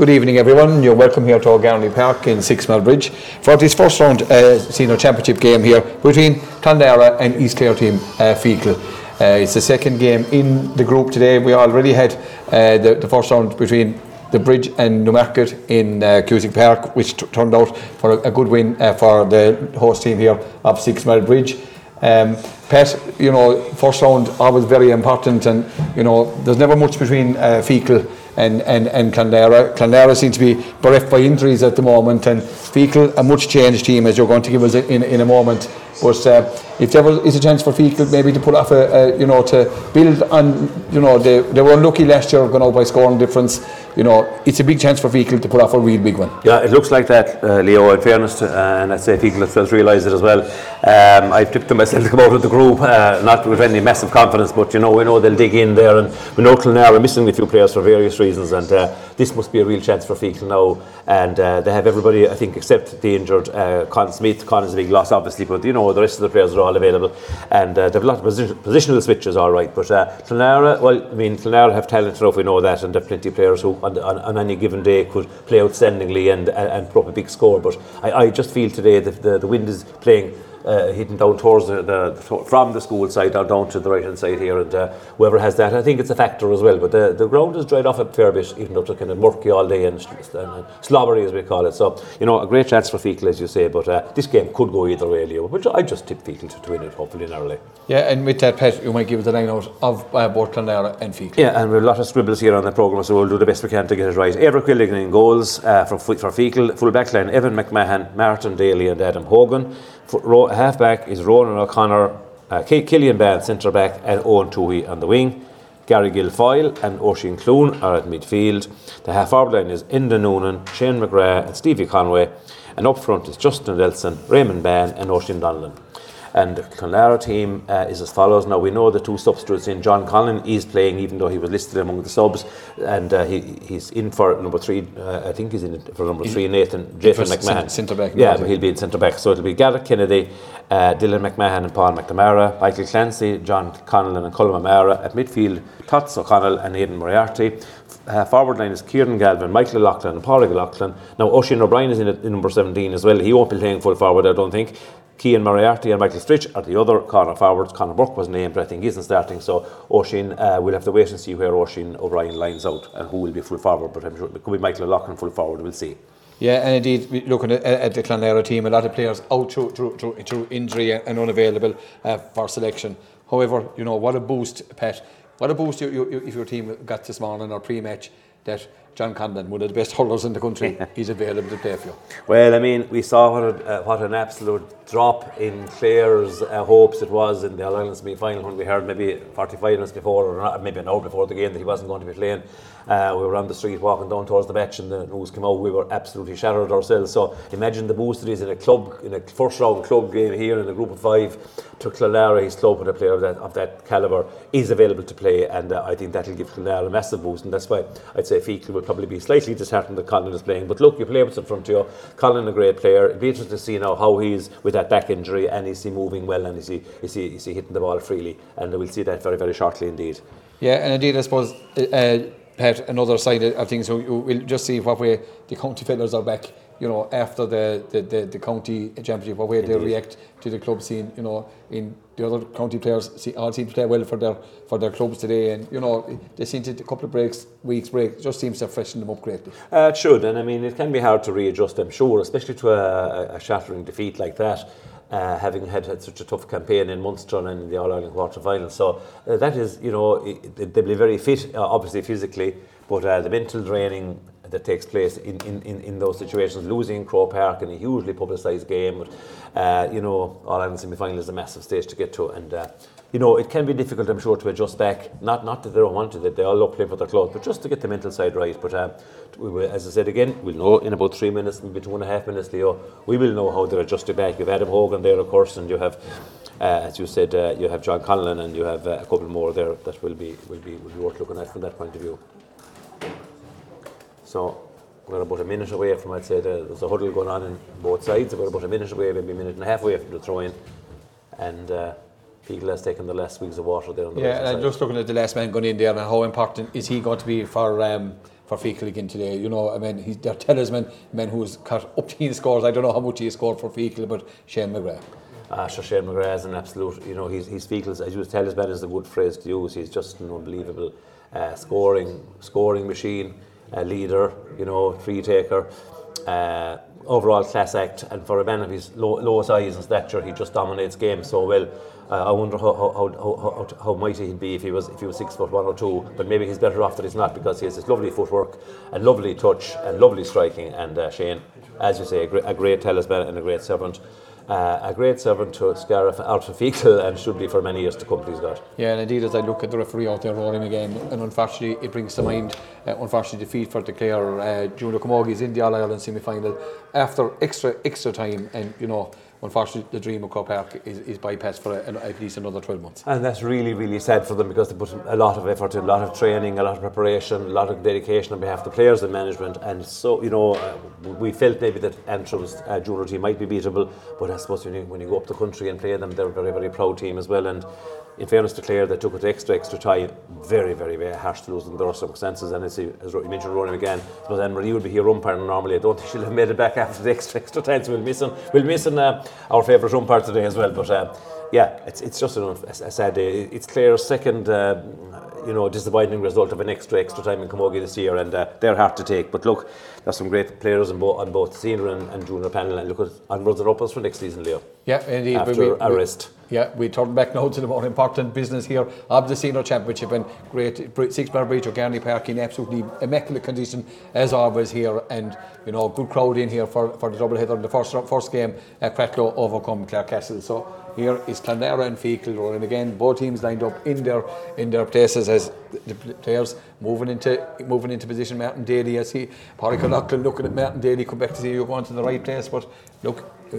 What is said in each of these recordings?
Good evening, everyone. You're welcome here to O'Garney Park in Six Mile Bridge for this first round uh, senior championship game here between Clonlara and East Clare team uh, Feakle. Uh, it's the second game in the group today. We already had uh, the, the first round between the bridge and Newmarket in uh, Cusack Park, which t- turned out for a, a good win uh, for the host team here of Six Mile Bridge. Um, you know, first round always very important, and you know, there's never much between uh, Feakle and and and Clonlara. Clonlara seems to be bereft by injuries at the moment, and Feakle a much changed team, as you're going to give us in in a moment. But uh, if there was, is a chance for Feakle maybe to put off a, a you know to build on you know they, they were unlucky last year going out by scoring difference you know, it's a big chance for Feakle to pull off a real big one. Yeah, it looks like that, uh, Leo, in fairness, to, uh, and I'd say Feakle themselves realise it as well. Um, I've tipped them myself to come out of the group, uh, not with any massive confidence, but you know, we know they'll dig in there, and we know Clonlara are missing a few players for various reasons, and uh, this must be a real chance for Feakle now, and uh, they have everybody, I think, except the injured uh, Con Smith. Con is a big loss, obviously, but you know, the rest of the players are all available, and they've a lot of position, positional switches, all right, but uh, Clonlara, well, I mean, Clonlara have talent enough, we know that, and there are plenty of players who, on, on, on any given day could play outstandingly and, and, and put up a big score. But I, I just feel today that the, the wind is playing uh, hitting down towards the, the, from the school side down, down to the right hand side here, and uh, whoever has that, I think it's a factor as well. But the, the ground is dried off a fair bit, even though it's kind of murky all day and, and slobbery as we call it. So you know, a great chance for Feakle as you say, but uh, this game could go either way, Leo. But I just tip Feakle to, to win it, hopefully narrowly. Yeah, and with that, Pat, you might give us the line out of uh, both Clonlara and Feakle. Yeah, and we have a lot of scribbles here on the programme, so we'll do the best we can to get it right. Ever Quilligan in goals uh, for, for Feakle, full back line Evan McMahon, Martin Daly, and Adam Hogan. For, half back is Ronan O'Connor, uh, Killian Bann centre back, and Owen Toohey on the wing. Gary Guilfoyle and Oisin Clune are at midfield. The half forward line is Enda Noonan, Shane McGrath, and Stevie Conway. And up front is Justin Nelson, Raymond Bann, and Oisin Donlan. And the Clonlara team uh, is as follows. Now we know the two substitutes in John Conlon is playing, even though he was listed among the subs, and uh, he, he's in for number three. Uh, I think he's in for number three. Nathan Jason McMahon, centre back. Yeah, but he'll be in centre back. So it'll be Gareth Kennedy, uh, Dylan McMahon, and Paul McNamara, Michael Clancy, John Connell, and Colm Amara at midfield. Tots O'Connell and Aidan Moriarty. Uh, forward line is Kieran Galvin, Michael Loughlin, and Paul Loughlin. Now Oisin O'Brien is in, in number 17 as well. He won't be playing full forward, I don't think. Kean Moriarty and Michael Stritch are the other corner forwards. Conor Burke was named, but I think isn't starting. So Oisin, uh, we'll have to wait and see where Oisin O'Brien lines out and who will be full forward. But I'm sure it could be Michael Loughlin full forward. We'll see. Yeah, and indeed, looking at, at the Clonlara team, a lot of players out through, through, through, through injury and unavailable uh, for selection. However, you know what a boost, Pat. What a boost you, you, if your team got this morning or pre-match that John Conlon, one of the best hurlers in the country, he's available to play for you. Well, I mean, we saw what, a, uh, what an absolute drop in Clare's uh, hopes it was in the All Ireland semi final when we heard maybe 45 minutes before, or not, maybe an hour before the game, that he wasn't going to be playing. Uh, we were on the street walking down towards the match, and the news came out. We were absolutely shattered ourselves. So imagine the boost it is in a club, in a first round club game here in a group of five to Clonlara, his club, with a player of that, of that calibre is available to play, and uh, I think that'll give Clonlara a massive boost, and that's why I'd say Feakle will probably be slightly disheartened that Colin is playing. But look, you play with front of you. Conlon, a great player. It'd be interesting to see now how he's with that back injury, and is he moving well, and is he is he, is he hitting the ball freely, and we'll see that very very shortly indeed. Yeah, and indeed, I suppose. Uh, Pat, another side of things, so we'll just see what way the county fellas are back you know, after the, the, the, the county championship, way Indeed. they react to the club scene, you know, in the other county players see, all seem to play well for their for their clubs today, and you know, they seem to a couple of breaks, weeks break, just seems to freshen them up greatly. Uh, it should, and I mean, it can be hard to readjust, I'm sure, especially to a, a shattering defeat like that. Uh, having had, had such a tough campaign in Munster and in the All Ireland quarter final. So uh, that is, you know, they'll be very fit, uh, obviously physically, but uh, the mental draining that takes place in, in, in, in those situations. Losing Croke Park in a hugely publicised game, uh, you know, All Ireland semi final is a massive stage to get to, and uh, you know, it can be difficult, I'm sure, to adjust back. Not not that they don't want to, that they all love playing for their clubs, but just to get the mental side right. But uh, will, as I said again, we'll know in about three minutes, maybe two and a half minutes, Leo. We will know how they're adjusted back. You've Adam Hogan there, of course, and you have. Uh, as you said, uh, you have John Conlon and you have uh, a couple more there that will be will be will be worth looking at from that point of view. So we're about a minute away from, I'd say, the, there's a huddle going on in both sides. We're about a minute away, maybe a minute and a half away from the throw in. And uh, Feakle has taken the last swigs of water there on the Yeah, and just looking at the last man going in there and how important is he going to be for um, for Feakle again today? You know, I mean, he's their talisman, man who's got up teen scores. I don't know how much he scored for Feakle, but Shane McGrath. Uh, sure, Shane McGrath is an absolute, you know, he's, he's Feakle's, as you tell man is a good phrase to use. He's just an unbelievable uh, scoring scoring machine, uh, leader, you know, free taker, uh, overall class act. And for a man of his low, low size and stature, he just dominates games so well. Uh, I wonder how, how, how, how, how, how mighty he'd be if he was if he was six foot one or two. But maybe he's better off that he's not because he has this lovely footwork and lovely touch and lovely striking. And uh, Shane, as you say, a great, a great talisman and a great servant. Uh, a great servant to Scarif Feakle and should be for many years to come, please God. Yeah, and indeed, as I look at the referee out there rolling again, and unfortunately, it brings to mind, uh, unfortunately, defeat for Declare uh, Junior Camogies in the All Ireland semi final after extra extra time, and you know, unfortunately, the dream of Croke Park is, is bypassed for a, at least another 12 months. And that's really, really sad for them because they put a lot of effort in, a lot of training, a lot of preparation, a lot of dedication on behalf of the players and management. And so, you know, uh, we felt maybe that Antrim's uh, junior team might be beatable, but I suppose when you, when you go up the country and play them, they're a very, very proud team as well. And in fairness to Clare, they took it extra, extra time. Very, very, very harsh to lose in their circumstances. And as you, mentioned, Ronan again, but Anne Marie would be here umpiring normally. I don't think she'll have made it back after the extra, extra time. So we'll miss, on, we'll miss on, uh, our favourite umpire today as well. But uh, yeah, it's, it's just an, a, sad day. It's Clare's second, uh, you know, disappointing result of an extra, extra time in Camogie this year, and uh, they're hard to take. But look, there's some great players on both, on both senior and, and junior panel, and look at onwards and upwards for next season, Leo. Yeah, indeed. After a rest. Yeah, we turn back now to the more important business here of the senior championship and great six bar breach of Garney Park in absolutely immaculate condition as always here and you know good crowd in here for, for the double header in the first first game at Cracklow overcome Clare Castle. So here is Clonlara and Feakle rolling again. Both teams lined up in their in their places as the players moving into moving into position. Martin Daly, I see Parry Lachlan looking at Martin Daly, come back to see you're going to the right place. But look, uh,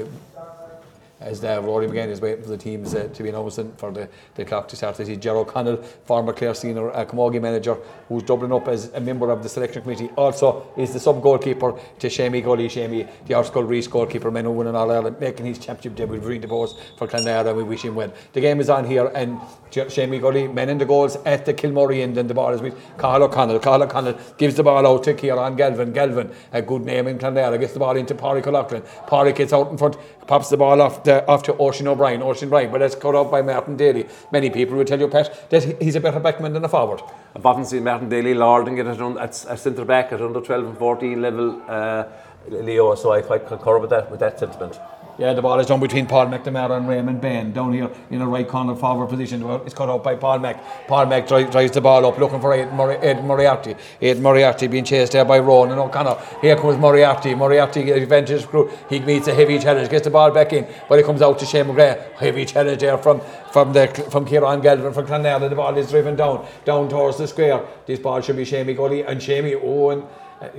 as the Rory McGann is waiting for the teams uh, to be announced and for the, the clock to start. I see Gerald Connell, former Clare senior uh, Camogie manager, who's doubling up as a member of the selection committee. Also is the sub goalkeeper to Shamey Gully, Shamey, the Ardscoil Rís goalkeeper, men who won in All Ireland, making his championship debut Green DeVos for Clonlara, and we wish him well. The game is on here, and Shamey Gully, men in the goals at the Kilmurray end, and the ball is with Carl O'Connell. Carl O'Connell gives the ball out to Kieran Galvin. Galvin, a good name in Clonlara, gets the ball into Pádraig O'Loughlin. Pádraig gets out in front, pops the ball off, the, off to Oisin O'Brien. Oisin O'Brien, but that's cut off by Martin Daly. Many people would tell you, Pat, that he's a better backman than a forward. I've often seen Martin Daly lording it at, at, at centre back at under 12 and 14 level, uh, Leo, so I quite concur with that, with that sentiment. Yeah, the ball is done between Paul McNamara and Raymond Bann down here in a right corner forward position. It's cut out by Paul Mac. Paul Mac dri- drives the ball up looking for Ed, Mori- Ed Moriarty. Ed Moriarty being chased there by Ronan O'Connor. Here comes Moriarty. Moriarty advantage crew. He meets a heavy challenge, gets the ball back in, but it comes out to Shane McGrath. Heavy challenge there from from the from Kieran Galvin from Clonlara. The ball is driven down down towards the square. This ball should be Shamey Gully and Shamey Owen. Uh,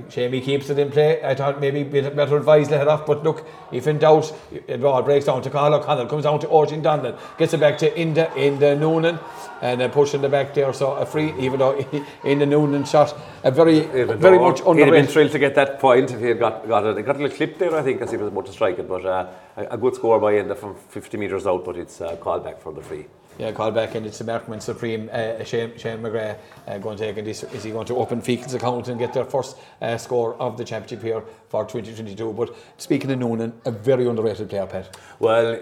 Shamey keeps it in play. I thought maybe better advised let it off, but look, if in doubt, it ball breaks down to Carl O'Connell, comes down to Oisin Donlan, gets it back to Enda Enda Noonan, and then pushing the back there. So a free, even though Enda Noonan shot a very Even very much He'd have been thrilled to get that point if he had got, got it. He got a little clip there, I think, as he was about to strike it. But uh, a, good score by Enda from 50 metres out, but it's uh, called back for the free. Yeah, call back and it's the Merkman Supreme, uh, Shane, Shane McGrath uh, going to take it. Is, is he going to open Feakle's account and get their first uh, score of the championship here for 2022? But speaking of Noonan, a very underrated player, Pat. Well,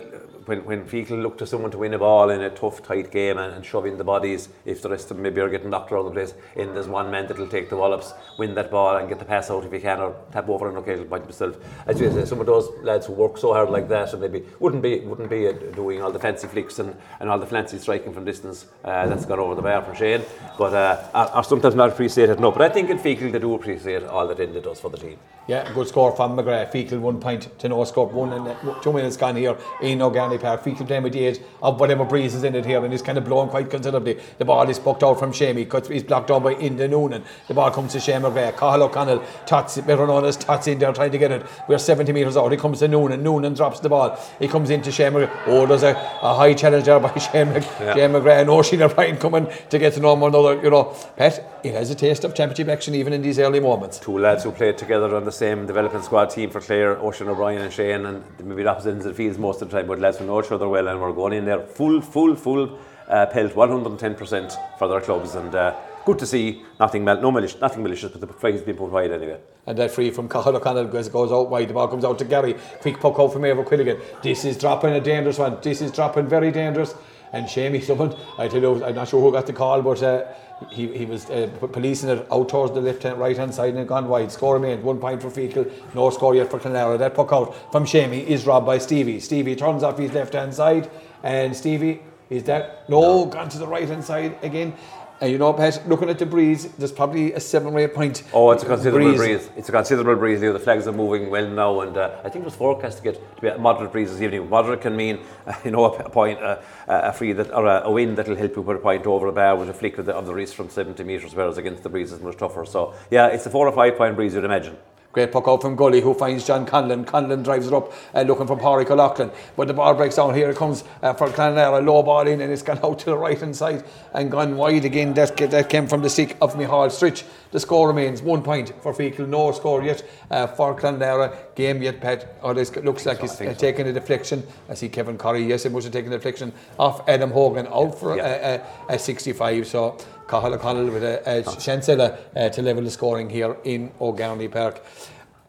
when, when look to someone to win a ball in a tough, tight game and, and shove in the bodies, if the rest of them maybe are getting knocked around the place, and there's one man that'll take the wallops, win that ball and get the pass out if he can, or tap over and okay, point himself. As you say, some of those lads who work so hard like that, and maybe wouldn't be wouldn't be uh, doing all the fancy flicks and, and all the fancy striking from distance. Uh, that's gone over the bar from Shane, but uh, are, are sometimes not appreciated. No, but I think in Feakle they do appreciate all that Enda does for the team. Yeah, good score from McGrath. Feakle one point to no score. One and two minutes gone here in O'Garney Park. Feakle the of whatever breeze is in it here and it's kind of blowing quite considerably. The ball is poked out from Shamey. Cuts, he's blocked down by Enda Noonan. The ball comes to Shane McGrath. Cathal O'Connell, Tots, better known as Tots in there trying to get it. We're 70 metres out. He comes to Noonan. Noonan drops the ball. He comes into Shane McGrath. Oh, there's a, a high challenge there by Shane Mc, yeah. McGrath and Oisin O'Brien coming to get to know one another. You know, Pat, it has a taste of championship action even in these early moments. Two lads who played together on the same development squad team for Clare, Oisin O'Brien and Shane, and maybe the opposite ends of the fields most of the time, but lads who know each other well and we're going in there full, full, full uh, pelt 110% for their clubs and. Uh, good to see nothing mal- no malicious, nothing malicious, but the fight has been put wide anyway. And that free from Cathal O'Connell goes, goes out wide. The ball comes out to Gary. Quick puck out from Ever Quilligan. This is dropping a dangerous one. This is dropping very dangerous. And Shamey, someone, I tell you, I'm not sure who got the call, but uh, he, he was uh, policing it out towards the left hand, right hand side and gone wide. Score remained one point for Feakle, no score yet for Clonlara. That puck out from Shamey is robbed by Stevie. Stevie turns off his left hand side, and Stevie is that no, no. gone to the right hand side again. And you know, Pat, looking at the breeze, there's probably a seven or eight point. Oh, it's a considerable breeze. breeze. It's a considerable breeze. The flags are moving well now, and uh, I think it was forecast to get to be a moderate breeze this evening. Moderate can mean, uh, you know, a, point, uh, a free that or a, a wind that'll help you put a point over a bar with a flick of the, of the wrist from 70 metres, whereas against the breeze is much tougher. So, yeah, it's a four or five point breeze, you'd imagine. Great puck out from Gully, who finds John Conlon. Conlon drives it up, uh, looking for Pádraig O'Loughlin. But the ball breaks down. Here it comes uh, for Clonlara. Low ball in, and it's gone out to the right hand side and gone wide again. That, that came from the stick of Mihal Stritch. The score remains one point for Feakle. No score yet uh, for Clonlara. Game yet, Pat. Or this looks like he's uh, taking a deflection. I see Kevin Curry. Yes, it must have taken a deflection off Adam Hogan out for yeah. a, a, a 65. So Cathal O'Connell with a, a Chancellor uh, to level the scoring here in O'Garney Park.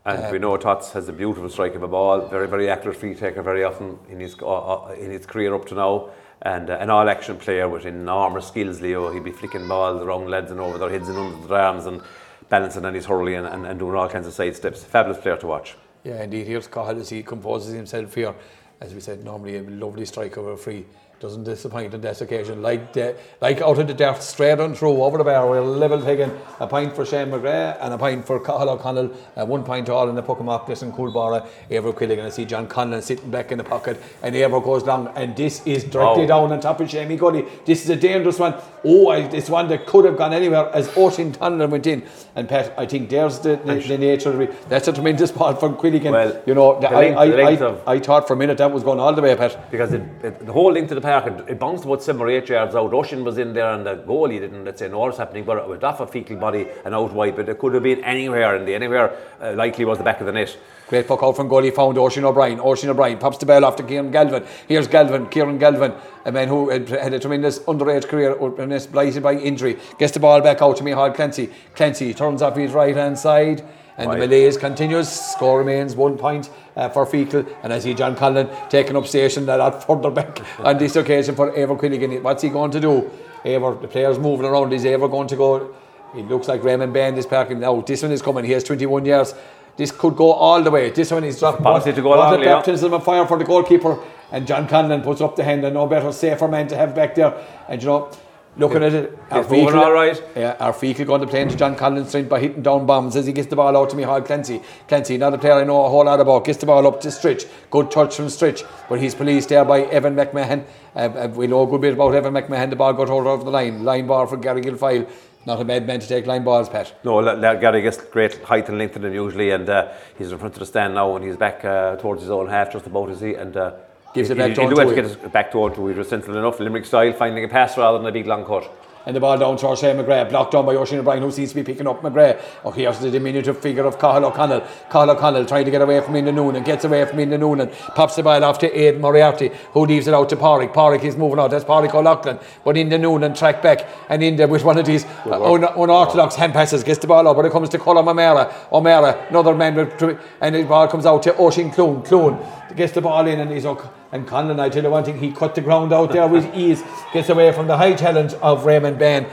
And um, we know Tots has a beautiful strike of a ball, very, very accurate free taker very often in his, uh, uh, in his career up to now. And uh, an all action player with enormous skills, Leo. He'd be flicking balls around lads and over their heads and under their arms and balancing on his hurley and, and, and doing all kinds of side steps. Fabulous player to watch. Yeah, indeed. Here's Cathal as he composes himself here. As we said, normally a lovely strike over a free doesn't disappoint on this occasion. Like like out of the depth, straight on through over the bar, we're level taking a pint for Shane McGrath and a pint for Cathal O'Connell, uh, one pint all in the Pokemon and Coolbara, Ever Quilligan. I see John Conlon sitting back in the pocket and Ever goes down and this is directly oh. down on top of Shamey Gully. This is a dangerous one. Oh, I, it's one that could have gone anywhere as Oisin Conlon went in. And Pat, I think there's the, the, the nature of it. That's a tremendous ball from Quilligan. Well, you know, the, the length, I, I, I, I, thought for a minute that was going all the way, Pat. Because it, it, the whole link to the park, it, bounced about seven or eight yards out. Oisin was in there and the goalie didn't, let's say, know what's happening, but it was off a Feakle body and out wide, but it could have been anywhere, and the anywhere uh, likely was the back of the net. Great puck out from goalie found Oisin O'Brien. Oisin O'Brien pops the ball to Kieran Galvin. Here's Galvin, Kieran Galvin, a man who had, had a tremendous underage career and is blighted by injury. Gets the ball back out to me. Michal Clancy. Clancy turns off his right hand side. And right. the malaise continues. Score remains one point uh, for Feakle. And I see John Conlon taking up station a lot further back on this occasion for Ever Quilligan. What's he going to do? Ever, the players moving around. Is Ever going to go? It looks like Raymond Bann is parking now. This one is coming. He has 21 years. This could go all the way. This one is dropped. Policy to go along. The baptism of fire for the goalkeeper. And John Conlon puts up the hand. And no better, safer man to have back there. And you know, looking at it, our feet all right. Yeah, our feet going to play into John strength by hitting down bombs as he gets the ball out to me. Michal Clancy. Clancy, another player I know a whole lot about, gets the ball up to Stritch. Good touch from Stritch, but he's policed there by Evan McMahon. Uh, uh, we know a good bit about Evan McMahon. The ball got hold over the line. Line ball for Gary Guilfoyle. Not a bad man to take line balls, Pat. No, Gary gets great height and length in him usually, and uh, he's in front of the stand now, and he's back uh, towards his own half, just about as he, and uh, gives it back to him. He get it back to him. He was sensible enough, Limerick style, finding a pass rather than a big long cut and the ball down to Shane McGrath, blocked down by Oisin O'Brien, who seems to be picking up McGrath. Oh, here's the diminutive figure of Cathal O'Connell. Cathal O'Connell trying to get away from Enda Noonan, gets away from Enda Noonan, pops the ball off to Aidan Moriarty, who leaves it out to Pádraig. Pádraig is moving out, that's Pádraig O'Loughlin, but Enda Noonan track back, and Enda with one of these uh, un- unorthodox hand passes gets the ball out, but it comes to Colin O'Mara. O'Mara, another man, with, and the ball comes out to Oisin Clune. Clune gets the ball in, and he's okay. And Conlon, I tell you one thing, he cut the ground out there with ease, gets away from the high challenge of Raymond Bann.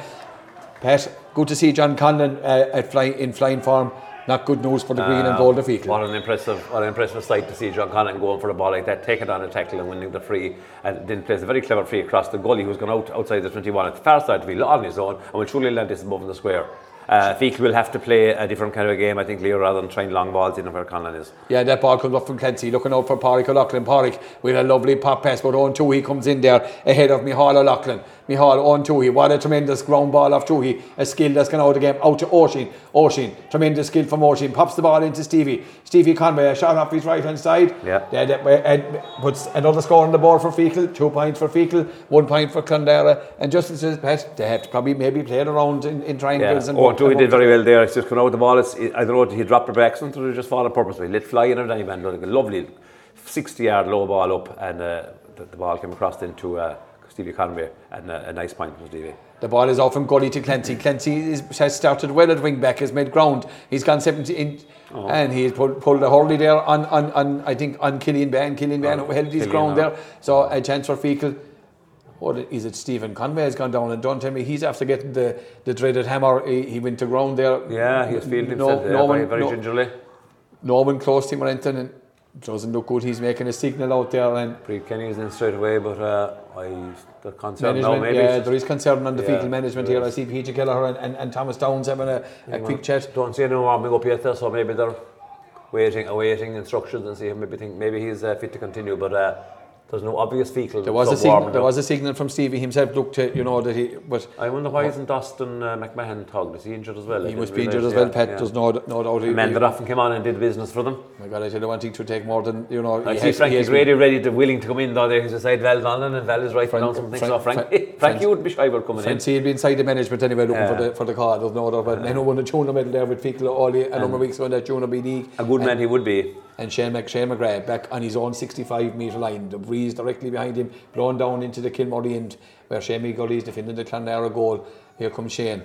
Pat, good to see John Conlon uh, at fly, in flying form. Not good news for the green uh, and gold of Feakle. What an impressive, what an impressive sight to see John Conlon going for a ball like that, taking on a tackle and winning the free, and then plays a very clever free across the goalie who's gone out outside the 21 at the far side to be on his own, and will truly land this above the square. Uh, Feakle will have to play a different kind of a game, I think, Leo, rather than trying long balls in where Conlon is. Yeah, that ball comes up from Clancy, looking out for Pádraig O'Loughlin. Pádraig with a lovely pop pass, but on two, he comes in there ahead of Michal O'Loughlin. Mihal on Toohey. What a tremendous ground ball off Toohey. A skill that's going out of the game. Out to Oisin. Oisin. Tremendous skill from Oisin. Pops the ball into Stevie. Stevie Conway. A shot off his right hand side. Yeah. There, there, and puts another score on the board for Feakle. Two points for Feakle. One point for Clonlara. And just as Pat, they have to probably maybe played around in, in Yeah. triangles. and Oh, Dewey did very well there. It's just coming out the ball. It's, I don't know, did he dropped it by accident or did he just fall on purpose? He let fly in it and he went lovely 60 yard low ball up and uh, the, the ball came across into uh, Stevie Conway and uh, a nice point from Stevie. The ball is off from Gully to Clancy. Clancy is, has started well at wing back, has made ground. He's gone 70 in, Oh. and he's pulled, pulled a hurley there on, on, on, I think, on Killian Bann. Killian Bann Oh, held his ground oh. there. So a chance for Feakle. What is it? Stephen Conway has gone down and don't tell me he's after getting the, the dreaded hammer. He, he went to ground there. Yeah, he was feeling No- himself there no very, one- very no- gingerly. No one close to him or anything. And doesn't look good. He's making a signal out there and Pre Kenny's in straight away, but uh, I the concern now maybe. yeah, there is concern on the Yeah, Feakle management here. I see Peter Kelleher and, and, and Thomas Downs having a, a quick chat. Don't see anyone warming up yet, so maybe they're waiting, awaiting instructions and see him. Maybe think maybe he's uh, fit to continue, but uh, there's no obvious Feakle. There was a signal. There up. was a signal from Stevie himself. Looked to you know that he, but I wonder why isn't Dustin uh, McMahon tugged? Is he injured as well? He must be injured as well. yeah, Pat, yeah. there's no no doubt. He, A man that often came on and did business for them. my God, I tell you one thing to take more than you know. I he see has- Frankie's really ready to willing to come in though. There he's beside Val Donlan and Val is right Frank- down something. Frank- so Frank, Frank- Frankie wouldn't be shy about coming in. Fancy he'd be inside the management anyway, looking for the for the call. There's no doubt about it. And who won the tuna medal there with Feakle all the, a number of weeks ago in that Junior be League. A good man he would be. And Shane, Mc, Shane McGrath back on his own 65 metre line. The breeze directly behind him, blown down into the Kilmurray end where Shane Gully is defending the Clonlara goal. Here comes Shane.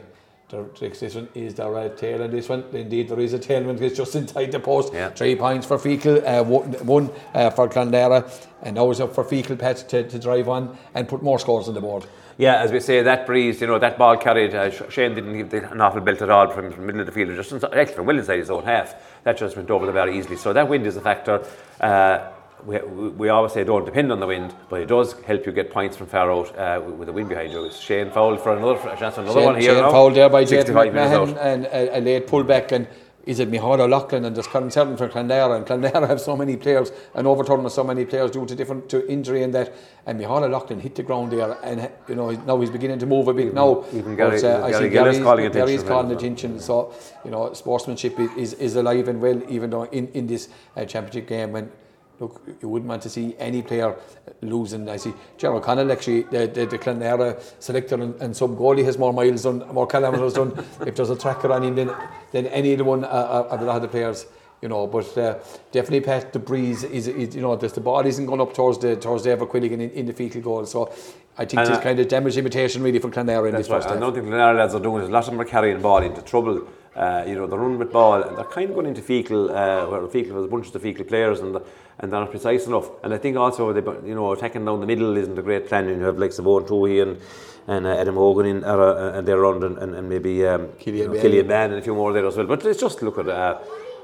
There, this one is there a tail in this one? Indeed, there is a tailwind. It's just inside the post. Yeah. Three points for Feakle, uh, one, uh, for Clonera, and now it's up for Feakle Pet to, to drive on and put more scores on the board. Yeah, as we say, that breeze, you know, that ball carried. Uh, Shane didn't give the, an awful belt at all from the middle of the field, just inside, actually from well inside his own half. That just went over the bar easily. So that wind is a factor. Uh, we, we always say don't depend on the wind, but it does help you get points from far out uh, with the wind behind you. Shane fouled for another chance another Shane, one here. Shane now. fouled there by 65 McMahon and a, a late pullback and is it Mihal O'Loughlin and there's concern for Clonlara and Clonlara have so many players. And overturn with so many players due to different to injury and that. And Mihal O'Loughlin hit the ground there. And you know now he's beginning to move a bit now. Even Gary- But, uh, I Gary Gary's, calling Gary's attention calling attention. So you know sportsmanship is, is, alive and well even though in, in this uh, championship game. And Look, you wouldn't want to see any player losing. I see Gerald Connell actually, the, the, the Clonlara selector and, and some goalie has more miles done, more kilometres done. if there's a tracker on him, then, then any of the one uh, uh, of the other players, you know. But uh, definitely, Pat, the breeze is, is you know, the, the ball isn't going up towards the towards the Everquilligan in, in the Feakle goal. So I think it's kind of damage imitation really for Clonlara in this right. first I don't think Clonlara lads are doing it. A lot of them are carrying ball into trouble. Uh, you know, they're running with ball and they're kind of going into Feakle, uh, where Feakle was a bunch of the Feakle players and and they're not precise enough. And I think also, they, you know, attacking down the middle isn't a great plan. And you have like Savon Toohey and and uh, Adam Hogan in, uh, and they're around and, and, and maybe um, Killian you know, Killian Bann and a few more there as well. But let's just look at. Uh,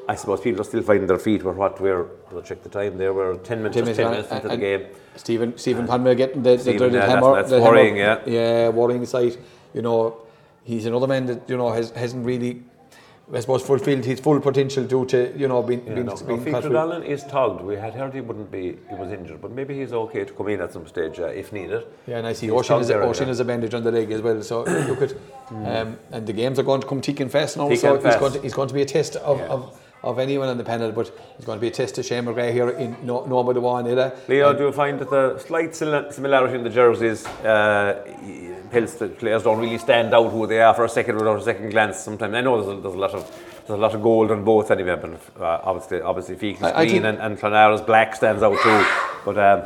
I suppose people are still finding their feet. We're what we're. I'll check the time. There we're ten minutes, just 10 minutes into the game. Stephen Stephen Conway getting the, the Stephen, yeah, that's- hammer. that's the worrying, hammer, yeah. yeah, worrying sight. You know, he's another man that you know has hasn't really, I suppose, fulfilled his full potential due to you know being Yeah, being, no, being no, Fiachra is tugged. We had heard he wouldn't be, he was injured, but maybe he's okay to come in at some stage uh, if needed. Yeah, and I see He's Oisin a, Oisin is a bandage on the leg as well. So look at, um, and the games are going to come thick and fast now. Thick so it's going to it's going to be a test of, Yeah. of, of anyone on the panel, but it's going to be a test to Shane McGrath here in no no but the one Illa. Leo, do you find that the slight similarity in the jerseys uh, helps the players don't really stand out who they are for a second without a second glance? Sometimes I know there's a, there's a lot of there's a lot of gold on both anyway, but uh, obviously obviously I green and, and Clonlara's black stands out too. But um,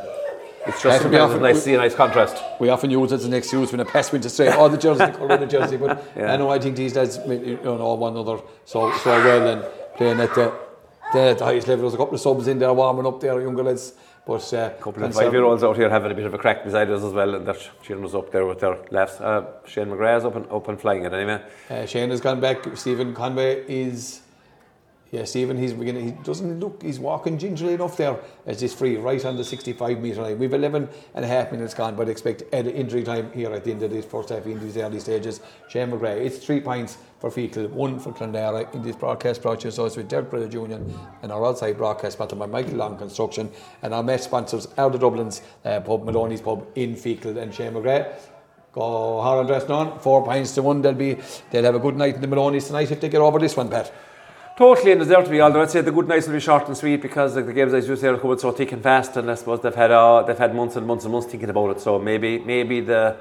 it's just to be sometimes often- nice to see a nice contrast. We often use it as an excuse when a pass went astray. Oh, the jersey, the colour of the jersey. But Yeah. I know I think these days, you know, one another so so well and playing at the, the, at the highest level. There's a couple of subs in there warming up there, younger lads. But uh, A couple of five-year-olds out here having a bit of a crack beside us as well, and they're cheering us up there with their laughs. Uh, Shane McGrath's up and, up and flying it anyway. Uh, Shane has gone back. Stephen Conway is. Yeah, even he's beginning, he doesn't look, he's walking gingerly enough there as he's free, right on the 65 metre line. We've 11 and a half minutes gone, but expect injury time here at the end of this first half in these early stages. Shane McGrath, it's three points for Feakle, one for Clonlara in this broadcast brought to you with Derek Credit Union and our outside broadcast sponsored by Michael Long Construction and our match sponsors are the Dublin's uh, pub, Maloney's pub in Feakle and Shane McGrath Go Harlan Dressnon, four points to one. They'll be they'll have a good night in the Maloney's tonight if they get over this one, Pat. Totally and deserve to be, although I'd say the good nights will be short and sweet because like, the games as you say are coming so thick and fast and I suppose they've had uh, they've had months and months and months thinking about it. So maybe maybe the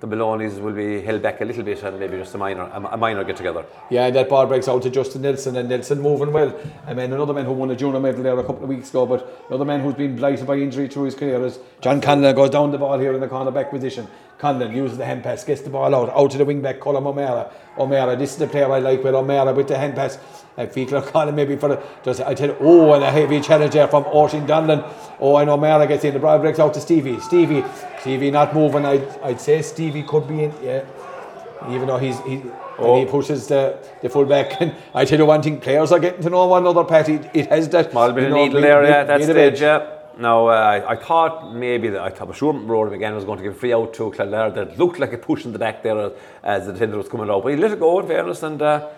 the Maloney's will be held back a little bit and maybe just a minor a, minor get together. Yeah, and that ball breaks out to Justin Nelson and Nelson moving well. I mean another man who won a junior medal there a couple of weeks ago, but another man who's been blighted by injury through his career is John Conlon goes down the ball here in the corner back position. Conlon uses the hand pass, gets the ball out, out to the wing back, Colin O'Mara. O'Mara, this is the player I like well, O'Mara with the hand pass. Uh, Fiekler calling maybe for the just I tell you, oh and a heavy challenge there from Oisin Donlan. Oh and O'Mara gets in, the ball breaks out to Stevie. Stevie Stevie not moving. I'd, I'd say Stevie could be in. Yeah, even though he's he. Oh. he pushes the, the full back. And I tell you one thing, players are getting to know one another, Pat. It, it has that. Small bit of needle there, yeah, yeah. No, uh, I, thought maybe that I thought sure Rory McGann was going to give a free out to Clonlara that looked like a push in the back there as the defender was coming out. But he let it go in fairness and uh,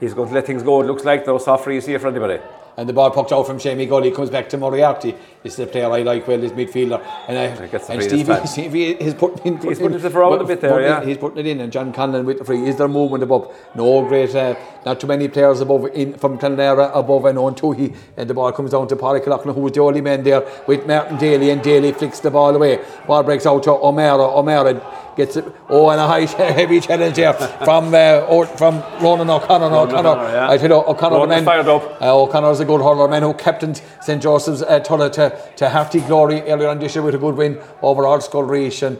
he's going to let things go. It looks like those soft frees here for anybody and the ball pucked out from Shamey Gully comes back to Moriarty. This is the player I like well, this midfielder. And, I, and Stevie, Stevie he's putting, he's putting it for a bit there, yeah. He's putting it in, and John Conlon with the free. Is there movement above? No great, uh, not too many players above in from Clonlara above and on Tuohy. And the ball comes down to Paddy Cloughlin, who was the only man there with Martin Daly, and Daly flicks the ball away. Ball breaks out to O'Mara. O'Mara gets it. Oh, and a high, heavy challenge here from uh, from Ronan O'Connor. Ronan O'Connor, yeah. I tell you, O'Connor, Ronan man, fired up. Uh, O'Connor's a good hurler, man who captained St Joseph's uh, Tulla to, to Harty glory earlier on this year with a good win over Ardscoil Rís and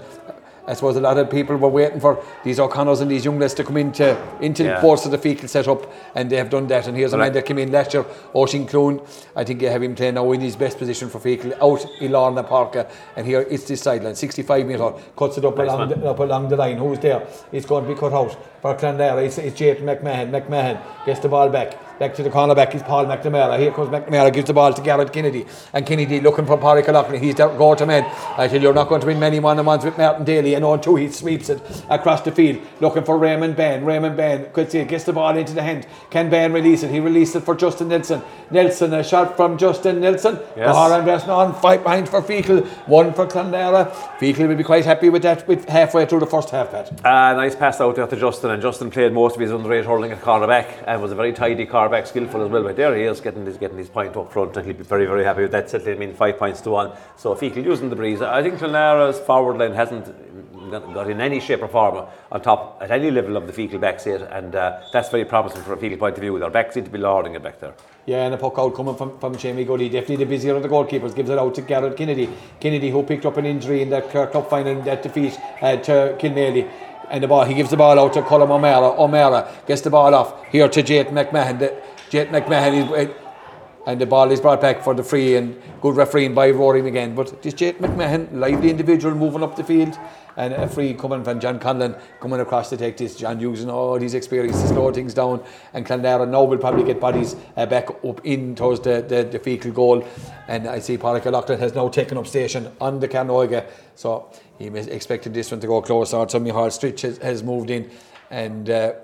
I suppose a lot of people were waiting for these O'Connors and these young lads to come into into yeah. the force of the Feakle setup, and they have done that. And here's a man that came in last year, Oisin Clune. I think you have him playing now in his best position for Feakle out Ilana Parker, and here it's this sideline, 65 metre, cuts it up nice along the, up along the line. Who's there? It's going to be cut out for Clonlara. It's, it's Jake McMahon. McMahon gets the ball back back to the corner back is Paul McNamara. Here comes McNamara, gives the ball to Garrett Kennedy. And Kennedy looking for Paddy Cloughlin. He's the go to man. I tell you, you're not going to win many one on ones with Martin Daly. And on two, he sweeps it across the field, looking for Raymond Bann. Raymond Bann could see it, gets the ball into the hand. Can Bann release it? He released it for Justin Nelson. Nelson, a shot from Justin Nelson. Yes. Bahar on five behind for Feakle, one for Clonlara. Feakle will be quite happy with that with halfway through the first half, Pat. Uh, nice pass out there to Justin, and Justin played most of his underage hurling at cornerback and was a very tidy cornerback back skillful as well. But there he is getting his getting his point up front, and he'll be very very happy with that. Certainly, I mean five points to one. So if he can using the breeze, I think Clonlara's forward line hasn't got in any shape or form on top at any level of the Feakle back seat, and uh, that's very promising from a Feakle point of view. Their back seat to be lording it back there. Yeah, and a puck out coming from, from Jamie Gully. Definitely the busier of the goalkeepers. Gives it out to Garrett Kennedy. Kennedy, who picked up an injury in that Cup final, that defeat uh, to Kilmaley and the ball. He gives the ball out to Colin O'Mara. O'Mara gets the ball off here to Jake McMahon. The, McMahon is, and the ball is brought back for the free and good refereeing by Rory again. But this Jake McMahon, lively individual moving up the field and a free coming from John Conlon coming across to take this. John using all his experience to slow things down. And Clonlara now will probably get bodies uh, back up in towards the, the, the Feakle goal. And I see Pádraig Loughlin has now taken up station on the Carnoiga. So he expected this one to go closer. So Michal Stritch has, has moved in. And uh,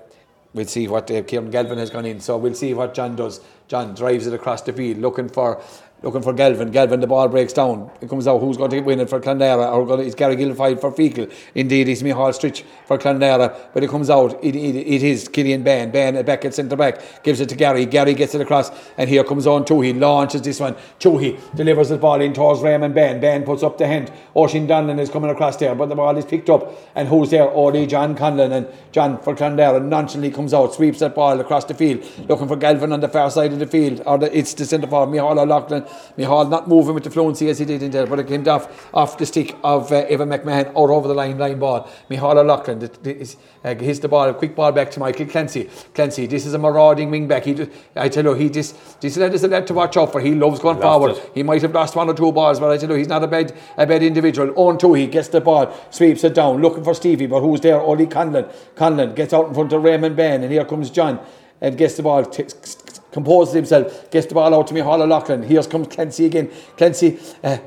we'll see what uh, Kieran Galvin has gone in. So we'll see what John does. John drives it across the field looking for looking for Galvin. Galvin, the ball breaks down. It comes out. Who's going to win it for Clonlara? Or going to, it's Gary Guilfoyle for Feakle. Indeed, it's Michal Stritch for Clonlara. But it comes out. It, it, it is Killian Bann. Bann back at centre back. Gives it to Gary. Gary gets it across. And here comes on Tuohy. Launches this one. Tuohy delivers the ball in towards Raymond Bann. Bann puts up the hand. Oisin Donlan is coming across there. But the ball is picked up. And who's there? Only John Conlon. And John for Clonlara nonchalantly comes out. Sweeps that ball across the field. Looking for Galvin on the far side of the field. Or the, it's the centre forward. Michal O'Loughlin. Michal not moving with the fluency as he did in there, but it came off, off the stick of uh, Evan McMahon or over the line, line ball. Michal O'Loughlin uh, hits the ball, a quick ball back to Michael Clancy. Clancy, this is a marauding wing back. He, just, I tell you, he just, this lad is a lad to watch out for. He loves going forward. It. He might have lost one or two balls, but I tell you, he's not a bad, a bad individual. On two, he gets the ball, sweeps it down, looking for Stevie, but who's there? Ollie Conlon. Conlon gets out in front of Raymond Bann, and here comes John and gets the ball, t- composes himself, gets the ball out to me, Hollow Loughlin. Here comes Clancy again. Clancy, uh,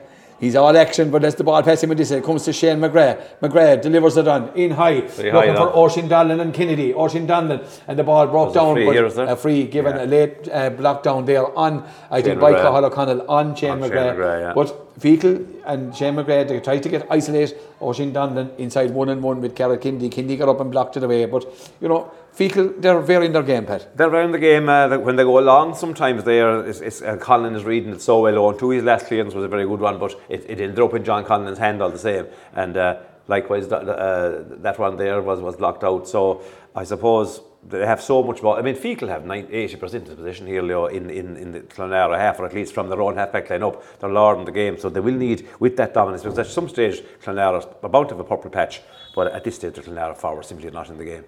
he's all action, but as the ball passes him with this, it comes to Shane McGrath. McGrath delivers it on in high, Very looking high, for Oisin Donlan and Kennedy. Oisin Donlan, and the ball broke down, a free, but a free given yeah. a late uh, block down there on, I Shane think, by Cathal O'Connell on Shane on McGrath. McGrath yeah. But Feakle and Shane McGrath, tried to get isolate Oisin Donlan inside one and one with Carol Kindy. Kindy got up and blocked it away. But, you know, Feakle, they're very in their game, Pat. They're around the game uh, when they go along. Sometimes they are. It's, it's, uh, Colin is reading it so well on. Two his last clearance was a very good one, but it, it ended up in John Conlon's hand all the same. And uh, likewise, that, uh, that one there was, was blocked out. So I suppose they have so much more. I mean, Feakle have 80% of the position here, Leo, in, in, in the Clonlara half, or at least from their own half-back line up. They're lording the game, so they will need, with that dominance, because at some stage, Clonlara's about to have a purple patch, but at this stage, the Clonlara forward simply not in the game.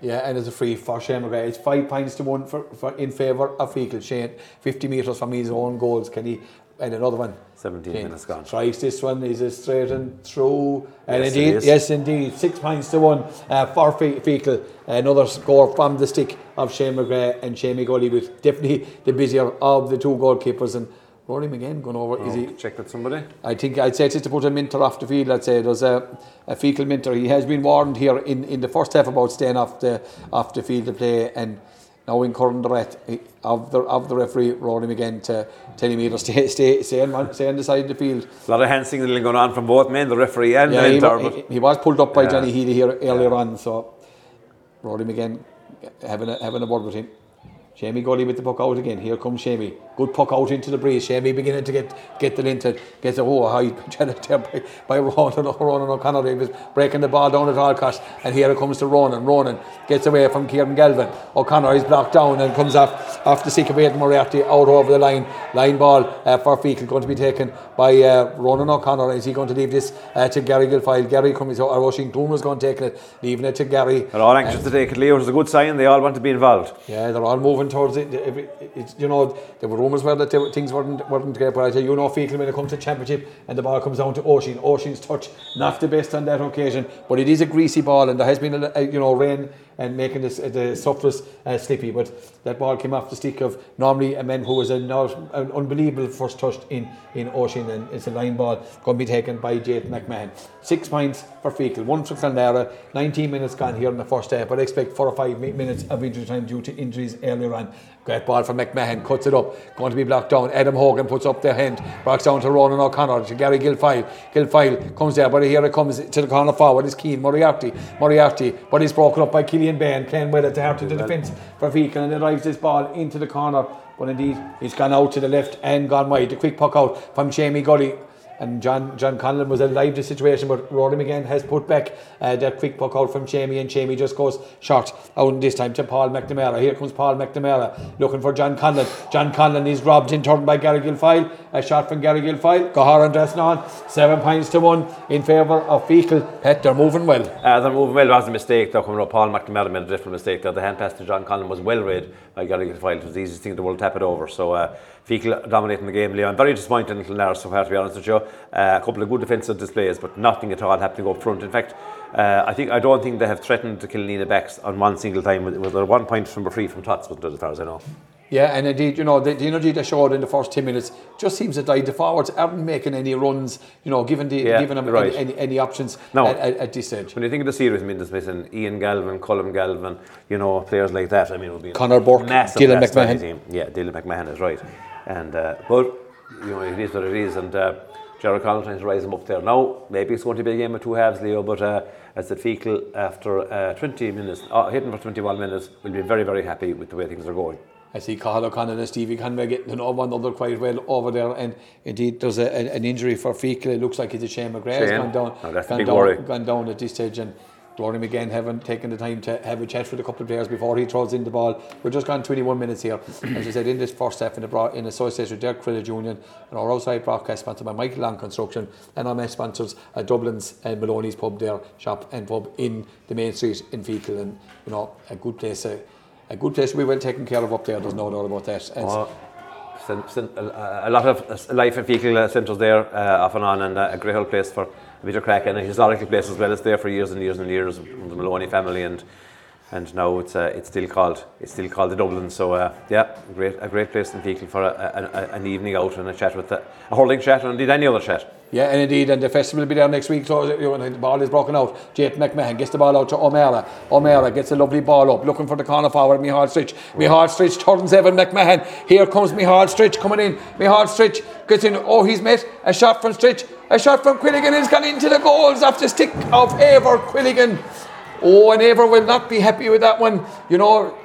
Yeah, and it's a free for Shane McGrath. It's five points to one for, for in favour of Feakle. Shane, 50 metres from his own goals. Can he and another one. 17 Shane minutes gone. Tries this one, is a straight and through. And yes, indeed, yes, indeed, six points to one uh, for Feakle. Another score from the stick of Shane McGrath and Shane McGully with definitely the busier of the two goalkeepers. And Rory McGinn going over. Oh, is he oh, check with somebody? I think I'd say it's to put a minter off the field. I'd say there's a, a Feakle minter. He has been warned here in, in the first half about staying off the off the field to play and now incurring the threat of the of the referee Rory McGinn to tell him either stay stay stay on, stay on the side of the field. A lot of hand signaling going on from both men, the referee and yeah, the mentor. He, he, he, was pulled up by yeah. Johnny Healy here earlier yeah. on, so Rory McGinn having a, having a word with him. Jamie Gully with the puck out again. Here comes Jamie. Good puck out into the breeze. Jamie beginning to get get the into gets a oh high by, by Ronan, Ronan O'Connor. He was breaking the ball down at all costs. And here it comes to Ronan. Ronan gets away from Kieran Galvin. O'Connor is blocked down and comes off off the seek of Aidan Moriarty out over the line. Line ball uh, for Feakle going to be taken by uh, Ronan O'Connor. Is he going to leave this uh, to Gary Guilfoyle? Gary comes out. Uh, Washington was going to take it, leaving it to Gary. They're all anxious to take it, Leo. It's a good sign. They all want to be involved. Yeah, they're all moving towards it. You know, there were rumours where that things weren't weren't great, but I tell you, you know, Feakle when it comes to championship and the ball comes down to Oisin, Oisin's touch not the best on that occasion, but it is a greasy ball, and there has been a, a you know rain and making this, the surface uh. But that ball came off the stick of normally a man who was a not, an unbelievable first touch in in Oisin, and it's a line ball going to be taken by Jake McMahon. Six points for Feakle, one for Clonlara. 19 minutes gone here in the first half, but I expect four or five minutes of injury time due to injuries earlier on. Great ball from McMahon, cuts it up, going to be blocked down. Adam Hogan puts up their hand, backs down to Ronan O'Connor, to Gary Guilfoyle. Guilfoyle comes there, but here it comes to the corner forward is Keane Moriarty. Moriarty, but he's broken up by Killian Bann, playing well at the heart of the defence for Feakle, and it drives this ball into the corner. But indeed, he's gone out to the left and gone wide. The quick puck out from Jamie Gully and John John Conlon was alive to the situation, but Rory McGinn has put back uh, that quick puck out from Jamie, and Jamie just goes short out this time to Paul McNamara. Here comes Paul McNamara looking for John Conlon. John Conlon is robbed in turn by Gary Guilfoyle. A shot from Gary Guilfoyle. Gahar and Dresnon. Seven points to one in favour of Feakle. Pet, they're moving well. Uh, they're moving well. It was a mistake though coming up. Paul McNamara made a different mistake there. The hand pass to John Conlon was well read by Gary Guilfoyle. It was the easiest thing in the world to tap it over. So uh, Feakle dominating the game. Leon, very disappointed in Clonlara so far, to be honest with you. Uh, a couple of good defensive displays, but nothing at all happening up front. In fact, uh, I think I don't think they have threatened to kill Nina backs on one single time. Was there one point from free from Tots, as far as I know? Yeah, and indeed, you know, the, the, energy they showed in the first 10 minutes just seems to die. The forwards aren't making any runs, you know, given, the, yeah, given them right. any, any, any, options no, at, at, at, this stage. When you think of the series, I mean, there's missing Ian Galvin, Colin Galvin, you know, players like that. I mean, it would be Conor Burke, Dylan McMahon. Team. Yeah, Dylan McMahon is right. And, uh, but, you know, it is what it is. And, uh, Jared Conlon trying to rise him up there. Now, maybe it's going to be a game of two halves, Leo, but uh, as the Feakle, after uh, 20 minutes, uh, hitting for 21 minutes, will be very, very happy with the way things are going. I see Cathal O'Connor and Stevie Conway getting to know one another quite well over there. And indeed, there's a, an injury for Fecal. It looks like it's a Shane McGrath has gone down, oh, that's gone, big down worry. gone down at this stage. And Rory McGinn haven't taken the time to have a chat with a couple of players before he throws in the ball. We're just gone 21 minutes here. As I said, in this first half, in, the in association with Derek Crillage Union and our outside broadcast sponsored by Michael Long Construction and our mess sponsors uh, Dublin's and Maloney's pub there, shop and pub in the main street in Feakle. And, you know, a good place. Uh, a good place to be well taken care of up there. There's no doubt about that. Oh, a lot of life in Feakle uh, centres there uh, off and on, and uh, a great old place for a bit of crack and a historical place as well. It's there for years and years and years. Of the Maloney family and and now it's uh, it's still called it's still called the Dublin. So uh, yeah, great a great place in Feakle for a, a, a, an evening out and a chat with the, a hurling chat and indeed any other chat. Yeah, and indeed, and the festival will be there next week. So the ball is broken out. Jake McMahon gets the ball out to O'Mara. O'Mara gets a lovely ball up, looking for the corner forward. Mihal Stritch. Mihal Stritch turns Evan McMahon. Here comes Mihal Stritch coming in. Mihal Stritch gets in. Oh, he's met a shot from Stritch. A shot from Quilligan has gone into the goals after stick of Aver Quilligan. Oh, and Aver will not be happy with that one. You know,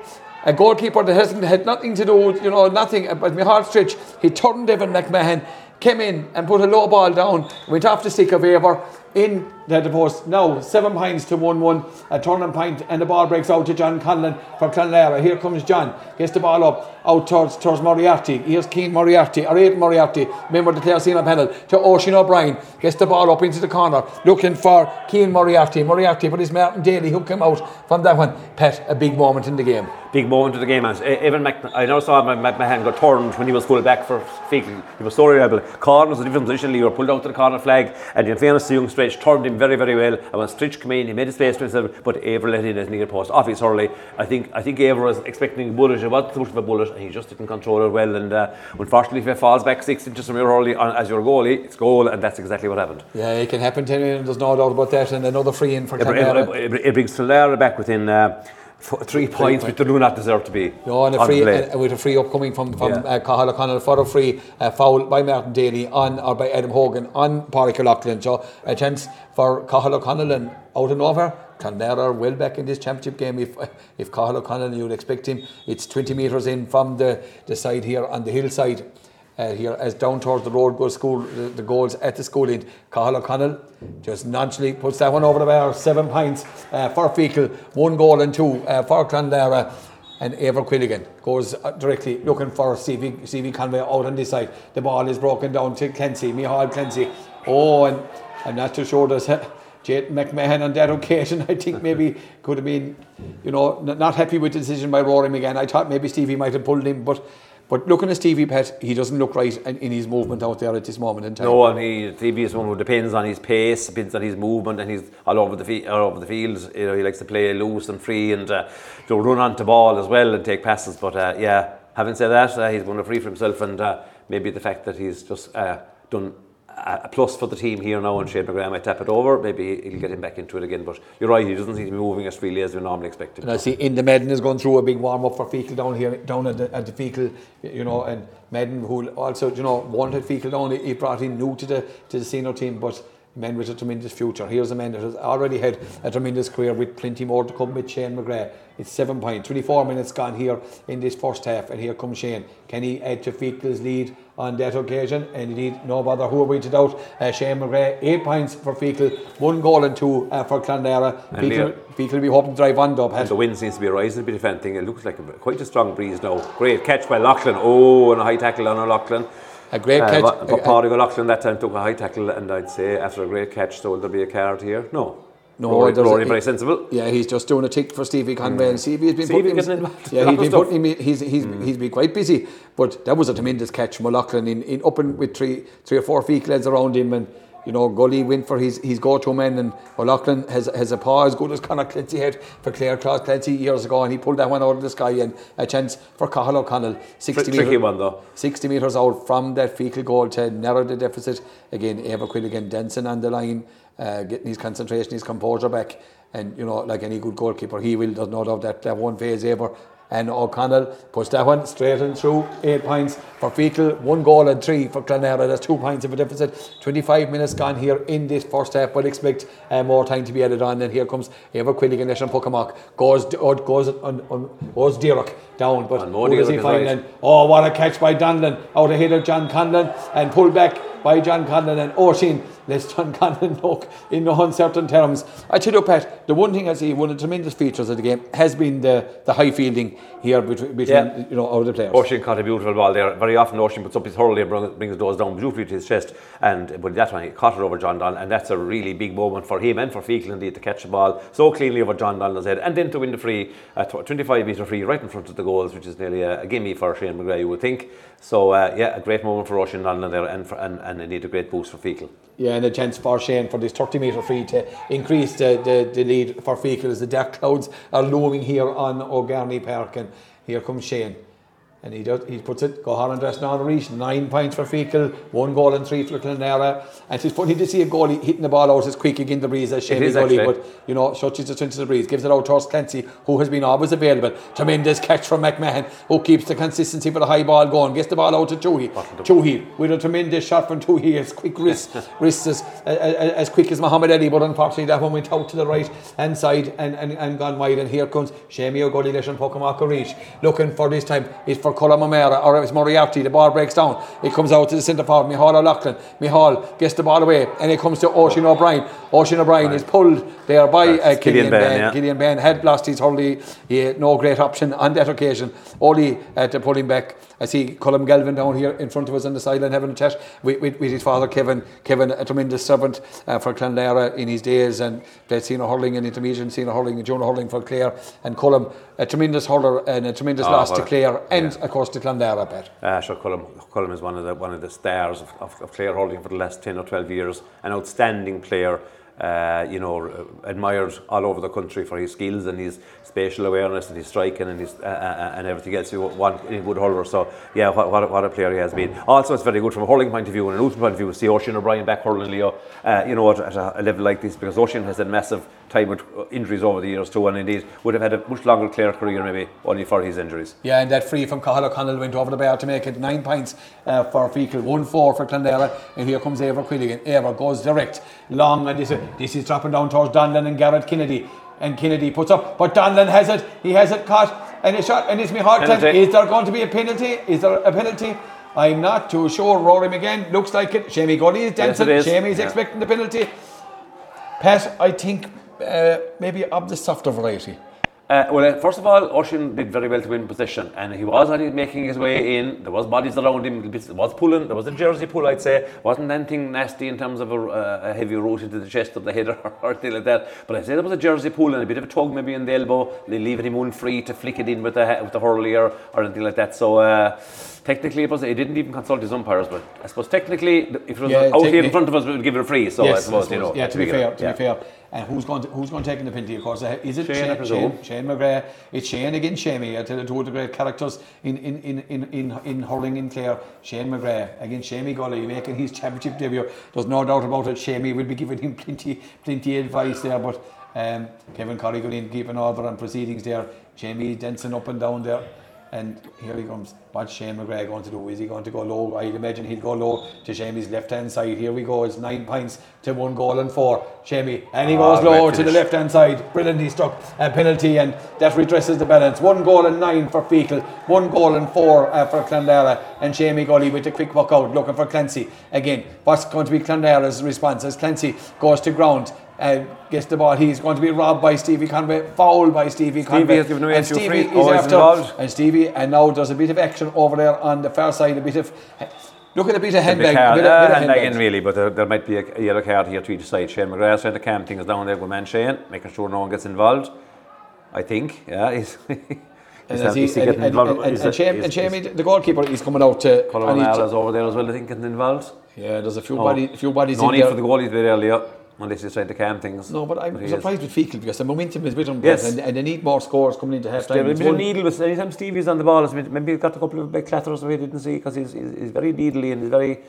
a goalkeeper that hasn't had nothing to do, with, you know, nothing. Uh, but Mihal Stritch, he turned Evan McMahon came in and put a low ball down, went off the stick of Aver in the post. Now, seven points to 1 1, a turning pint, and the ball breaks out to John Conlon for Clonlara. Here comes John, gets the ball up, out towards, towards Moriarty. Here's Keane Moriarty, or Aidan Moriarty, member of the Claresina panel, to Oisin O'Brien, gets the ball up into the corner, looking for Keane Moriarty. Moriarty, but it's Martin Daly who came out from that one. Pat, a big moment in the game. Big moment of the game, and eh, Evan Mac- I never saw McMahon got turned when he was full back for Feakle. He was so reliable. Corner was a different position, He pulled out to the corner flag, and in fairness to young Stritch, turned him very, very well. And when Stritch came in, he made his space for himself, but Eibhear let in his near post. Off his hurley. I think I think Eibhear was expecting a bullet, it was too much of a bullet, and he just didn't control it well. And uh, unfortunately, if it falls back six inches from your hurley on, as your goalie, it's goal, and that's exactly what happened. Yeah, it can happen, Terry, there's no doubt about that. And another free in for it, it, it, it brings Clonlara back within. Uh, three points which they do not deserve to be. No, and a free uh, with a free upcoming from from yeah. uh, O'Connell for a free uh, foul by Martin Daly on or by Adam Hogan on Pádraig O'Loughlin. So a chance for Cathal O'Connell and out and over. Clonlara are well back in this championship game. If if Cathal O'Connell, you'd expect him. It's 20 metres in from the, the side here on the hillside uh, here as down towards the road goes school the, the goals at the school end. Cathal O'Connell just nonchalantly puts that one over the bar seven points uh, for Feakle one goal and two uh, for Clonlara and Eibhear Quilligan goes uh, directly looking for CV, CV Conway out on this side. The ball is broken down to Clancy Mihal Clancy oh and I'm not too sure there's Jade McMahon on that occasion, I think maybe could have been, you know, not happy with the decision by Rory McGann. I thought maybe Stevie might have pulled him, but but looking at Stevie Pett, he doesn't look right in, in, his movement out there at this moment in time. No, and he, Stevie is one who depends on his pace, depends on his movement, and he's all over the field. All over the field, you know, he likes to play loose and free, and uh, to run onto ball as well and take passes. But uh, yeah, having said that, uh, he's going to free for himself, and uh, maybe the fact that he's just uh, done a plus for the team here now and Shane McGrath might tap it over maybe he'll get him back into it again but you're right he doesn't seem to be moving as freely as we normally expect him and I see in the Madden is going through a big warm up for Feakle down here down at the, at the Feakle you know and Madden who also you know wanted Feakle down he brought in new to the to the senior team but man with a tremendous future. Here's a man that has already had a tremendous career with plenty more to come with Shane McGrath. It's seven points, 24 minutes gone here in this first half, and here comes Shane. Can he add to Feakle's lead on that occasion? And indeed, no bother who are we to doubt. Uh, Shane McGrath, eight points for Feakle, one goal and two uh, for Clonlara. Feakle will be hoping to drive on up. And the wind seems to be rising a bit of anything. It looks like a, quite a strong breeze now. Great catch by Loughlin. Oh, and a high tackle on Loughlin. A great uh, catch. But, Pádraig O'Loughlin that time took a high tackle, and I'd say after a great catch, so will there be a card here? No. No, Rory, Rory very sensible. Yeah, he's just doing a tick for Stevie Conway, mm. and Stevie has been Stevie putting him, yeah, he's been putting him, he's he's mm. he's been quite busy. But that was a tremendous catch from O'Loughlin in, in up and with three three or four feet legs around him, and you know, Gully went for his, his go-to man and O'Loughlin has, has a paw as good as Conor Clancy had for Clare Claus Clancy years ago and he pulled that one out of the sky and a chance for Cathal O'Connell. 60 Tr- metre, one though. 60 metres out from that Feakle goal to narrow the deficit. Again Eibhear Quilligan dancing on the line uh, getting his concentration his composure back. And you know like any good goalkeeper he will there's no doubt that that won't phase Eibhear and O'Connell pushed that one straight and through. Eight points for Feakle, one goal and three for Clonlara. That's two points of a deficit. 25 minutes gone here in this first half, but expect uh, more time to be added on. And here comes Eibhear Quilligan and Puckamock. Goes, goes, on, on, goes Dirac down, but who does he find? Right. oh, what a catch by Donlan out ahead of John Conlon and pulled back by John Conlon and Oisin lets John Conlon look in no uncertain terms. I tell you, Pat, the one thing I see, one of the tremendous features of the game has been the, the high fielding here between, between yeah. you know, all the players. Oisin caught a beautiful ball there. Very often Oisin puts up his hurley and brings those down beautifully to his chest. And but that one, he caught it over John Donlan, and that's a really big moment for him and for Feakle indeed to catch the ball so cleanly over John Donlan's head, and then to win the free, uh, 25 metre free right in front of the goals, which is nearly a, a gimme for Shane McGrath, you would think. So uh, yeah, a great moment for Oisin Donlan there, and for, and, and need a great boost for Feakle. Yeah, and a chance for Shane for this 30 metre free to increase the, the, the lead for Feakle as the dark clouds are looming here on O'Garney Park. And here comes Shane. And he does, he puts it, go Holland dress now reach, nine points for Feakle, one goal and three for Clonlara. And it's funny to see a goalie hitting the ball out as quick again the breeze as Shane goalie, but you know, touches it into the breeze, gives it out to us Clancy, who has been always available. Tremendous catch from McMahon, who keeps the consistency for the high ball going, gets the ball out to Toohey. Toohey with a tremendous shot from Toohey, as quick wrist, wrist as, as, as quick as Muhammad Ali, but unfortunately that one went out to the right hand side and, and, and gone wide. And here comes Shamey O'Gully Leshan Pocamaca Reach, looking for this time, it's for Colm O'Meara, or it's Moriarty, the ball breaks down. It comes out to the centre forward, Mihal O'Loughlin. Mihal gets the ball away, and it comes to Oisin O'Brien. Oisin O'Brien right. is pulled there by uh, Killian Bann. ben yeah. Killian Bann had lost his hurley, he had no great option on that occasion. Only uh, to pull him back. I see Colm Galvin down here in front of us on the sideline having a chat with, with, with his father, Kevin. Kevin, a tremendous servant uh, for Clonlara in his days and played senior hurling and intermediate senior hurling and junior hurling for Clare. And Colm, a tremendous hurler and a tremendous oh, loss to Clare and, yeah. of course, to Clonlara, Pat. Uh, sure, Colm, Colm is one of the, one of the stars of, of, of Clare hurling for the last 10 or 12 years. An outstanding player uh, you know, uh, admired all over the country for his skills and his spatial awareness and his striking and his uh, uh, and everything else you want in good hurler. So yeah, what, what, a, what a player he has been. Also, it's very good from a hurling point of view and a Luton point of view see Oisin O'Brien back hurling Leo, uh, you know, at, at a, level like this because Oisin has had massive time with injuries over the years too, and indeed would have had a much longer Clare career maybe only for his injuries. Yeah, and that free from Cathal O'Connell went over the bar to make it nine points uh, for Feakle, one four for Clonlara, and here comes Eibhear Quilligan. Eibhear goes direct, long, and this, this is dropping down towards Donlan and Garrett Kennedy and Kennedy puts up, but Donlan has it. He has it caught, and it's shot, and it's me hard time. Is there going to be a penalty? Is there a penalty? I'm not too sure. Rory McGann looks like it. Shamey Gully is dancing. Yes, Shamey's yeah. expecting the penalty. Pat, I think uh, maybe of the softer variety. Uh, well, uh, first of all, Oisin did very well to win position, and he was making his way in. There was bodies around him. There was pulling. There was a jersey pull, I'd say. wasn't anything nasty in terms of a, a heavy root into the chest of the head or, or anything like that. But I'd say there was a jersey pull and a bit of a tug maybe in the elbow, leaving him free to flick it in with the with the hurley or, or anything like that. So. Uh, technically it was he didn't even consult his umpires but I suppose technically if it was yeah, out here in front of us we would give it a free so yes, I, suppose, I suppose you know yeah to be fair to yeah. be fair and who's going to, who's going to take in the penalty? Of course, uh, is it Shane? Shane, Shane, Shane McGrath. It's Shane against Shamey. I tell you, two of the great characters in in in in in, in hurling in Clare. Shane McGrath against Shamey Gully making his championship debut. There's no doubt about it. Shamey will be giving him plenty plenty of advice there, but. Um, Kevin in, keeping order on proceedings there. Jamie dancing up and down there. And here he comes. What's Shane McGrath going to do? Is he going to go low? I'd imagine he'd go low to Shamey's left hand side. Here we go. It's nine points to one goal and four. Shamey. And he goes oh, low to the left hand side. Brilliant. He struck a penalty and that redresses the balance. One goal and nine for Feakle. One goal and four uh, for Clonlara. And Shamey Gully with a quick walk out looking for Clancy. Again, what's going to be Clonlara's response as Clancy goes to ground? Uh, gets the ball. He's going to be robbed by Stevie Conway, fouled by Stevie, Stevie Conway. has given away and Stevie free. is after, involved. and Stevie, and now there's a bit of action over there on the far side, a bit of. Look at a bit of handbag. A bit, uh, handbag in really, but there, there, might be a yellow card here to each side. Shane McGrath trying to calm things down there with man Shane, making sure no one gets involved. I think, yeah. He's and, and, he, and, and, and, and, Shame, the goalkeeper, he's coming out to. Colin is over there as well. I think getting involved. Yeah, there's a few oh. body, few bodies. No in need there. for the goalie to be there, Leo unless you trying to calm things. No, but I'm but surprised with Feakle because the momentum is with them yes. and, and they need more scores coming into half time. A bit of needle with anytime Stevie's on the ball, maybe he's got a couple of big clatters we didn't see because he's, he's, he's, very needly and he's very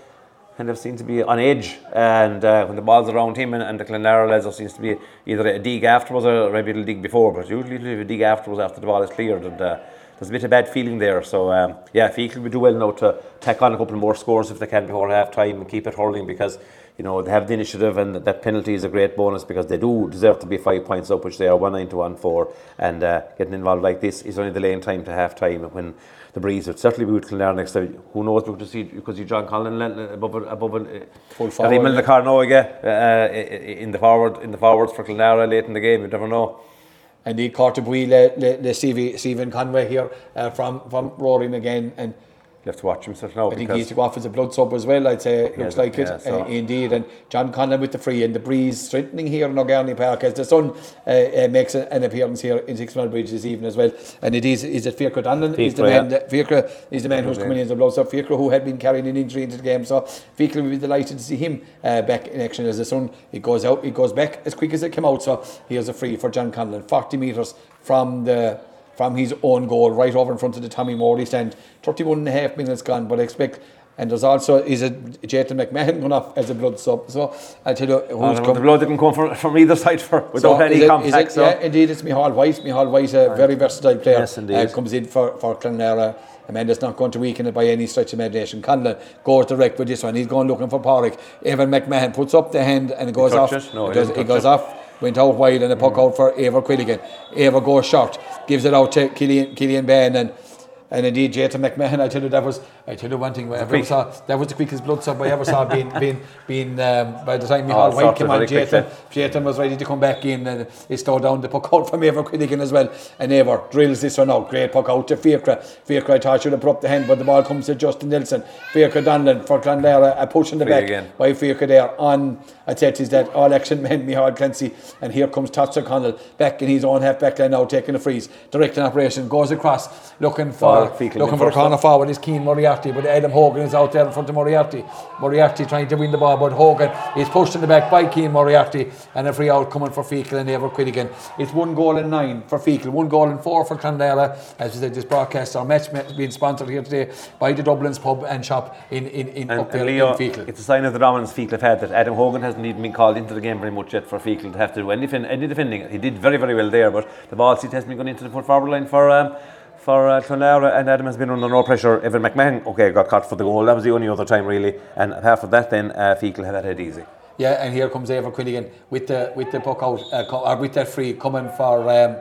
kind of seems to be on edge. And uh, when the ball's around him and, and the Clonlara lads, there seems to be either a dig afterwards or maybe a dig before, but usually a dig afterwards after the ball is cleared. And uh, there's a bit of bad feeling there. So um, yeah, Feakle would do well now to tack on a couple more scores if they can before half time and keep it hurling because you know, they have the initiative and that penalty is a great bonus because they do deserve to be five points up, which they are one nine to one four. And uh, getting involved like this is only delaying time to half time when the breeze would certainly be with Clare next time. Who knows? We're going to see because you John Collin lent above above uh, full forward. Yeah. the car now again uh, in the forward in the forwards for Clonlara late in the game. You never know. And the Cortabui, le, le, le Stevie, Stephen Conway here uh, from from Rory again and have to watch himself now. I think he's to go off as a blood sub as well. I'd say it looks like yeah, it so. uh, indeed. And John Conlon with the free and the breeze strengthening here in O'Garney Park as the sun uh, uh, makes an appearance here in Six Mile Bridge this evening as well. And it is is it Fiacre Donlan is the Fiacre, man. That, Fiacre is the man who's coming in as a blood sub. Fiacre who had been carrying an injury into the game, so Fiacre will be delighted to see him uh, back in action as the sun. It goes out, it goes back as quick as it came out. So here's a free for John Conlon, 40 metres from the from his own goal right over in front of the Tommy Morley stand. 31 and a half minutes gone, but I expect. And there's also is a Jayton McMahon going off as a blood sub. So I tell you Oh, who's come. the blood didn't come from, from either side for, without So any contact. it- so. Yeah, indeed, it's Mihal White. Mihal White, a very versatile player. Yes, indeed. Uh, comes in for, for Clonlara. Amanda's not going to weaken it by any stretch of imagination. Conlon goes direct with this one. He's going looking for Porrick. Evan McMahon puts up the hand and it goes off. it? No, it, does, it goes off. Went out wide and a puck out for Eibhear Quilligan. Eibhear goes short, gives it out to Killian, Killian Bann and and indeed Jayton McMahon. I tell you that was I tell you one thing. I ever saw that was the quickest blood sub I ever saw. being being being um, by the time Mihal Oh, White came on, very quickly. Jayton Jayton was ready to come back in and he slowed down the puck out from Eibhear Quilligan as well. And Eibhear drills this one out. Great puck out to Fiacre. Fiacre I thought should have put up the hand, but the ball comes to Justin Nelson. Fiacre Donlan for Clonlara, a push in the Free back again. by Fiacre there on, I'd say it is that all action man, Mihal Clancy. And here comes Tots O'Connell back in his own half back line now, taking a freeze. Directing operation, goes across, looking for, Ball, looking for a corner forward is Keane Moriarty, but Adam Hogan is out there in front of Moriarty. Moriarty trying to win the ball, but Hogan is pushed in the back by Keane Moriarty and a free out coming for Feakle and they Eibhear Quilligan. It's one goal and nine for Feakle, one goal and four for Clonlara. As we said, this broadcast, our match being sponsored here today by the Dublin's Pub and Shop in, in, in And, up there Leo, in Feakle. it's a sign of the dominance Feakle have had that Adam Hogan hasn't even been called into the game very much yet for Feakle to have to do any, any defending. He did very, very well there, but the ball seat hasn't been going into the foot forward line for um, for uh, Clonlara, and Adam has been under no pressure. Evan McMahon, okay, got caught for the goal. That was the only other time really, and apart from that, then uh, had it easy. Yeah, and here comes Eibhear Quilligan with the with the puck out, uh, or with that free coming for um,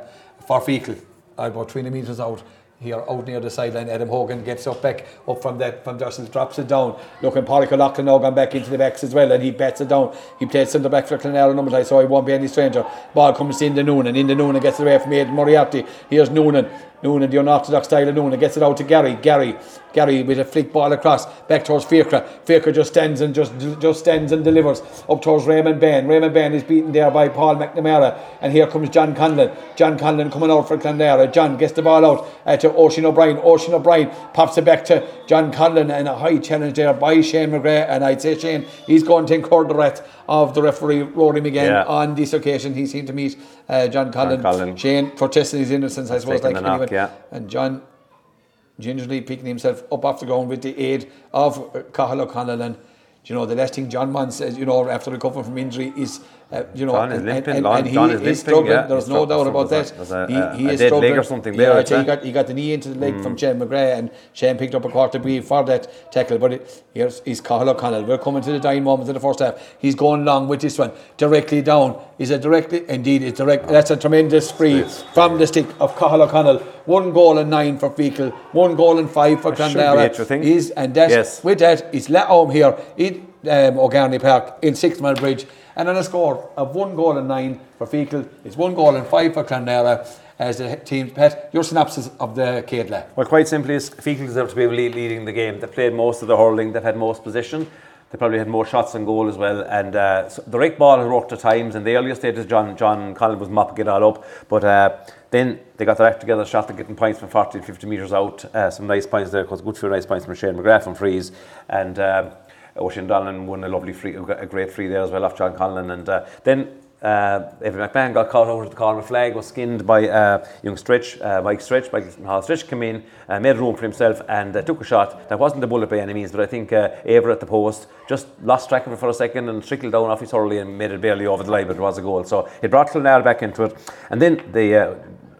for Feakle, uh, about 20 metres out. Here, out near the sideline, Adam Hogan gets up back up from that from Dursel, drops it down. Looking, Pádraig O'Loughlin now gone back into the backs as well, and he bets it down. He plays centre back for Clonlara number so he won't be any stranger. Ball comes in the Noonan, in the Noonan gets it away from Aidan Moriarty. Here's Noonan, Noonan, the unorthodox style of Noonan, gets it out to Gary. Gary, Gary with a flick ball across back towards Fiacre. Fiacre just stands and just just stands and delivers up towards Raymond Bann. Raymond Bann is beaten there by Paul McNamara, and here comes John Conlon. John Conlon coming out for Clonlara. John gets the ball out uh, to Oisin O'Brien. Oisin O'Brien pops it back to John Conlon, and a high challenge there by Shane McGrath. And I'd say Shane, he's going to incur the wrath of the referee Rory McGann Yeah. on this occasion. He seemed to meet uh, John Conlon. Conlon. Shane protesting his innocence, I suppose, like knock, yeah. And John gingerly picking himself up off the ground with the aid of uh, Cathal O'Connell and you know the last thing John wants uh, you know after recovering from injury is uh, you know John is and, limping, and, and he John is is limping, struggling yeah. there's no doubt about that. a- he, a- he a is dead leg struggling. or something yeah, there, I I'd he got, he got the knee into the leg from Shane McGrath and Shane picked up a quarter B for that tackle but it, here's he's Cathal O'Connell we're coming to the dying moment of the first half. He's going long with this one. Directly down. Is it directly? Indeed it's direct that's a tremendous free from the stick of Cathal O'Connell one goal and nine for Feakle. One goal and five for That should be Clonlara is and that Yes. with that it's let home here in um, O'Garney Park in Six Mile Bridge and on a score of one goal and nine for Feakle it's one goal and five for Clonlara as the team pet your synopsis of the Cadla Well, quite simply, Feakle deserve to be leading the game. They played most of the hurling. They've had most possession. They probably had more shots on goal as well. And uh, so the right ball has worked at times. And the earlier stages, John John Conlon was mopping it all up. But uh, then they got their act together, shot at getting points from 40 to 50 metres out. Uh, some nice points there, because good few nice points from Shane McGrath. And um, Oisin Donlan won a lovely free, a great free there as well off John Conlon. And uh, then uh, Evan McMahon got caught over the corner flag, was skinned by uh, young Stritch, uh, Mike Stritch, Michael Hall Stritch came in, uh, made room for himself and uh, took a shot. That wasn't a bullet by any means, but I think uh, Eibhear at the post just lost track of it for a second and trickled down off his hurley and made it barely over the line, but it was a goal. So it brought Clonard back into it. And then the uh,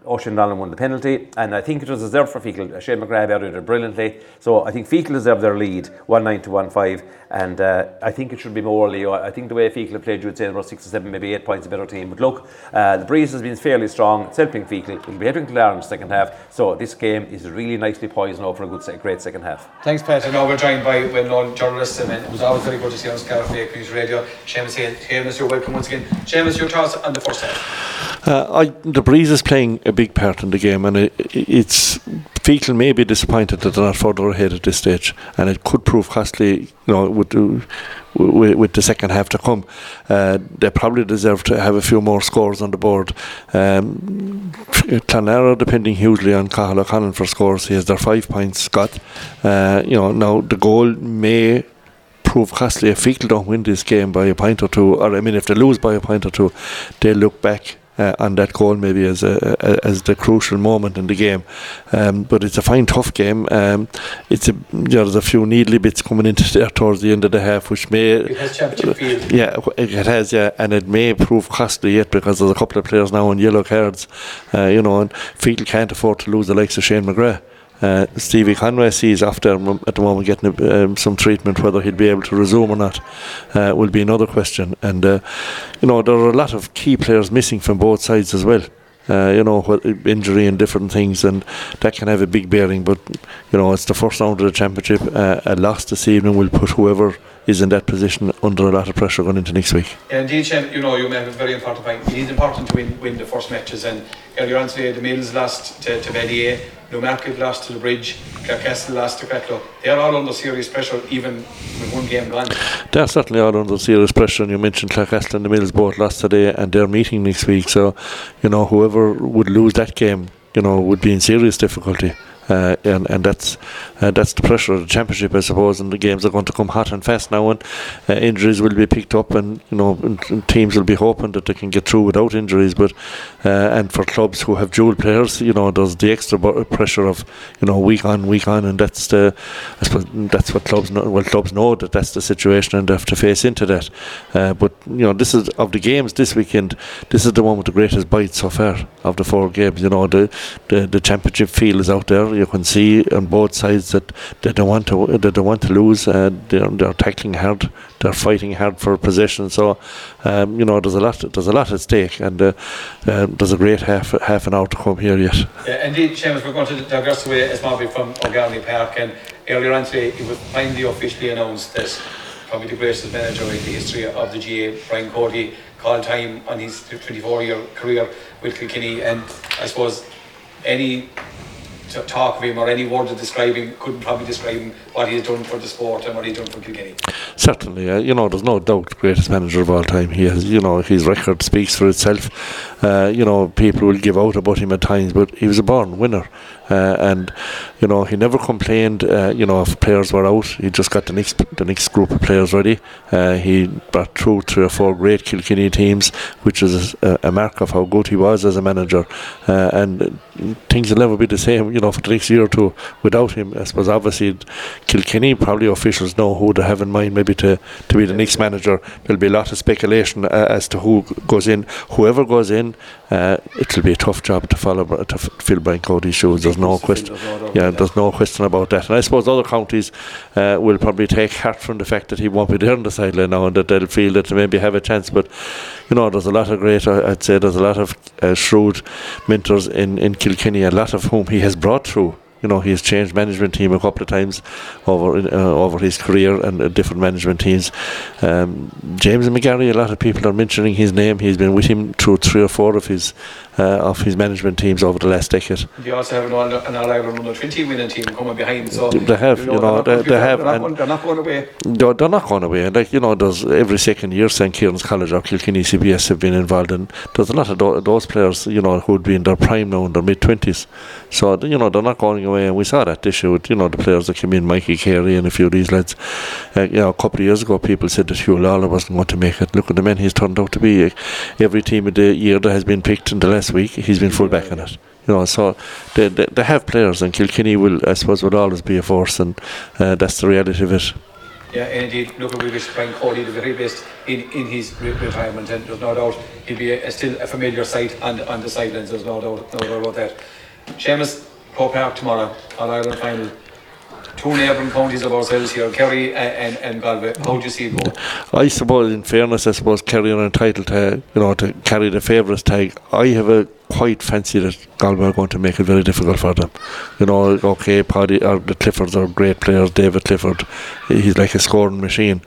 Oisin Donlan won the penalty, and I think it was deserved for Feakle. Shane McGrath buried it brilliantly. So I think Feakle deserved their lead, 1 9 to 1 5. And uh, I think it should be more, Leo. I think the way Feakle have played, you would say about 6 or 7, maybe 8 points a better team. But look, uh, the breeze has been fairly strong. It's helping Feakle. It'll be helping Clare in the second half. So this game is really nicely poised now for a good, se- great second half. Thanks, Pat. And now we're joined by well-known journalist, and it was always very good to see on Scarlet Fake News Radio. Seamus here. Seamus, you're welcome once again. Seamus, your thoughts on the first half? Uh, I, the breeze is playing a big part in the game, and it, it's Feakle may be disappointed that they're not further ahead at this stage, and it could prove costly. You know, with the, with, with the second half to come, uh, they probably deserve to have a few more scores on the board. Um, Clonlara depending hugely on Cathal O'Connell for scores. He has their five points got. Uh, you know, now the goal may prove costly if Feakle don't win this game by a point or two, or I mean, if they lose by a point or two, they look back uh, on that goal maybe as a, a, as the crucial moment in the game. Um, but it's a fine, tough game. Um, it's a you know, there's a few needly bits coming into there towards the end of the half, which may it has championship. Yeah, it has. Yeah, and it may prove costly yet because there's a couple of players now on yellow cards. Uh, you know, and Feakle can't afford to lose the likes of Shane McGrath. Uh, Stevie Conway sees after at the moment getting um, some treatment, whether he'll be able to resume or not, uh, will be another question. And uh, you know there are a lot of key players missing from both sides as well. Uh, you know, injury and different things, and that can have a big bearing. But you know, it's the first round of the championship. Uh, a loss this evening will put whoever is in that position under a lot of pressure going into next week. Yeah, indeed, Shane, you know, you make a very important point. It is important to win, win the first matches, and earlier on today, the Mills lost to, to Ballyea. Newmarket lost to the Bridge, Clarecastle lost to Cratloe. They're all under serious pressure, even with one game gone. They're certainly all under serious pressure. And you mentioned Clarecastle and the Mills both lost today, and they're meeting next week. So, you know, whoever would lose that game, you know, would be in serious difficulty. Uh, and and that's uh, that's the pressure of the championship, I suppose. And the games are going to come hot and fast now, and uh, injuries will be picked up, and you know and, and teams will be hoping that they can get through without injuries. But uh, and for clubs who have dual players, you know, there's the extra pressure of you know week on week on, and that's the I suppose that's what clubs know. Well, clubs know that that's the situation, and they have to face into that. Uh, but you know, this is of the games this weekend. This is the one with the greatest bite so far of the four games. You know, the the, the championship feel is out there you can see on both sides that they don't want to they don't want to lose. Uh, they're, they're tackling hard, they're fighting hard for possession. So um, you know there's a lot there's a lot at stake, and uh, uh, there's a great half half an hour to come here yet. Yeah, indeed, Seamus, we're going to digress away as Marby from O'Garney Park, and earlier on today it was finally officially announced that probably the greatest manager in the history of the GA, Brian Cody, called time on his 24 year career with Kilkenny, and I suppose any to talk of him or any word to describe him couldn't probably describe him what he's done for the sport and what he's done for Kilkenny. Certainly, uh, you know, there's no doubt greatest manager of all time. He has, you know, his record speaks for itself. Uh, you know, people will give out about him at times, but he was a born winner. Uh, and you know he never complained. Uh, you know if players were out, he just got the next the next group of players ready. Uh, he brought through three or four great Kilkenny teams, which is a, a mark of how good he was as a manager. Uh, and things will never be the same. You know for the next year or two without him. I suppose obviously Kilkenny probably officials know who they have in mind maybe to to be the next manager. There'll be a lot of speculation uh, as to who goes in. Whoever goes in, uh, it'll be a tough job to follow to fill Brian Cody's shoes. There's no question. Yeah, there's no question about that. And I suppose other counties uh, will probably take heart from the fact that he won't be there on the sideline now, and that they'll feel that they maybe have a chance. But you know, there's a lot of great. I'd say there's a lot of uh, shrewd mentors in in Kilkenny, a lot of whom he has brought through you know, he's changed management team a couple of times over uh, over his career and uh, different management teams. Um, James McGarry, a lot of people are mentioning his name. He's been with him through three or four of his uh, of his management teams over the last decade. They also have an All Ireland under 20 winning team coming behind. So they have, you know, you know they, they, have, they're not, they're not going away. They're, they're not going away. And like you know, there's every second year St Kieran's College or Kilkenny CBS have been involved, and there's a lot of th- those players, you know, who'd be in their prime now in their mid 20s. So you know, they're not going away, and we saw that this year with you know the players that came in, Mikey Carey and a few of these lads. Uh, you know, a couple of years ago, people said that Huw Lawlor wasn't going to make it. Look at the men he's turned out to be. Every team of the year that has been picked in the last week, he's been full back in it. You know, so they, they, they have players, and Kilkenny will, I suppose, will always be a force, and uh, that's the reality of it. Yeah, and indeed. Look, we wish Brian Cody the very best in, in his re- retirement, and there's no doubt he'll be a, a still a familiar sight on, on the sidelines. There's no doubt, no doubt about that. Seamus, Croke Park tomorrow, All Ireland final two neighbouring counties of ourselves here, Kerry and, and Galway. How do you see it going? I suppose, in fairness, I suppose Kerry are entitled to, you know, to carry the favourites tag. I have a quite fancy that Galway are going to make it very difficult for them. You know, okay, Paddy uh, or the Cliffords are great players. David Clifford, he's like a scoring machine.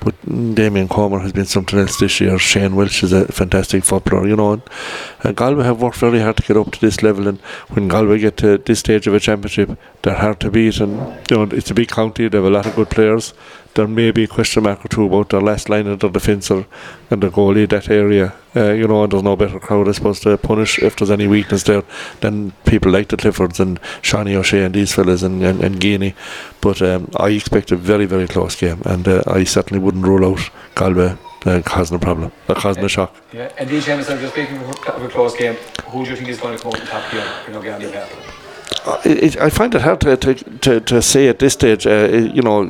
but Damien Comer has been something else this year. Shane Walsh is a fantastic footballer, you know. And, and Galway have worked very hard to get up to this level, and when Galway get to this stage of a championship, they're hard to beat. And you know, it's a big county; they have a lot of good players there may be a question mark or two about their last line of their defence or and the goalie that area. Uh, you know, and there's no better crowd, I suppose, to punish if there's any weakness there than people like the Cliffords and Seánie O'Shea and these fellas and, and, and Guinea. But um, I expect a very, very close game, and uh, I certainly wouldn't rule out Galway uh, causing a problem, uh, causing a shock. Yeah, and these just speaking of a close game, who do you think is going to come top here in O'Garney Park? Uh, it, I find it hard to, to, to, say at this stage. Uh, you know,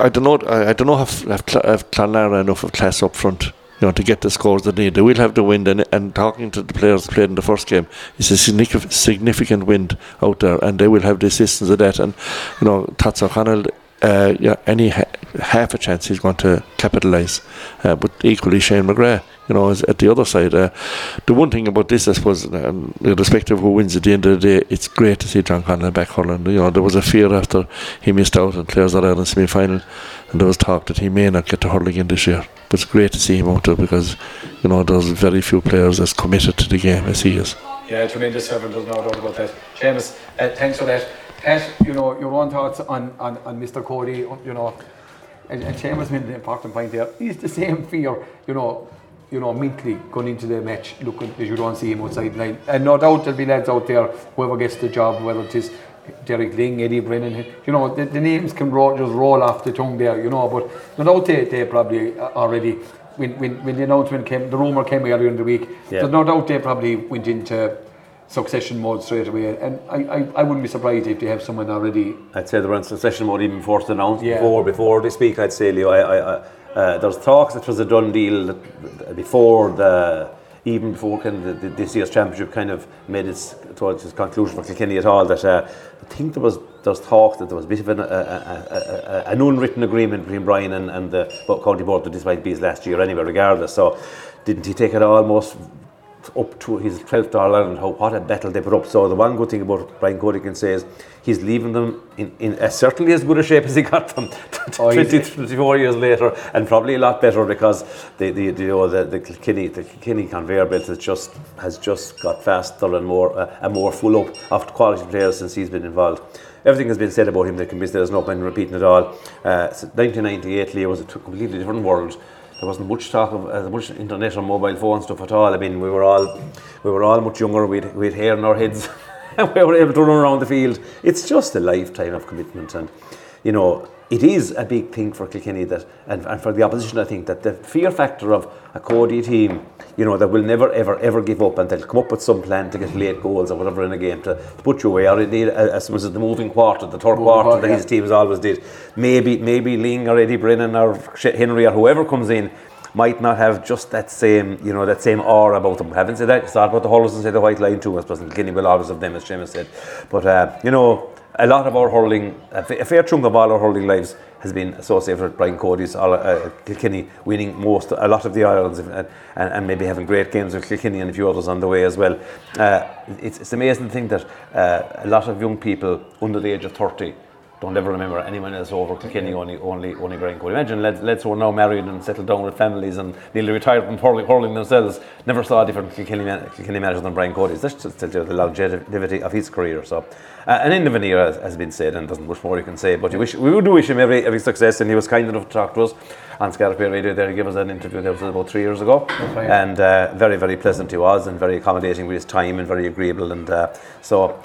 I don't know. I, don't know if if, if Clonlara enough of class up front. You know, to get the scores they need, they will have the wind. And, and talking to the players played in the first game, it's a significant, wind out there, and they will have the assistance of that. And you know, Tats O'Connell uh, yeah, any ha- half a chance he's going to capitalise. Uh, but equally, Shane McGrath, you know, is at the other side. Uh, the one thing about this, I suppose, um, irrespective of who wins at the end of the day, it's great to see John Connell back hurling. You know, there was a fear after he missed out on Clare's Ireland semi final, and there was talk that he may not get to hurl again this year. But it's great to see him out there because, you know, there's very few players as committed to the game as he is. Yeah, tremendous servant, there's no doubt about that. Seamus, uh, thanks for that. Pat, you know, your own thoughts on, on, on Mr. Cody, you know, and, and Seamus made an important point there. He's the same fear, you know, you know, mentally going into the match, looking as you don't see him outside the line. And no doubt there'll be lads out there, whoever gets the job, whether it is Derek Lyng, Eddie Brennan, you know, the, the names can roll, just roll off the tongue there, you know, but no doubt they, they probably uh, already, when, when, when the announcement came, the rumour came earlier in the week, yeah. there's no doubt they probably went into succession mode straight away. And I, I, I wouldn't be surprised if they have someone already. I'd say they're in succession mode even before it's announced. Yeah. Before before they speak, I'd say Leo. I, I, uh, there's talks that was a done deal before the even before kind of the, this year's championship kind of made its towards its conclusion for Kilkenny at all. That uh, I think there was there's talk that there was a bit of an, a, a, a, an unwritten agreement between Brian and, and the county board that this might be his last year anyway, regardless. So didn't he take it almost up to his 12th All Ireland, how what a battle they put up. So the one good thing about Brian Cody can say is he's leaving them in, in a, certainly as good a shape as he got them oh, 20, 24 years later, and probably a lot better because the the, the you know the the Kilkenny the Kilkenny conveyor belt has just has just got faster and more uh, and more full up of quality players since he's been involved. Everything has been said about him that can be there's no point in repeating it all. Uh, 1998, Leo was a completely different world there wasn't much talk of uh, much internet or mobile phone stuff at all. I mean, we were all we were all much younger. We'd we'd hair in our heads, and we were able to run around the field. It's just a lifetime of commitment, and you know, it is a big thing for Kilkenny that, and, and for the opposition, I think that the fear factor of a Cody team, you know, that will never, ever, ever give up and they'll come up with some plan to get late goals or whatever in a game to, to put you away. Or indeed, as was it the moving quarter, the third moving quarter part, that yeah. his teams always did. Maybe, maybe Lyng or Eddie Brennan or Henry or whoever comes in might not have just that same, you know, that same aura about them. Having said that, it's not about the Hullers and say the white line too. I suppose Kilkenny will always have them, as Seamus said. But uh, you know, a lot of our hurling, a fair chunk of all our hurling lives has been associated with Brian Cody's uh, Kilkenny winning most, a lot of the Irelands, and, and, maybe having great games with Kilkenny and a few others on the way as well. Uh, it's, it's amazing to think that uh, a lot of young people under the age of 30 don't ever remember anyone else over Kilkenny, only only only Brian Cody. Imagine lads, lads who are now married and settled down with families and nearly retired from hurling, hurling themselves, never saw a different Kilkenny, Kilkenny manager than Brian Cody. That's just the longevity of his career. So, uh, an end of an era has been said, and there's much more you can say. But you wish, we would wish him every every success, and he was kind enough to talk to us on Scariff Radio. There, he gave us an interview that was about three years ago, right. and uh, very very pleasant he was, and very accommodating with his time, and very agreeable, and uh, so.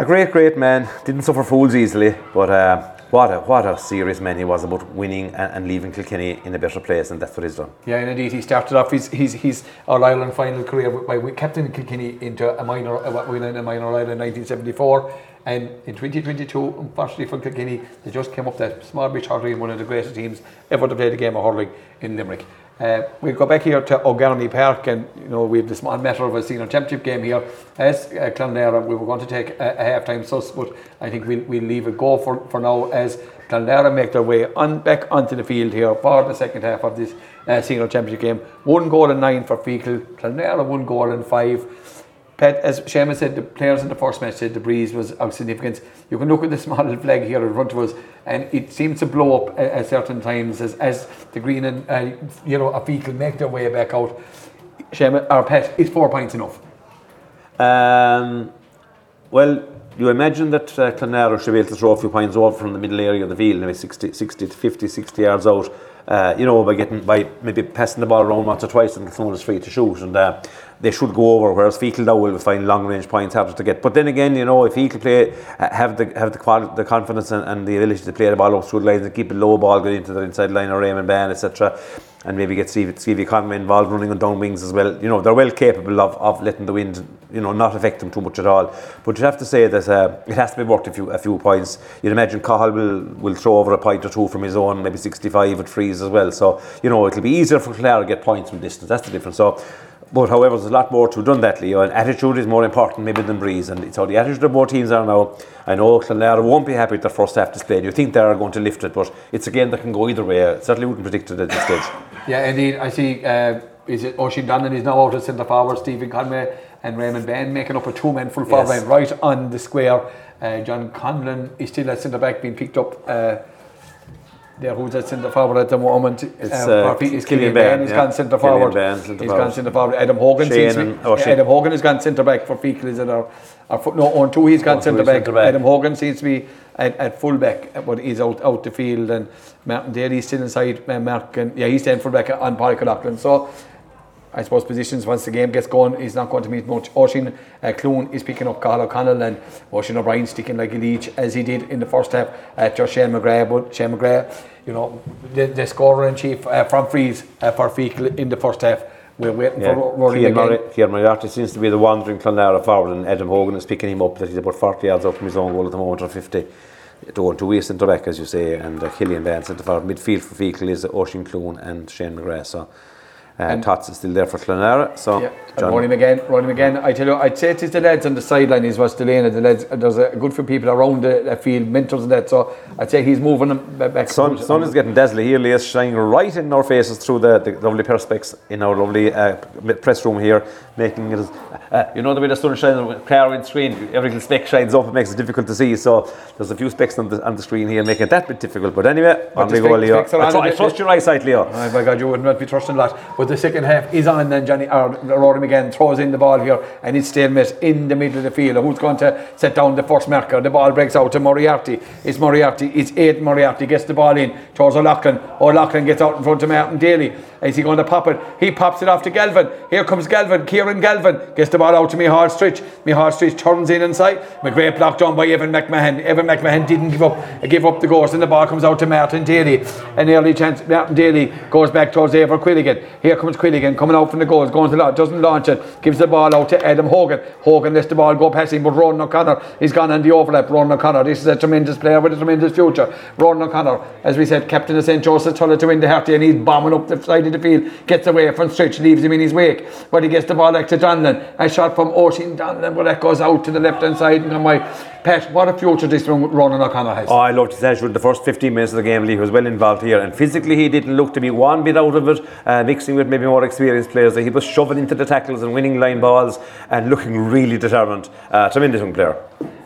A great, great man. Didn't suffer fools easily, but uh, what a what a serious man he was about winning and, and, leaving Kilkenny in a better place, and that's what he's done. Yeah, and indeed he started off his his, his All Ireland final career by captain Kilkenny into a minor winning a minor Ireland in 1974. And in 2022, unfortunately for Kilkenny, they just came up that small bit in one of the greatest teams ever to play the game of hurling in Limerick. Uh, we go back here to O'Garney Park, and you know we have the small matter of a senior championship game here. As uh, we were going to take a, a half-time sus, but I think we'll, we'll leave it go for, for now as Clonlara make their way on back onto the field here for the second half of this uh, senior championship game. One goal and nine for Feakle. Clonlara one goal and five. Pat, as Seamus said, the players in the first match said the breeze was of significance. You can look at this small flag here in front of us, and it seems to blow up at, certain times as, as the green and uh, you know a vehicle make their way back out. Shema, our Pet, is four points enough? Um, well, you imagine that uh, Clonlara should be able to throw a few points over from the middle area of the field, maybe 60, 60 to 50, 60 yards out. Uh, you know, by getting by maybe passing the ball around once or twice and someone is free to shoot, and uh, they should go over. Whereas Feakle now will find long range points harder to get. But then again, you know, if he can play, uh, have the have the, quali- the confidence and, and, the ability to play the ball up through the lines and keep a low ball going into the inside line or Raymond Bann, etc and maybe get Stevie, Stevie Conway involved running on down wings as well. You know, they're well capable of, of letting the wind, you know, not affect them too much at all. But you have to say that uh, it has to be worked a few, a few points. You'd imagine Cathal will, will throw over a point or two from his own, maybe 65 at freeze as well. So, you know, it'll be easier for Clare to get points from distance. That's the difference. So, but however, there's a lot more to done that, Leo. And attitude is more important maybe than breeze. And it's how the attitude of both teams are now. I know Clonlara won't be happy with their first half display. You think they are going to lift it, but it's a game that can go either way. I certainly wouldn't predict it at this stage. Yeah, indeed. I see. Uh, is it Oisin Donlan is now out at centre forward. Stephen Conway and Raymond Bann making up a two men full forward yes. line right on the square. Uh, John Conlon is still at centre back being picked up. Uh, there who's at centre forward at the moment. It's, uh, it's Killian Bann. He's yeah. gone centre forward. He's gone centre forward. Adam Hogan seems to be, Adam Hogan has gone centre back for Feakle. Is it our, our foot? No, on two he's gone centre back. back. Adam Hogan seems to be at, at full back, but he's out out the field and Martin Daly's still inside. Uh, Mark and yeah, he's staying full back on Paul Loughlin. So I suppose positions once the game gets going he's not going to meet much. Oisin uh, Clune is picking up Carl O'Connell and Oisin O'Brien sticking like a leech as he did in the first half at Josh Shane McGrath. But Shane McGrath, you know, the, the scorer in chief uh, from freeze uh, for Feakle in the first half. We're waiting yeah. for Rory again. Kieran Moriarty seems to be the wandering Clonlara forward and Adam Hogan is picking him up. That he's about 40 yards up from his own goal at the moment or 50 to go to centre back as you say and uh, Killian Bann centre forward. Midfield for Feakle is Oisin Clune and Shane McGrath. So uh, and Tots is still there for Clonlara. So yeah. John. again, McGann, Ronnie McGann. I tell you, I'd say it is the lads on the sideline. Is what's delaying the lads. There's a good few people around the, the field, mentors and that. So I'd say he's moving them back. Sun, sun is getting dazzling here. Leah's shining right in our faces through the, the lovely perspex in our lovely uh, press room here, making it. Uh, you know the way the sun shines, clear in screen. Every little speck shines up. It makes it difficult to see. So there's a few specks on the on the screen here, making it that bit difficult. But anyway, but on we go, Leo. I, tr- I trust your eyesight, Leo. Oh my God, you wouldn't be trusting that. But the second half is on, then Johnny or Rory McGann throws in the ball here, and it's stalemate in the middle of the field. Who's going to set down the first marker? The ball breaks out to Moriarty. It's Moriarty. It's eight Moriarty gets the ball in towards O'Loughlin. O'Loughlin oh, gets out in front of Martin Daly. Is he going to pop it? He pops it off to Galvin. Here comes Galvin. Kieran Galvin gets the ball out to Mihal Stritch. Mihal Stritch turns in inside. McGrath blocked on by Evan McMahon. Evan McMahon didn't give up give up the ghost, and the ball comes out to Martin Daly. An early chance. Martin Daly goes back towards Eibhear Quilligan. Here comes Quilligan coming out from the goals, going to the doesn't launch it, gives the ball out to Adam Hogan. Hogan lets the ball go past him, but Ronan O'Connor he's gone on the overlap. Ronan O'Connor, this is a tremendous player with a tremendous future. Ronan O'Connor, as we said, captain of St. Joseph Tulla to win the Harty, and he's bombing up the side of the field, gets away from Stritch, leaves him in his wake. But he gets the ball back to Donlan. A shot from Oisin Donlan, but that goes out to the left hand side and come by. Pat, what a future this Ronan O'Connor has. Oh, I loved his attitude in the first 15 minutes of the game. He was well involved here, and physically he didn't look to be one bit out of it, uh, mixing with maybe more experienced players. He was shoving into the tackles and winning line balls and looking really determined. Uh, tremendous young player.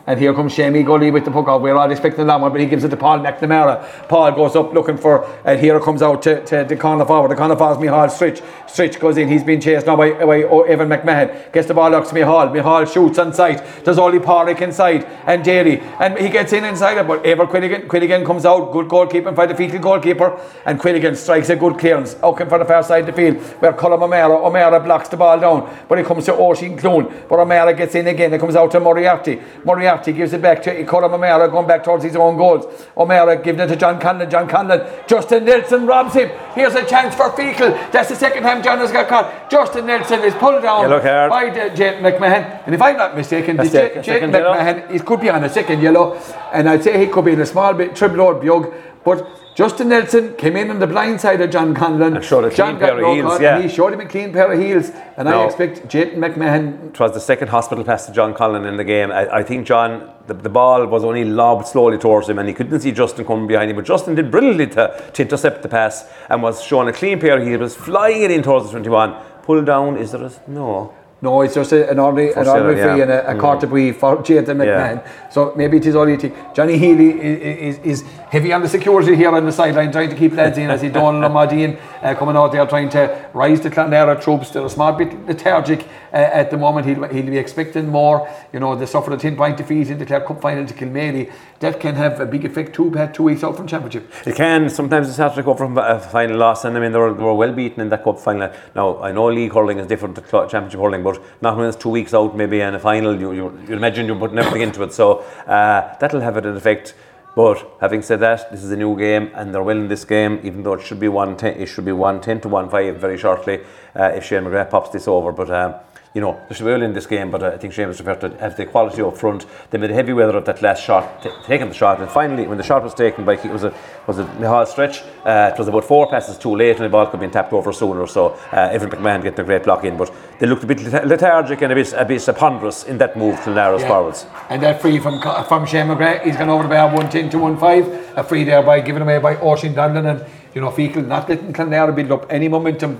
And here comes Shamey Gully with the puck out. We're all expecting that one, but he gives it to Paul McNamara. Paul goes up looking for, and here comes out to, to the corner forward. The corner forward, Mihal Stritch. Stritch goes in. He's been chased now by, by Evan McMahon. Gets the ball up to Mihal. Mihal shoots on sight. There's only Parrick inside and Daly. And he gets in inside it, but Eibhear Quilligan, Quilligan comes out. Good goalkeeping by the Feakle goalkeeper. And Quilligan strikes a good clearance. Looking for the far side of the field where Colm O'Mara. O'Mara blocks the ball down, but it comes to Oisin Clune. But O'Mara gets in again. It comes out to Moriarty. Moriarty gives it back to Colm O'Mara going back towards his own goals. O'Mara giving it to John Conlon. John Conlon. Justin Nelson robs him. Here's a chance for Feakle. That's the second time John has got caught. Justin Nelson is pulled down by Jake McMahon. And if I'm not mistaken, Jake, Jake McMahon he could be on a second yellow. And I'd say he could be in a small bit triple or bug. But Justin Nelson came in on the blind side of John Conlon. And showed a John clean pair of heels, yeah. he showed him a clean pair of heels. And no. I expect Jayton McMahon. It was the second hospital pass to John Conlon in the game. I, I think John, the, the, ball was only lobbed slowly towards him and he couldn't see Justin coming behind him. But Justin did brilliantly to, to intercept the pass and was showing a clean pair of heels, was flying it in towards the 21. Pull down, is there a. No. No, it's just a, an ordinary, an ordinary yeah. and a, a brief for Jayden McMahon. So maybe it is all you think. Johnny Healy is, is, is heavy on the security here on the sideline, trying to keep lads in as he Donald O'Madine uh, coming out there trying to rise the Clonlara troops. They're a small bit lethargic uh, at the moment. He'll, he'll be expecting more. You know, they suffered a 10 point defeat in the Clare Cup final to Kilmaley. That can have a big effect too, had two weeks out from championship. It can. Sometimes it's hard to recover from a final loss, and I mean they were, they were well beaten in that cup final. Now I know league hurling is different to championship hurling, but not when it's two weeks out, maybe in a final, you you, you imagine you're putting everything into it. So uh, that'll have an effect. But having said that, this is a new game, and they're winning this game, even though it should be one ten. It should be one ten to one five very shortly uh, if Shane McGrath pops this over. But um, you know, they should be well in this game, but uh, I think Seamus preferred to have the quality up front. They made a heavy weather of that last shot, t- taking the shot, and finally, when the shot was taken by, it was a was a Mihal Stritch. Uh, it was about four passes too late, and the ball could have been tapped over sooner. So uh, Evan McMahon getting a great block in, but they looked a bit lethargic and a bit a bit ponderous in that move to Lara's Yeah. forwards. And that free from from Shane McGrath, he's gone over the bar 110 to 15. A free there by given away by Oisin Donlan and you know Feakle not letting Clonlara build up any momentum.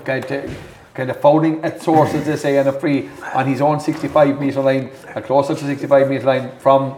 Kind of, fouling at source as they say and a free on his own 65 metre line, a closer to 65 metre line from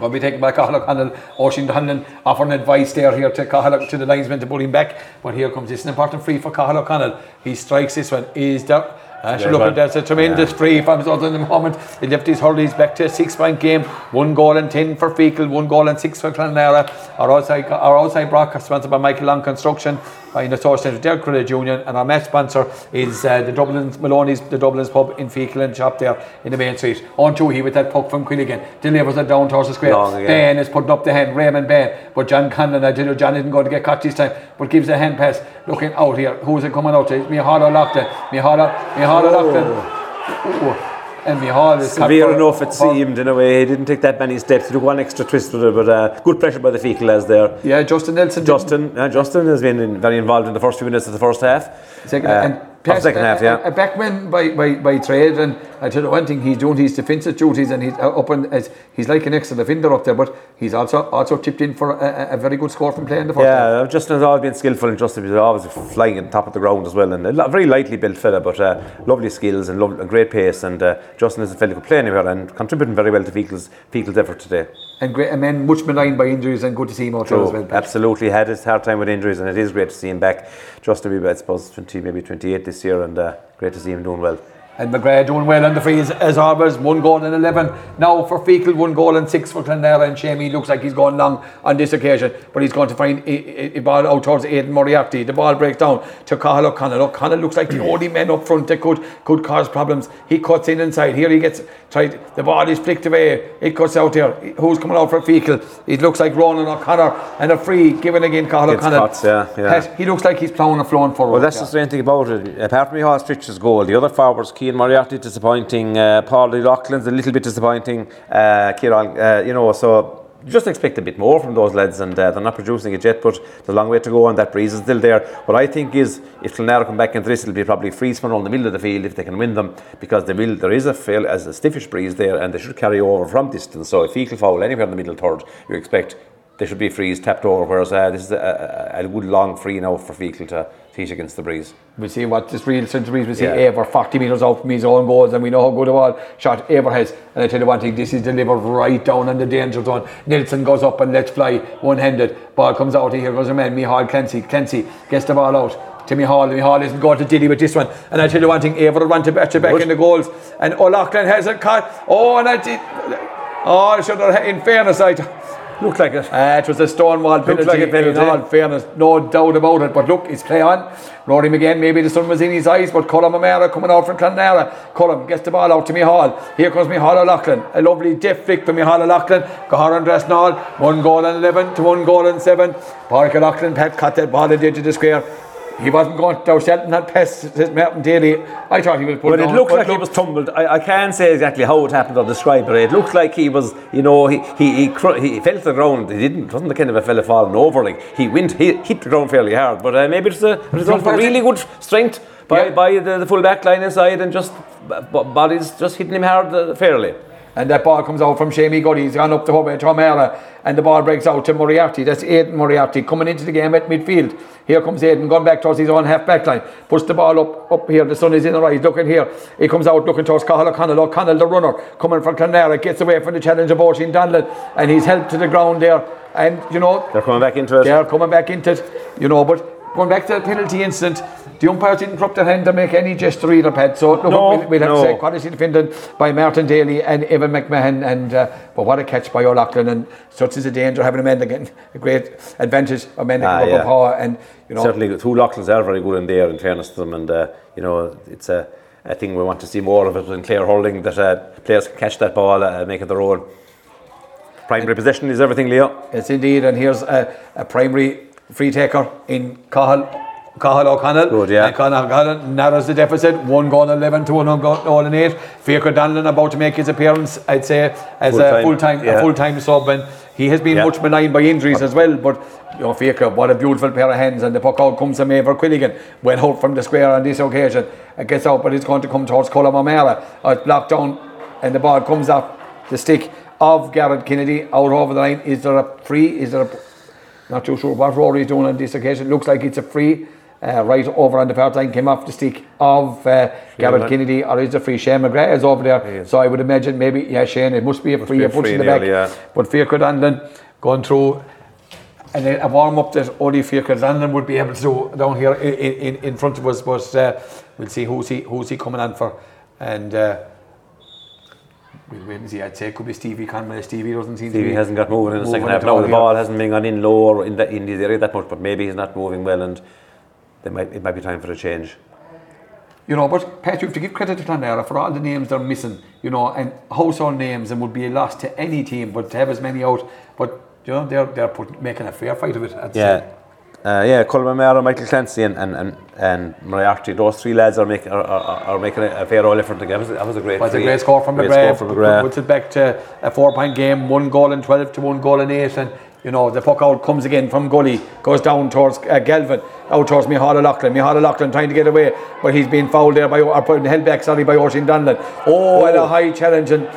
Will be taken by Cathal O'Connell, Oisin Donlan offering advice there here to Cathal to the linesman to pull him back. But here comes this an important free for Cathal O'Connell. He strikes this one. Is there uh, There's look, that's a tremendous free from other in the moment. He left his hurleys back to a six point game. One goal and ten for Feakle, one goal and six for Clonlara. Our outside, our outside broadcast sponsored by Michael Long Construction, by the association Centre, Derek Credit Union, and our match sponsor is uh, the Dublin's Maloney's, the Dublin's pub in Feakle and shop there in the main street. On to he with that puck from Quilligan, delivers it down towards the square. Bann is putting up the hand, Raymond Bann, but John Conlon, I tell you, John isn't going to get caught this time, but gives a hand pass. Looking out here, who's it coming out to? It's Mihala Loughlin. Mihala, Mihala Loughlin. Ooh. And Mihal is caught Severe enough, it seemed in a way. He didn't take that many steps. He took one extra twist with it, but uh, good pressure by the Feakle as there. Yeah, Justin Nelson. Justin, uh, Justin has been in, very involved in the first few minutes of the first half. Second, Uh, and pass- second half, a, yeah. A, a backman by, by, by trade, and I tell you one thing, he's doing his defensive duties, and he's uh, up and as he's like an excellent defender up there, but he's also also tipped in for a, a- very good score from playing the first half. Yeah, Justin has always been skillful and Justin was always flying at the top of the ground as well. And a very lightly built fella, but uh, lovely skills and, lov- and great pace. And uh, Justin is a fella who can play anywhere and contributing very well to Feakle's, Feakle's effort today. And great, and man, much maligned by injuries, and good to see him out there as well. Pat. absolutely had his hard time with injuries, and it is great to see him back. Just will be, I suppose, 20, maybe 28 this year, and uh, great to see him doing well. And McGrath doing well on the frees as always. One goal and 11. Now for Feakle, one goal and six for Clonlara. And Shamey looks like he's going long on this occasion. But he's going to find a, a, a ball out towards Aidan Moriarty. The ball breaks down to Cathal O'Connell. O'Connell looks like the mm. only man up front that could, could cause problems. He cuts in inside. Here he gets tried. The ball is flicked away. It cuts out here. Who's coming out for Feakle? It looks like Ronan O'Connor. And a free given again, Gets O'Connell. cuts, yeah, yeah. He looks like he's ploughing and flowing forward. Well, that's yeah. the strange thing about it. Apart from Michal Stritch's goal, the other forwards, Keane Moriarty, disappointing. Uh, Paul de a little bit disappointing. Uh, Kieran, uh, you know, so just expect a bit more from those lads, and uh, they're not producing it yet. But there's a long way to go, and that breeze is still there. What I think is, if Clonlara come back into this, it'll be probably free spun on the middle of the field if they can win them, because they will. There is a fail as a stiffish breeze there, and they should carry over from distance. So if Feakle foul anywhere in the middle third, you expect they should be frees tapped over. Whereas uh, this is a, a, a good long free now for Feakle to teach against the breeze. We'll see what this real centre breeze. We'll see Yeah. Eibhear 40 metres out from his own goals, and we know how good a ball shot Eibhear has. And I tell you one thing, this is delivered right down on the danger zone. Nilsson goes up and lets fly one handed. Ball comes out, here goes a man, Mihal Clancy. Clancy gets the ball out. To Mihal, Mihal isn't going to dilly with this one. And I tell you one thing, Eibhear will run to back, to back in the goals. And O'Loughlin has a cut. Oh, and I did. Oh, should have, in fairness, I. Looked like it. Uh, it was a Stonewall penalty, like a penalty. in all fairness, no doubt about it. But look, it's play on. Rory McGinn, maybe the sun was in his eyes, but Colm O'Mara coming out from Clonlara. Colm gets the ball out to Mihal. Here comes Mihal O'Loughlin. A lovely deft flick from Mihal O'Loughlin. Gahar and Dressnall. One goal and 11 to one goal and 7. Park O'Loughlin, Pat cut that ball the the square. He wasn't going to, Shelton had passed says Martin Daly. I thought he was But it down, looked like he was tumbled. I, I can't say exactly how it happened or describe it. It looked like he was, you know, he he he, cr- he fell to the ground. He didn't. It wasn't the kind of a fella falling over. Like he went, he hit the ground fairly hard. But uh, maybe it's a result of really good strength by, Yeah. by the, the full back line inside and just b- bodies just hitting him hard uh, fairly. And that ball comes out from Shamey Gully. He's gone up the way to O'Mara. And the ball breaks out to Moriarty. That's Aidan Moriarty coming into the game at midfield. Here comes Aidan going back towards his own half back line. Puts the ball up up here. The sun is in the right. He's Looking here. He comes out looking towards Cathal O'Connell. O'Connell, the runner, coming from Clonlara, gets away from the challenge of Oisin Donlan. And he's held to the ground there. And, you know, They're coming back into it. they're coming back into it, you know, but going back to the penalty incident, the umpires didn't corrupt their hand to make any gesture either, Pat. So look, No, we'll, we'll have no. to say quality defending by Martin Daly and Evan McMahon. And uh, but what a catch by O'Loughlin, and such is the danger having a man again, a great advantage of men Ah, yeah. power. And you know, Certainly, the two Loughlin's are very good in there, in fairness to them, and uh, you know it's a, a thing we want to see more of it in Clare Holding that uh, players can catch that ball, uh, make it their own. Primary possession is everything, Leo. Yes, indeed. And here's a, a primary free taker in Cathal. Cathal O'Connell. Good, yeah. And Cathal O'Connell narrows the deficit. One goal 11 to one goal and 8. Faker Donlan about to make his appearance, I'd say, as a Full-time, full time yeah. a full time sub. And he has been Yeah. much maligned by injuries as well. But, you know, Faker, what a beautiful pair of hands. And the puck out comes from Eibhear Quilligan. Went out from the square on this occasion. It gets out, but it's going to come towards Colm O'Mara. It's blocked down, and the ball comes off the stick of Garrett Kennedy out over the line. Is there a free? Is there a not too sure what Rory is doing on this occasion. Looks like it's a free. Uh, right over on the far line, came off the stick of uh, Garrett. Kennedy, or is it free? Shane McGrath is over there. So I would imagine maybe, yeah, Shane, it must be a free. be a free in the back. yeah. But Faircott Anlin going through and then a warm up that only Faircott Anlin would be able to do down here in, in, in front of us. But uh, we'll see who's he, who's he coming on for. And uh, we'll wait and see. I'd say it could be Stevie Conway. Stevie doesn't seem to Stevie hasn't got moving in the second half. No, the here. ball hasn't been gone in lower in, the, in this area that much, but maybe he's not moving well, and might, it might be time for a change. You know, but Pat, you have to give credit to Clonlara for all the names they're missing, you know, and household names and would be a loss to any team, but to have as many out, but you know, they're they're put, making a fair fight of it. Yeah. Uh, yeah, Colm Mara, Michael Clancy, and and and, and Moriarty. Those three lads are making are, are, are making a, fair old effort. together. that was a great. Was a great score from great McGrath. score from McGrath. Puts it back to a four-point game, one goal in twelve to one goal and eight, and you know the puck out comes again from Gully, goes down towards uh, Galvin, out towards Mihal O'Loughlin. Mihal O'Loughlin trying to get away, but he's being fouled there by or held back, sorry, by Oisin Donlan. Oh, and a high challenge and.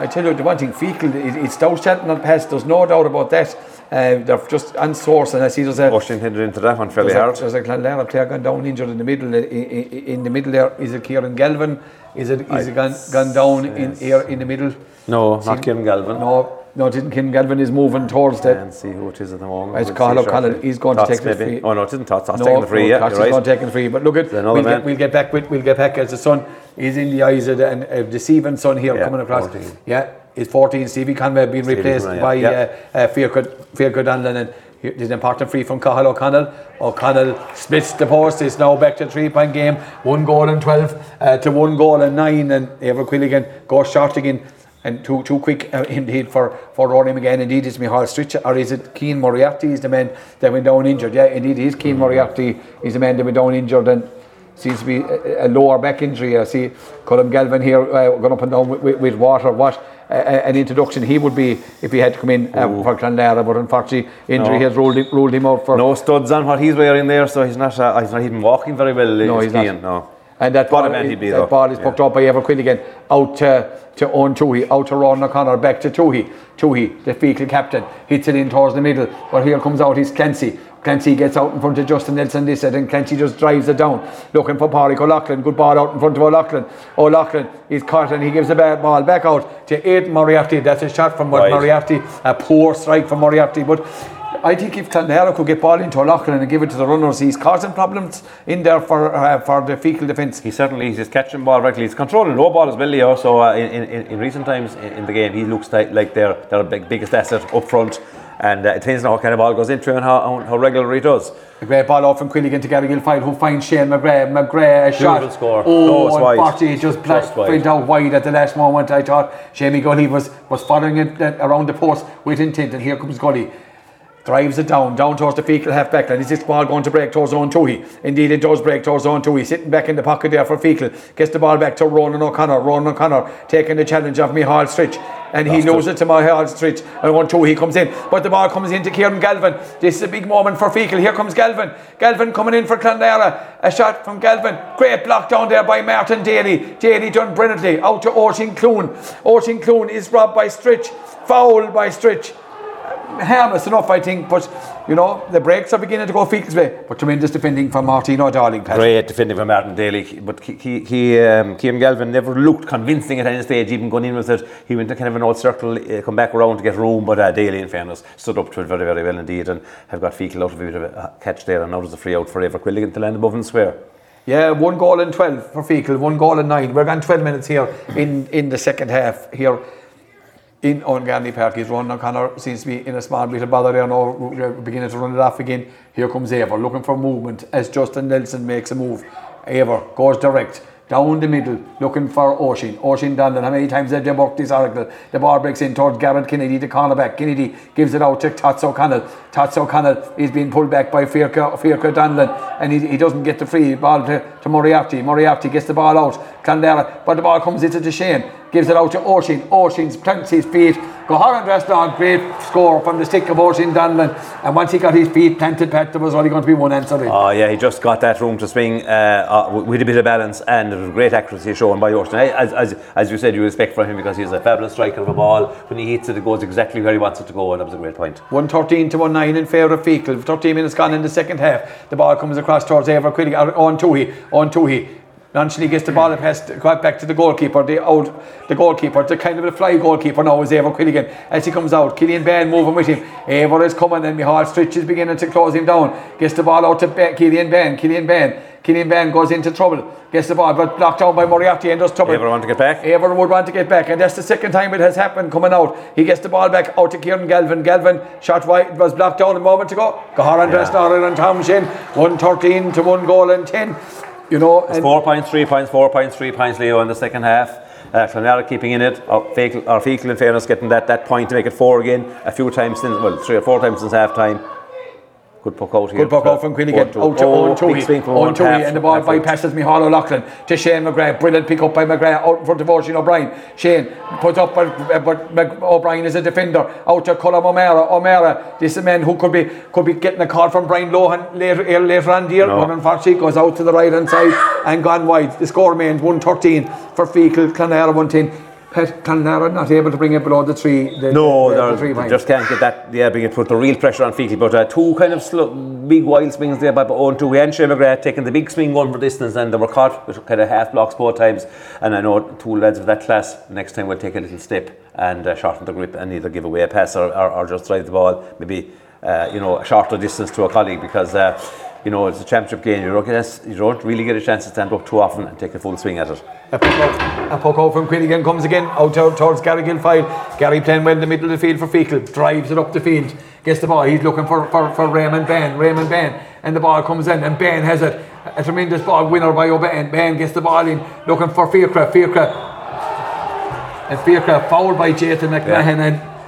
I tell you, the one thing, Feakle, it, it's Shelton on pass, there's no doubt about that. Uh, they're just unsourced, and I see there's a, Ocean headed into that one fairly there's a, hard. there's a Clonlara player gone down injured in the middle. In, in, in the middle there, is it Kieran Galvin? Is it is it gone, gone down in here in the middle? No, not Kieran Galvin. No, no, it isn't. Kieran Galvin is moving towards the. And see who it is at the moment. It's We'll O'Connell. He's going to Tots take the free. Oh no, it isn't Tots. Tots No, taking the free. no, yeah, you're is right. not taking the free. But look at we'll get, we'll get back with we'll get back as the sun is in the eyes of the, and, uh, deceiving sun here Yeah, coming across. 14. Yeah, it's 14. Stevie Conway being Stevie replaced Conway, by yeah. uh, uh, Faircott Donlan and here- there's an important free from Cathal O'Connell. O'Connell splits the post. It's now back to a three point game. One goal and 12 uh, to one goal and nine. And Eibhear Quilligan goes short again. And too too quick uh, indeed for, for Rory McGann. Indeed, it's Michal Stritch, or is it Keen Moriarty? Is the man that went down injured? Yeah, indeed, it is Keen Moriarty. He's the man that went down injured and seems to be a, a lower back injury. I see Colin Galvin here uh, going up and down with, with, with water. What uh, an introduction he would be if he had to come in uh, for Clonlara, but unfortunately, injury No. has ruled him, ruled him out for. No studs on what he's wearing there, so he's not. Uh, he's not even walking very well. No, is he's not. No. And that What ball, a man is, he'd be, that ball is Yeah. pucked up by Eibhear Quilligan out to, to Owen Toohey, out to Ron O'Connor, back to Toohey. Toohey, the Feakle captain, hits it in towards the middle. But here comes out his Clancy. Clancy gets out in front of Justin Nelson this it, and Clancy just drives it down. Looking for Pádraig O'Loughlin. Good ball out in front of O'Loughlin. O'Loughlin is caught and he gives the ba- ball back out to Aidan Moriarty. That's a shot from Right. Moriarty. A poor strike from Moriarty. But I think if Clonlara could get ball into O'Loughlin and give it to the runners, he's causing problems in there for uh, for the Feakle defence. He certainly he's catching ball rightly. He's controlling low ball as well, Leo. So uh, in, in, in recent times in, in the game, he looks like, like they're their big, biggest asset up front. And uh, it depends on what kind of ball goes into and how, how, how regular he does. A great ball off from Quilligan to Gary Guilfoyle, who finds Shane McGrath. McGrath, a shot. Score. Oh, No, wide. unfortunately, just, Just went out wide at the last moment. I thought Jamie Gully was, was following it uh, around the post with intent, and here comes Gully. Drives it down, down towards the Feakle half back line. Is this ball going to break towards Owen Toohey? Indeed, it does break towards Owen Toohey. Sitting back in the pocket there for Feakle. Gets the ball back to Ronan O'Connor. Ronan O'Connor taking the challenge of Mihal Stritch. And he loses it to Mihal Stritch. And Owen Toohey comes in. But the ball comes into Kieran Galvin. This is a big moment for Feakle. Here comes Galvin. Galvin coming in for Clonlara. A shot from Galvin. Great block down there by Martin Daly. Daly done brilliantly. Out to Orchin Clune. Orchin Clune is robbed by Stritch. Foul by Stritch harmless enough, I think. But you know, the breaks are beginning to go Feakle's way. But tremendous defending from Martino Darling. Pat. Great defending from Martin Daly, but he, he, he um, Galvin never looked convincing at any stage, even going in with it. He went to kind of an old circle, uh, come back around to get room, but uh, Daly, in fairness, stood up to it very, very well indeed and have got Feakle out of a bit of a catch there, and now there's a free out for Eibhear Quilligan to land above and swear. Yeah, one goal in 12 for Feakle, one goal in 9. We're going 12 minutes here in, in the second half here in on Gandhi Park. He's running O'Connor seems to be in a small bit of bother there now, beginning to run it off again. Here comes Eibhear looking for movement as Justin Nelson makes a move. Eibhear goes direct down the middle, looking for Oisin. Oisin Donlan, how many times have they worked this oracle? The ball breaks in towards Garrett Kennedy, the cornerback. Kennedy gives it out to Tots O'Connell. Tots O'Connell is being pulled back by Fiacre, Fiacre Dundon, and he, he doesn't get the free ball to, to Moriarty. Moriarty gets the ball out. Clonlara, but the ball comes into the Shane gives it out to Oisin. Oisin plants his feet. Goharan on, great score from the stick of Oisin Donlan. And once he got his feet planted, Pat, there was only going to be one answer. In. Oh, yeah, he just got that room to swing uh, uh, with a bit of balance and there was great accuracy shown by Oisin. As, as, as you said, you respect for him because he's a fabulous striker of a ball. When he hits it, it goes exactly where he wants it to go, and that was a great point. 113 to 19 in favour of Feakle. 13 minutes gone in the second half. The ball comes across towards Ever Quiddick, on Toohey, on Toohey. Nonchally gets the ball and pass quite back to the goalkeeper, the old the goalkeeper, the kind of a fly goalkeeper now is Eibhear Quilligan. As he comes out, Killian Bann moving with him. Eibhear is coming and Mihal Stritch is beginning to close him down. Gets the ball out to ba- Killian Bann. Killian Bann. Killian Bann goes into trouble. Gets the ball, but blocked down by Moriarty and does trouble. Eibhear want to get back? Eibhear would want to get back, and that's the second time it has happened coming out. He gets the ball back out to Kieran Galvin. Galvin shot wide, was blocked down a moment ago. Gaharan yeah. Dressler and Tom Shin. 113 to 1 goal and 10 you know, it's four points, three points, four points, three points, Leo, in the second half. Uh, Clonlara keeping in it, or Feakle, or Feakle in fairness getting that, that point to make it four again a few times since, well, three or four times since half time. Good puck out here. Good puck out from Quilligan. Out to Owen Toohey. And the ball bypasses Mihal O'Loughlin to Shane McGrath. Brilliant pick up by McGrath out in front of Oisin O'Brien. Shane put up, but, but O'Brien is a defender. Out to Colm O'Mara. O'Mara, this is a man who could be could be getting a call from Brian Lohan later, eh, later on dear. No. But unfortunately goes out to the right hand side and gone wide. The score remains 113 for Feakle. Clonlara 110. Pet Clonlara not able to bring it below the three. The, no, the, the three they just can't get that. Yeah, bring it put the real pressure on Feakle. But uh, two kind of slow, big wild swings there by Owen Toohey and McGrath taking the big swing going for distance, and they were caught with kind of half blocks both times. And I know two lads of that class next time will take a little step and uh, shorten the grip and either give away a pass or, or, or just drive the ball maybe uh, you know a shorter distance to a colleague because. Uh, you know, it's a championship game. You don't, get a, you don't really get a chance to stand up too often and take a full swing at it. A puck out, a puck out from Quilligan comes again out towards Gary Guilfoyle. Gary playing well in the middle of the field for Feakle, drives it up the field, gets the ball. He's looking for, for, for Raymond Bann, Raymond Bann, and the ball comes in, and Bann has it. A tremendous ball winner by O'Bain. Bann gets the ball in, looking for Fiacre. Fiacre. And Fiacre fouled by Jayton McMahon. Yeah. And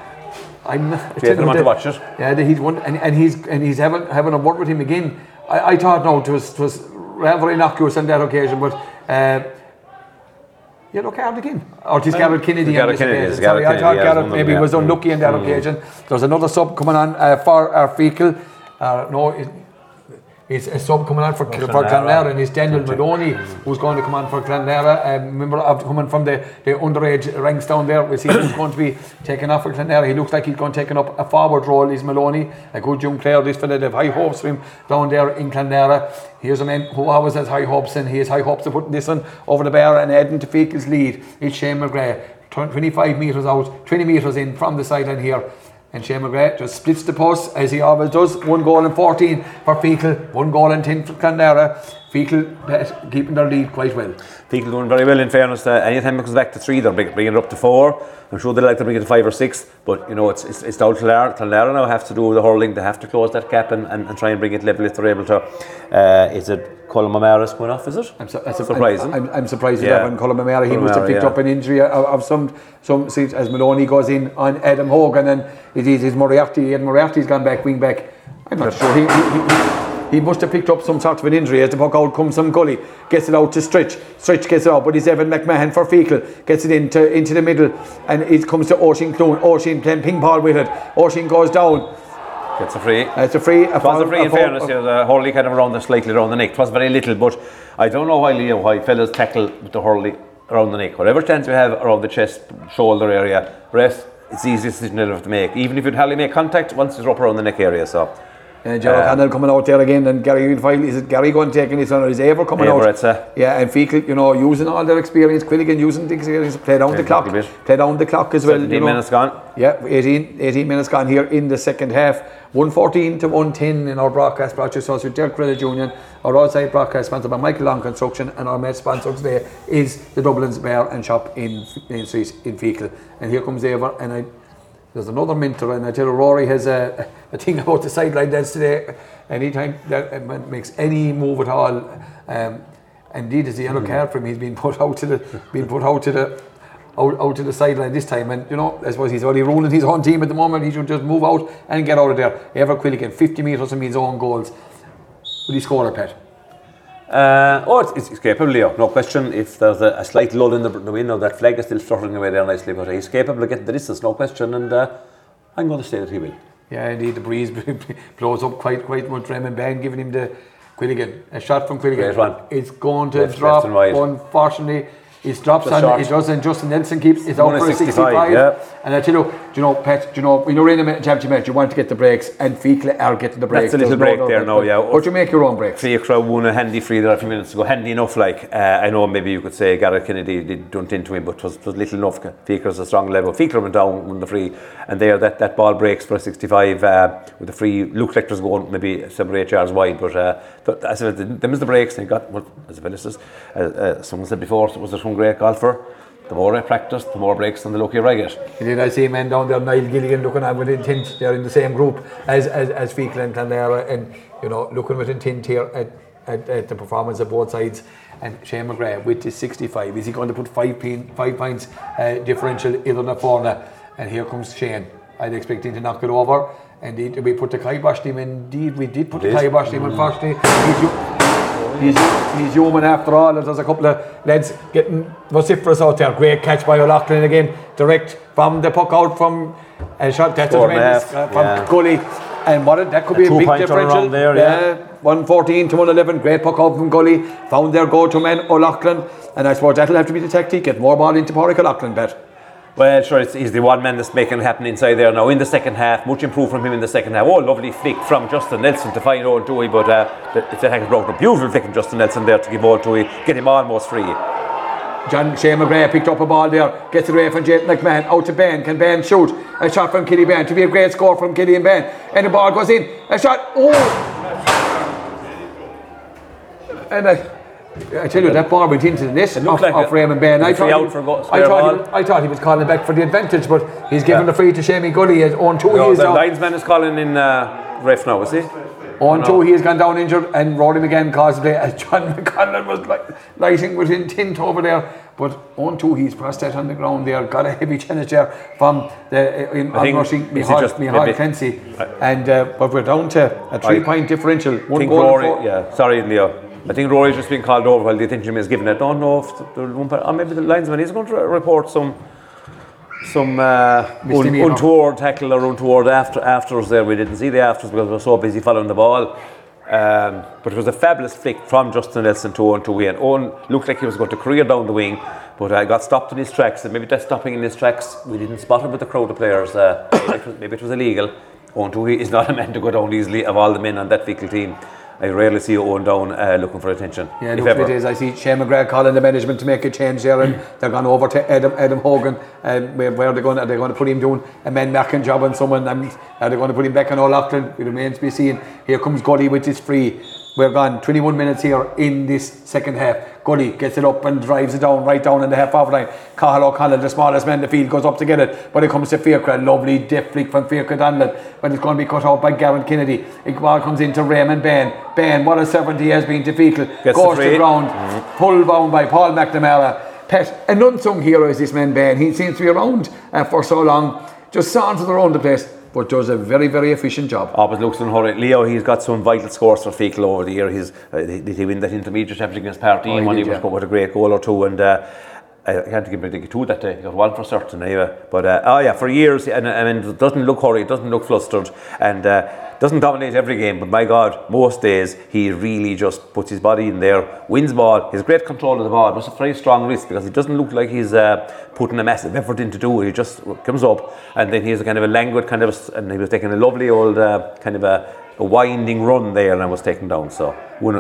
I'm Jayton want to watch it. Yeah, he's one, and, and he's and he's having having a word with him again I, I thought no, it was, it was rather innocuous on that occasion, but uh, yellow card again. Or is Garrett Kennedy. Garrett Kennedy. Sorry, I thought Garrett maybe was unlucky on that mm. occasion. There's another sub coming on uh, for our Feakle. Uh, no, it's a sub coming on for, for Clonlara and it's Daniel Maloney who's going to come on for Clonlara. Um, remember, after coming from the, the underage ranks down there, we see who's going to be taken off for Clonlara. He looks like he's going to take up a forward role. He's Maloney, a good young player. This fella, they have high hopes for him down there in Clonlara. Here's a man who always has high hopes, and he has high hopes of putting this one over the bar and adding to Feakle's lead. It's Shane McGrath. 25 metres out, 20 metres in from the sideline here. And Shane McGrath just splits the post as he always does. One goal and 14 for Feakle, one goal and 10 for Clonlara. Feakle keeping their lead quite well. People doing very well in fairness. Uh, anytime it comes back to three, they're bringing it up to four. I'm sure they'd like to bring it to five or six, but you know it's it's, it's down to Lara. Lara now have to do the hurling. They have to close that gap and, and, and try and bring it level if they're able to. Uh, is it Colin Mamaris going off? Is it? I'm, su- I'm su- surprising. I'm, I'm surprised Yeah. that when Colin O'Mara, he must have picked yeah. up an injury of, of some some see, as Maloney goes in on Adam Hogan and it is his Moriarty and Moriarty's gone back wing back. I'm not sure. He, he, he, he must have picked up some sort of an injury as the puck out comes some gully, gets it out to Stritch, Stritch gets it out, but it's Evan McMahon for Feakle, gets it into into the middle, and it comes to Oisin Clune. Oisin playing ping pong with it. Oisin goes down. Gets a free. It's a free. A It was a free in fairness, yeah, the hurley kind of around the slightly around the neck. It was very little, but I don't know why Leo, why fellas tackle with the hurley around the neck. Whatever chance you have around the chest, shoulder area, rest, it's the easiest decision you'll have to make. Even if you'd hardly make contact, once it's up around the neck area. So And Gerald Uh, Connell coming out there again, and Gary File, is it Gary going taking his on, or is Eibhear coming Eibhear, out? uh, yeah, and Feakle, you know, using all their experience, Quilligan using the experience, play down the clock, play down the clock as well. 17 you know. minutes gone. Yeah, 18, 18 minutes gone here in the second half. 114 to 110 in our broadcast brought to us with Derek Credit Union. Our outside broadcast sponsored by Michael Long Construction and our main sponsor today is the Dublin's Bar and Shop in Main Street in Feakle. And here comes Eibhear and I there's another mentor, and I tell you, Rory has a, a thing about the sideline dance today. Anytime that uh, makes any move at all, um, indeed, it's a yellow card for him. He's been put out to the, been put out to the, out, out to the sideline this time. And you know, I suppose he's already ruling his own team at the moment. He should just move out and get out of there. Eibhear Quilligan, 50 metres from his own goals. Will he score a pet? Uh, oh, it's, it's, capable, Leo. No question. If there's a, a slight lull in the, the window, that flag is still fluttering away there nicely, but he's capable of getting the distance, no question. And uh, I'm going to say that he will. Yeah, indeed, the breeze blows up quite quite much. Raymond Bann giving him the Quilligan, a shot from Quilligan. One. It's going to Left, drop. left. Unfortunately, it drops and it doesn't. Justin Nelson keeps it's out for a 65, 65. yeah. And I tell you, do you know, Pat, do you know, when you're in a championship match, you want to get the breaks, and Feakle are getting the breaks. That's a little There's break doubt there now, yeah. But you make your own breaks. Crowd won a handy free there a few minutes ago. Handy enough, like uh, I know maybe you could say Garrett Kennedy did dunt into him, but it was, it was little enough. Feaker's a strong level. Feaker went down on the free, and there that, that ball breaks for a 65 uh, with the free. Luke Lecter's going maybe seven or eight yards wide, but uh, th- as I said, them is the breaks. They got well, as a says, uh, uh, someone said before, was there some great golfer? The more I practice, the more breaks than the luckier I get. And then I see a man down there, Niall Gilligan, looking at with intent. They're in the same group as as, as Feakle and Clonlara, and you know, looking with intent here at, at, at the performance of both sides. And Shane McGrath with his 65, is he going to put five, pin, five points uh, differential in the corner? And here comes Shane. I'd expect him to knock it over. Indeed, we put the kibosh team. Indeed, we did put the Did? kibosh team. Unfortunately, he's, u- He's, he's human after all. There's a couple of lads getting vociferous out there. Great catch by O'Loughlin again, direct from the puck out from a shot. That's a a tremendous uh, from yeah. Gully. And what a, that could be a big differential. there, yeah. 114 to 111. Great puck out from Gully. Found their go-to man O'Loughlin. And I suppose that'll have to be the tactic. Get more ball into Pádraig O'Loughlin, bet. Well, sure, he's the one man that's making it happen inside there now. In the second half, much improved from him in the second half. Oh, lovely flick from Justin Nelson to find Owen Dewey, but uh, the attack is broken. Beautiful flick from Justin Nelson there to give Owen Dewey, get him almost free. John Shane McGrath picked up a ball there, gets it away from Jake McMahon, out to Bann. Can Bann shoot? A shot from Kitty Bann to be a great score from Kitty and Bann. And the ball goes in. A shot. Oh! And I, I tell you, that ball went into the net off, like of a- Raymond Bann. I thought, he, I, thought he, was- I thought he was calling back for the advantage, but he's given Yeah. the free to Shamey Gully as on two No, years the now. linesman is calling in uh, ref now, is he? On two, he has gone down injured, and Rory McGann caused play as John McConnell was like lighting with intent over there. But on two, he's pressed that on the ground there, got a heavy challenge there from the uh, in I think- onrushing Mihal, just Mihal Clancy. And uh, but we're down to a three-point differential. One goal. Rory, yeah, sorry, Leo. I think Rory's just been called over while the attention is given. I don't know if the, part- maybe the linesman is going to report some some uh, un, untoward tackle or untoward after afters there. We didn't see the afters because we were so busy following the ball. Um, but it was a fabulous flick from Justin Nelson to Owen to Wayne. Owen looked like he was going to career down the wing, but uh, got stopped in his tracks. And maybe that stopping in his tracks, we didn't spot him with the crowd of players. Uh, maybe, it was, maybe it was illegal. Owen Tui is not a man to go down easily of all the men on that vehicle team. I rarely see Owen down uh, looking for attention. Yeah, if ever. it is. I see Shane McGrath calling the management to make a change there, and they're gone over to Adam Adam Hogan. Um, where, where are they going? Are they going to put him doing a man marking job on someone? And are they going to put him back on O'Loughlin? It remains to be seen. Here comes Gully with his free. We're gone 21 minutes here in this second half. Gully gets it up and drives it down, right down in the half forward line. Cathal O'Connell, the smallest man in the field, goes up to get it. But it comes to Faircra. Lovely dip flick from Faircra Donlan. But it's going to be cut out by Gavin Kennedy. It ball comes into Raymond Bann. Bann, what a servant he has been to. Gets Goes the to ground. Pulled down by Paul McNamara. Pet, an unsung hero is this man Bann. He seems to be around uh, for so long. Just sauntered around the place, but does a very, very efficient job. Opposite looks in a hurry. Leo, he's got some vital scores for Feakle over the year. He's, uh, did he win that intermediate championship against Party Oh, he when he did, was yeah. with a great goal or two? And uh, I can't give him two that day. He got one for certain anyway. But uh, oh yeah, for years, and I mean, it doesn't look hurried, it doesn't look flustered, and uh, doesn't dominate every game. But my God, most days he really just puts his body in there, wins ball. Has great control of the ball. It's a very strong risk because he doesn't look like he's uh, putting a massive effort into do it. He just comes up, and then he's a kind of a languid kind of, and he was taking a lovely old uh, kind of a, a winding run there and was taken down. So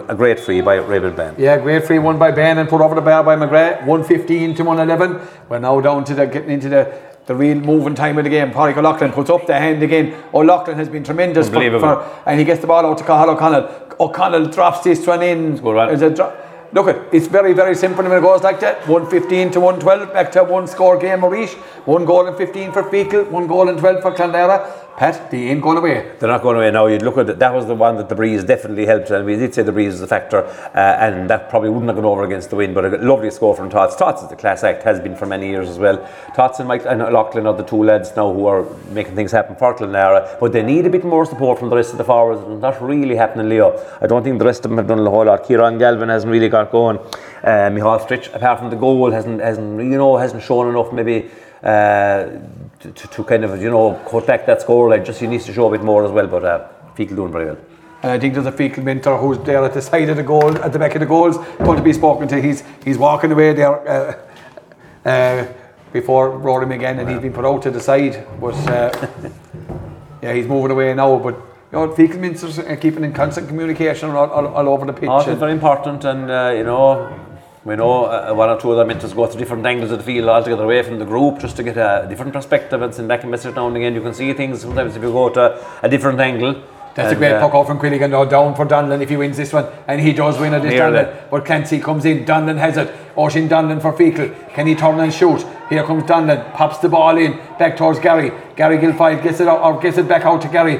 a great free by Raven Band. Yeah, great free won by Bann and put over the bar by McGrath. 115 to 111. We're now down to the getting into the, the real moving time of the game. Pádraig O'Loughlin puts up the hand again. O'Loughlin has been tremendous for, for- and he gets the ball out to Cathal O'Connell. O'Connell drops this one in. good run. There's a dro- Look, it, it's very, very simple when it goes like that. 115 to 112, back to one score game, Maurice. One goal and 15 for Feakle, one goal and 12 for Clonlara. Pat, they ain't going away. They're not going away now. You'd look at it, that was the one that the breeze definitely helped, and we did say the breeze is a factor, uh, and that probably wouldn't have gone over against the wind. But a lovely score from Tots. Tots is the class act, has been for many years as well. Tots and Mike and Lachlan are the two lads now who are making things happen for Clonlara, but they need a bit more support from the rest of the forwards. and Not really happening, Leo. I don't think the rest of them have done a whole lot. Kieran Galvin hasn't really got going. Uh, Michal Stritch, apart from the goal, hasn't hasn't you know hasn't shown enough maybe. Uh, to, to, to kind of you know cut back that score line just he needs to show a bit more as well but uh, Feakle doing very well And I think there's a Feakle mentor who's there at the side of the goal, at the back of the goals, going to be spoken to. He's he's walking away there uh, uh, before Rory again, and he's been put out to the side. But uh, yeah, he's moving away now. But you know, Feakle mentors are keeping in constant communication all, all, all over the pitch. Oh, it's very important, and uh, you know, we know uh, one or two of them mentors go to different angles of the field altogether away from the group just to get a different perspective and send back a message now and again. You can see things sometimes if you go to a different angle. That's a great uh, puck out from Quilligan now down for Donlan if he wins this one and he does win it this. Donlan but Clancy comes in Donlan has it Oisin Donlan for Feakle can he turn and shoot here comes Donlan pops the ball in back towards Gary Gary Guilfoyle gets it out or gets it back out to Gary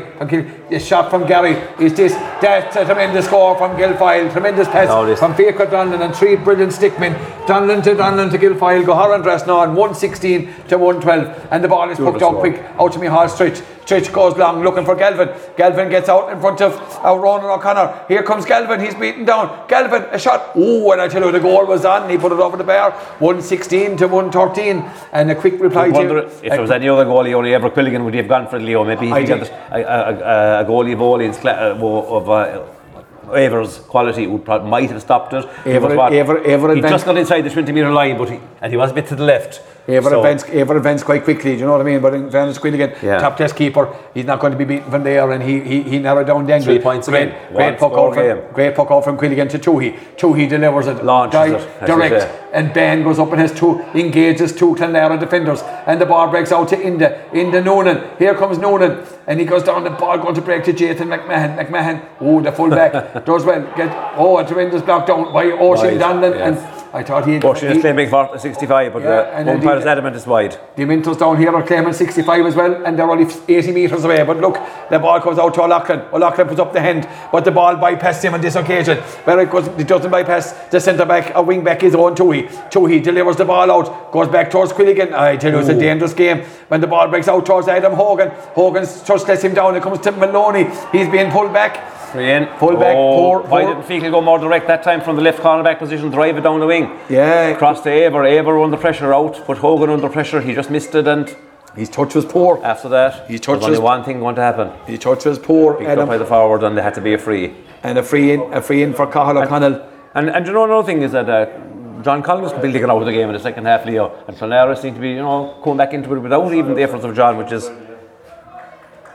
a shot from Gary is this that's a tremendous score from Guilfoyle tremendous pass from Faker Donlan and three brilliant stickmen Donlan to Donlan to Guilfoyle go Horan Dressnaw 116 to 112 and the ball is poked out quick out to Mihal Stritch. Stritch goes long looking for Galvin. Galvin gets out in front of uh, Ronan O'Connor. Here comes Galvin. He's beaten down. Galvin, a shot. Oh, and I tell you, the goal was on. He put it over the bar. 116 to 113. And a quick reply I wonder to if there was any other goalie, only Eibhear Quilligan, would he have gone for Leo? Maybe he got a, a, a, goalie of cla- uh, of uh, Avers quality would prob- might have stopped it. He Eibhear- what? Eibhear- Eibhear he just got inside the 20 metre line, but he, and he was a bit to the left. Ever So- advance, ever advance quite quickly, do you know what I mean? But in fairness, Quilligan, Yeah. top test keeper, he's not going to be beaten from there, and he he, he narrowed down the. Three points great, again. great puck out from game. great puck out from Quilligan to Toohey. Toohey delivers it, Launches di- it, direct, and Bann goes up and has two engages two Clonlara defenders, and the ball breaks out to Enda, Enda Noonan. Here comes Noonan, and he goes down the ball going to break to Jathan McMahon. McMahon, oh the fullback does well. Get oh a tremendous block down by Ocean Wide, Donlan, yeah. and I thought he. Is he- claiming for 65, but Yeah, and umpire indeed- is adamant it's wide. The Mintos down here are claiming 65 as well, and they're only 80 metres away. But look, the ball comes out to O'Loughlin. O'Loughlin puts up the hand, but the ball bypassed him on this occasion. Where it, goes, it doesn't bypass the centre back, a wing back is on Toohey. Toohey delivers the ball out, goes back towards Quilligan. I tell you, it's a dangerous game. When the ball breaks out towards Adam Hogan, Hogan just lets him down. It comes to Maloney. He's being pulled back. Three in. Full back, oh, poor- Why didn't Feakle go more direct that time from the left corner back position, drive it down the wing? Yeah. Cross to Eibhear, Eibhear under pressure out, but Hogan under pressure, he just missed it, and His touch was poor. after that, He there was only one thing going to happen. His touch was poor. Picked up Adam. by the forward, and they had to be a free. And a free in, a free in for Cathal O'Connell. And, and you know another thing is that uh, John Collins completely got out of the game in the second half, Leo, and Clonlara seemed to be, you know, coming back into it without even the efforts of John, which is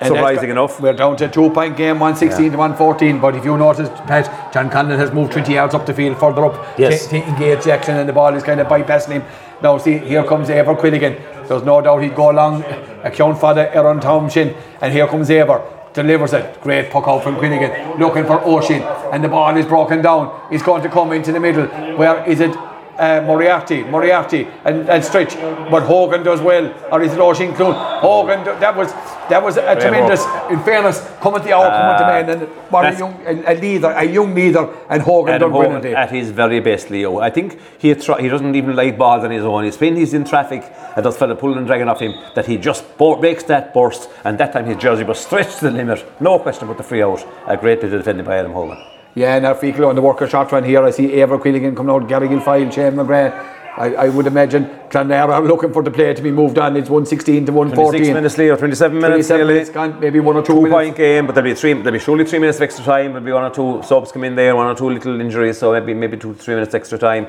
And surprising enough. We're down to a two point game, 116 to 114. But if you notice, Pat, John Conlon has moved 20 yards up the field further up Yes. to, to engage Jackson, and the ball is kind of bypassing him. Now, see, here comes Eibhear Quilligan. There's no doubt he'd go along, uh, account for the Aaron Townshend, and here comes Ever. delivers it. Great puck out from Quilligan, looking for Oisin, and the ball is broken down. He's going to come into the middle. Where is it? Uh, Moriarty, Moriarty, and, and Stritch, but Hogan does well, or is it Oisin Clune? Hogan, do- that was that was a tremendous. In fairness, come at the out, come at the man, and what a young a, a leader, a young leader, and Hogan done brilliantly. at his very best, Leo. I think he tr- he doesn't even like balls on his own. He's when he's in traffic and there's fella pulling and dragging off him that he just bo- breaks that burst and that time his jersey was stretched to the limit. No question about the free out. A great bit of defending by Adam Hogan. Yeah, now Feakle on the worker shot run here. I see Eibhear Quilligan coming out, Gary Guilfoyle, Shane McGrath. I, I would imagine Clonlara are looking for the player to be moved on. It's 116 to 114. 26 114. minutes, Leo. 27 minutes 27 nearly. minutes gone, maybe one or two, Two minutes. point game, but there'll be three. There'll be surely three minutes of extra time. There'll be one or two subs come in there, one or two little injuries, so maybe maybe two three minutes extra time.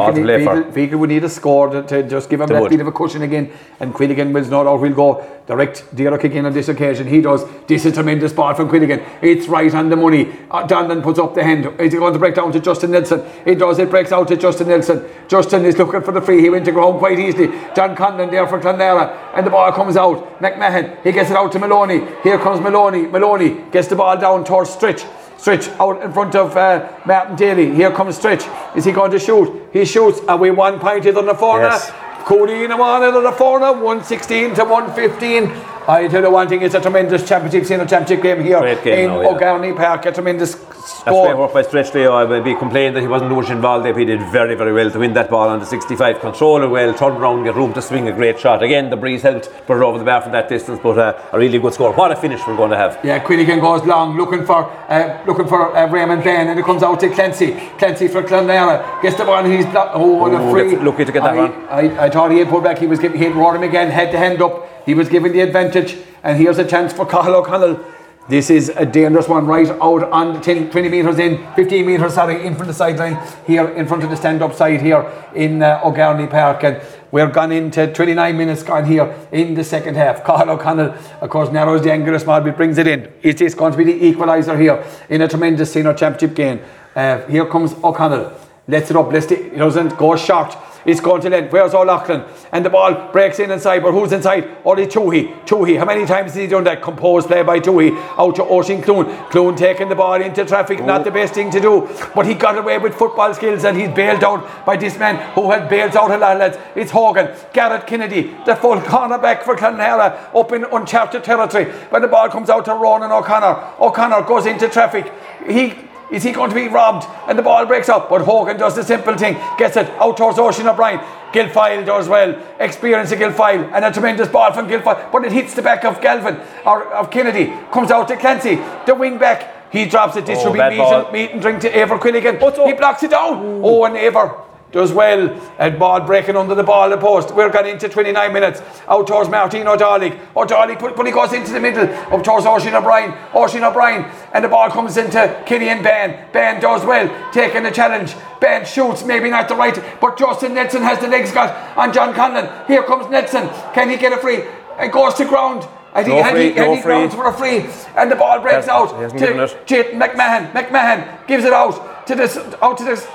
All to Feakle, play for. Feakle, Feakle would need a score to, to just give him They that would. bit of a cushion again. And Quilligan will no doubt will go direct Derek again on this occasion. He does. This is tremendous ball from Quilligan. It's right on the money. Uh, Donlan puts up the hand. Is he going to break down to Justin Nelson? It does. It breaks out to Justin Nelson. Justin is looking for the free. He went to ground quite easily. John Conlon there for Clonlara. And the ball comes out. McMahon. He gets it out to Maloney. Here comes Maloney. Maloney gets the ball down towards Stritch. Stritch out in front of uh, Martin Daly. Here comes Stritch. Is he going to shoot? He shoots. Are we one pointed on the corner? Yes. Cody in the one in the corner. 116 to 115. I tell you one thing, it's a tremendous championship, senior championship game here game in now, yeah. O'Garney Park. A tremendous That's score. work by Stritch Leo. I would be complaining that he wasn't much involved there. He did very, very well to win that ball on the 65. Control it well, turn around, get room to swing a great shot. Again, the breeze helped put it over the bar from that distance, but uh, a really good score. What a finish we're going to have. Yeah, Quilligan goes long, looking for uh, looking for uh, Raymond Bann, and it comes out to Clancy. Clancy for Clonlara gets the ball, and he's blocked. Oh, and a free. lucky to get that I, one. I, I thought he had pulled back. He was getting, he had Rory again, head to hand up. He was given the advantage, and here's a chance for Cathal O'Connell. This is a dangerous one, right out on the 10, 20 metres in, 15 metres, sorry, in front of the sideline, here in front of the stand up side here in uh, O'Garney Park. And we're gone into 29 minutes gone here in the second half. Cathal O'Connell, of course, narrows the angle a small brings it in. It is going to be the equaliser here in a tremendous senior championship game. Uh, here comes O'Connell, lets it up, lets it, he doesn't go short. It's going to length. Where's O'Loughlin? And the ball breaks in inside, but who's inside? Only Toohey. Toohey. How many times has he done that? Composed play by Toohey. Out to Oisin Clune. Clune taking the ball into traffic. Not the best thing to do. But he got away with football skills and he's bailed out by this man who had bailed out a lot of lads. It's Hogan. Garrett Kennedy, the full cornerback for Clonlara, up in uncharted territory. When the ball comes out to Ronan O'Connor. O'Connor goes into traffic. He is he going to be robbed? And the ball breaks up. But Hogan does the simple thing, gets it out towards Oisin O'Brien. Guilfoyle does well. Experience of Guilfoyle. And a tremendous ball from Guilfoyle. But it hits the back of Galvin or of Kennedy. Comes out to Clancy. The wing back. He drops it. This Oh, should be meat and, meat and drink to Eibhear Quilligan. He blocks it down. Oh, and Eibhear does well. at ball breaking under the ball, the post. We're going into 29 minutes. Out towards Martin O'Dollig. O'Dollig, but, but he goes into the middle. Up towards Oisin O'Brien. Oisin O'Brien. And the ball comes into Killian Bann. Bann does well. Taking the challenge. Bann shoots, maybe not the right. But Justin Nelson has the legs got on John Conlon. Here comes Nelson. Can he get a free? It goes to ground. I think No had free, he, had no he grounds for a free. And the ball breaks out to McMahon. McMahon gives it out to this, out to this,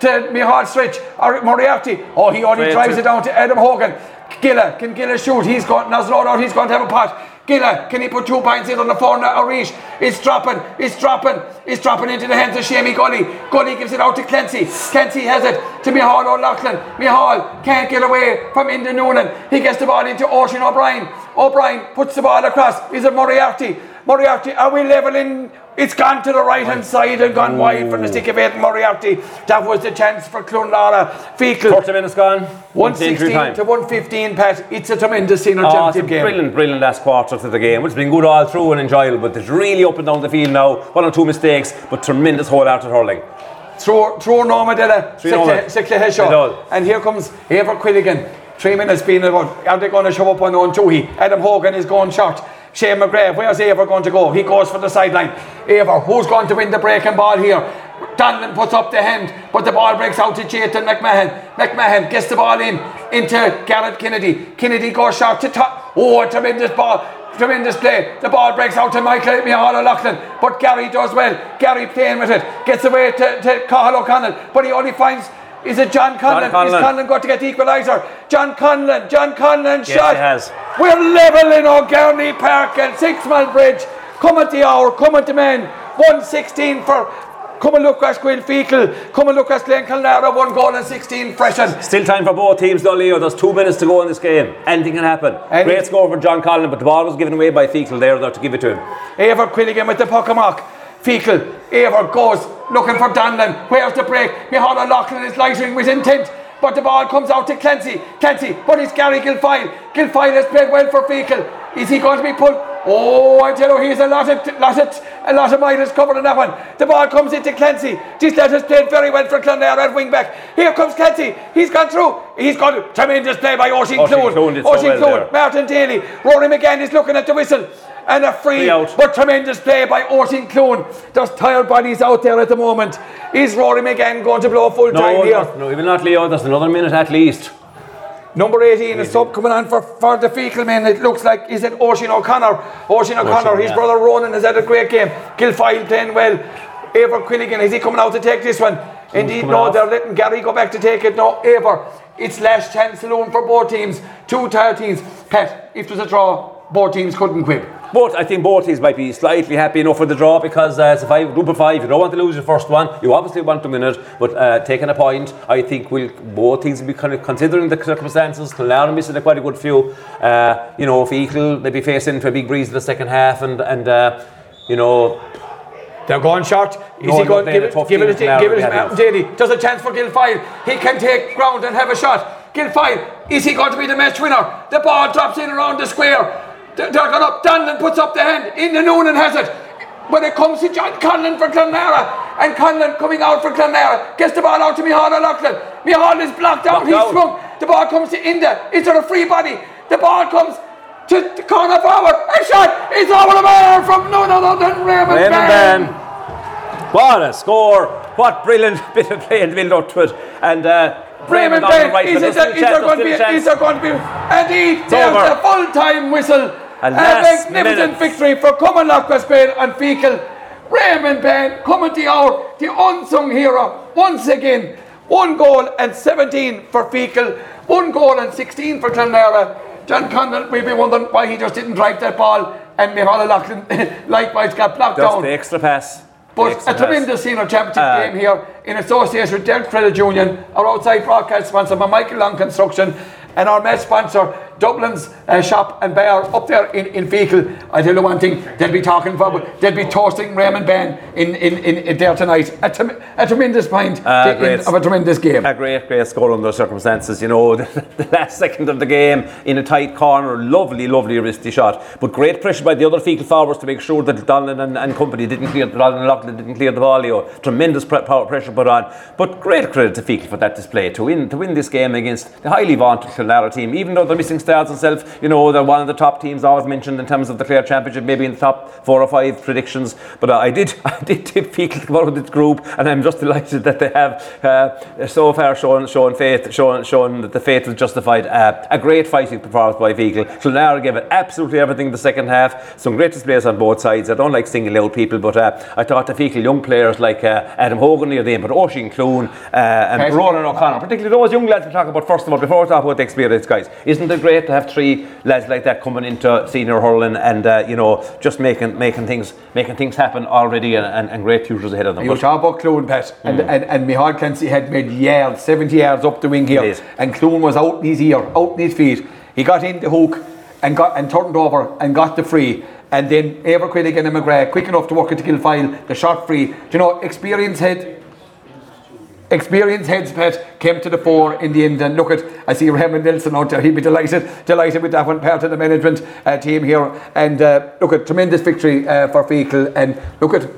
to Mihal Stritch. or Moriarty. Oh, he only drives it down to Adam Hogan. Gilla, can Gilla shoot? He's got, no doubt he's going to have a pot. Gilla, can he put two points in on the phone now? Arish, it's dropping, it's dropping, it's dropping into the hands of Shamey Gully. Gully gives it out to Clancy. Clancy has it to Mihal O'Loughlin. Mihal can't get away from Enda Noonan. He gets the ball into Oisin O'Brien. O'Brien puts the ball across. Is it Moriarty? Moriarty, are we levelling? It's gone to the right hand side and gone wide from the stick of eight. Moriarty, that was the chance for Clonlara. Feakle, 30 minutes gone. One to injury 116 to 115, Pat. It's a tremendous senior ah, Oh, it's a championship game. brilliant, brilliant last quarter to the game. It's been good all through and enjoyable, but it's really up and down the field now. One or two mistakes, but tremendous wholehearted hurling. Throw, throw Norma Della, Throw Norma. Sickle It Heshaw. does. And here comes Eibhear Quilligan. Three minutes being about, are they going to show up on the on Toohey? Adam Hogan is going short. Shane McGrath, where's Eibhear going to go? He goes for the sideline. Eibhear, who's going to win the breaking ball here? Donlan puts up the hand, but the ball breaks out to Jayton McMahon. McMahon gets the ball in into Garrett Kennedy. Kennedy goes short to top. Oh, a tremendous ball. Tremendous play. The ball breaks out to Michael Mihal O'Loughlin, but Gary does well. Gary playing with it, gets away to, to O'Connell, but he only finds. Is it John Conlon? Conlon. Is Conlon got to get the equaliser? John Conlon, John Conlon Yes, shot. he has. We're level in O'Garney Park and Six Mile Bridge. Come at the hour, come at the men. 116 for Come and look at Quinn Feakle. Come and look at Glen Kilnara. One goal and 16 freshen. Still time for both teams, though, Leo. There's two minutes to go in this game. Anything can happen. Any- Great score for John Collin, but the ball was given away by Feakle there, though, to give it to him. Eibhear Quilligan with the puck mark. Feakle. Eibhear goes looking for Donlan. Where's the break? Mihala Loughlin is lighting with intent. But the ball comes out to Clancy. Clancy, but it's Gary Guilfoyle. Guilfoyle has played well for Feakle. Is he going to be pulled? Oh, I tell you, he's a lot of, lot of, a lot of miles covered in that one. The ball comes into Clancy. This lad has played very well for Clonlara at wing back. Here comes Clancy. He's gone through. He's got tremendous play by Oisin Clune. Clune did so Oisin Clune. Martin Daly. Rory McGann is looking at the whistle. And a free, but tremendous play by Oisin Clune. There's tired bodies out there at the moment. Is Rory McGann going to blow full time No, here? no, no, even not Leo. There's another minute at least. Number 18 is sub coming on for, for the Feakle men. It looks like, is it Oisin O'Connor? Oisin O'Connor, his yeah. brother Ronan has had a great game. Guilfoyle playing well. Eibhear Quilligan, is he coming out to take this one? Indeed, no, off? they're letting Gary go back to take it. No, Eibhear. It's last chance saloon for both teams. Two tired teams. Pat, if there's a draw, both teams couldn't quit. But I think both teams might be slightly happy enough with the draw because uh, it's a five, group of five. You don't want to lose your first one. You obviously want to win it, but uh, taking a point, I think will both teams will be kind of considering the circumstances. Killarney missing a quite a good few. Uh, you know, if Eagle they be facing into a big breeze in the second half, and and uh, you know They're going short. Is No, he going? Give had a it, tough give it, give it, Clare, Daly. There's a chance for Guilfoyle. He can take ground and have a shot. Guilfoyle, is he going to be the match winner? The ball drops in around the square. Going up. Donlan puts up the hand. In the noon and has it. When it comes to John Conlon for Clonlara, and Conlon coming out for Clonlara, gets the ball out to Mihala Loughlin. Mihala is blocked out. He's sprung. The ball comes to Enda. Is there a free body? The ball comes to the corner forward. A shot. It's over the bar from none other than Raymond, Raymond Byrne. Byrne. What a score! What brilliant bit of play in the build up to it. And uh, Raymond on right, is, it, is there going to be, is there going to be, and there's over. the full-time whistle. A A magnificent minute. victory for Cumbernauld Westbane and Feakle. Raymond Byrne coming to hour, the unsung hero, once again. One goal and 17 for Feakle, one goal and 16 for Clonlara. John Condon may be wondering why he just didn't drive that ball, and Mihala Loughlin likewise got blocked Just down. the extra pass. But extra a tremendous senior championship Uh, game here in association with Dell Credit Union, our outside broadcast sponsor by Michael Long Construction, and our match sponsor, Dublin's uh, shop and bar up there in, in Feakle. I tell you one thing, they'll be talking about, they'll be toasting Raymond Bann in, in, in, in there tonight. A, trem- a tremendous point Ah, in- of a tremendous game. A great, great score under those circumstances. You know, the, the last second of the game in a tight corner, lovely, lovely wristy shot. But great pressure by the other Feakle forwards to make sure that Donlan and, and company didn't clear, Donlan and Loughlin didn't clear the know, tremendous pre- power pressure put on. But great credit to Feakle for that display to win to win this game against the highly vaunted Killara team. Even though they're missing stars themselves, you know, they're one of the top teams always mentioned in terms of the Clare Championship, maybe in the top four or five predictions. But uh, I did, I did tip Feakle to come out of this group, and I'm just delighted that they have uh, so far shown shown faith, shown shown that the faith was justified. Uh, a great fighting performance by Feakle. Clonlara gave it absolutely everything in the second half. Some great displays on both sides. I don't like singling out people, but uh, I thought the Feakle young players like uh, Adam Hogan near the end, but Oisin Clune uh, and. Ronan O'Connor, particularly those young lads we talk about first of all, before we talk about the experienced guys. Isn't it great to have three lads like that coming into senior hurling and uh, you know just making making things making things happen already and, and, and great futures ahead of them. You But- talk about Clune, Pat, and, and, and Michael Clancy had made yards, 70 yards up the wing here, and Clune was out in his ear, out in his feet. He got in the hook and got and turned over and got the free. And then Quilligan and McGrath, quick enough to work it to Guilfoyle, the shot free. Do you know, experience head, experience heads, Pat, came to the fore in the end. And look at, I see Raymond Nelson out there. He'd be delighted, delighted with that one, part of the management uh, team here. And uh, look at tremendous victory uh, for Feakle. And look at,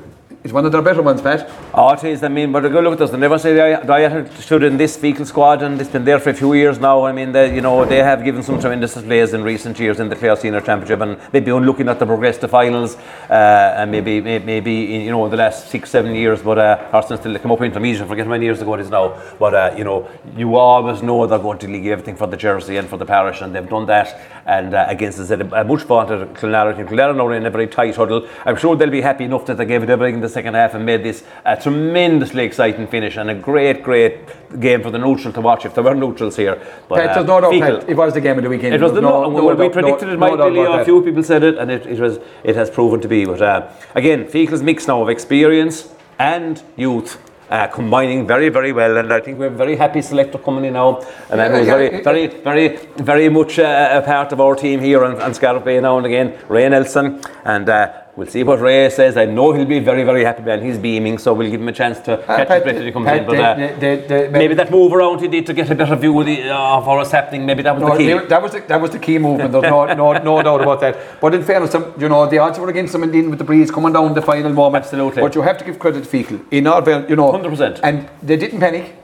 it's one of their better ones, Pat. Oh, it is. I mean, but a good look at this. They never say they, they stood in this Feakle squad, and it's been there for a few years now. I mean, they, you know, they have given some tremendous displays in recent years in the Clare Senior Championship, and they've been looking at the progress to finals, uh, and maybe, maybe, maybe in, you know, the last six, seven years. But uh, Arsenal still come up intermediate. I forget how many years ago it is now. But uh, you know, you always know they're going to give everything for the jersey and for the parish, and they've done that. And uh, against said, a much vaunted Clonlara team. Clonlara now in a very tight huddle. I'm sure they'll be happy enough that they gave it everything in the second half and made this a tremendously exciting finish and a great, great game for the neutral to watch if there were neutrals here. But, Pat, there's no doubt, Pat, it was the game of the weekend. It was the no, no, well, we predicted it might be. A few people said it, and it, it was it has proven to be. But uh, again, Feakle's mix now of experience and youth uh, combining very, very well. And I think we have a very happy selector coming in now. And who's yeah, very, very, very, very much uh, a part of our team here on, on Scariff Bay now and again, Ray Nelson. And uh, We'll see what Ray says. I know he'll be very, very happy, man. He's beaming, so we'll give him a chance to uh, catch his breath as he comes in. But uh, the, the, maybe that move around he did to get a better view of, the, uh, of what's happening, maybe that was no, the key. That was the, that was the key movement. There's no, no, no doubt about that. But in fairness, you know, the odds were against them indeed with the breeze coming down the final moment. Absolutely. But you have to give credit to Feakle. In our, you know, 100%. And they didn't panic.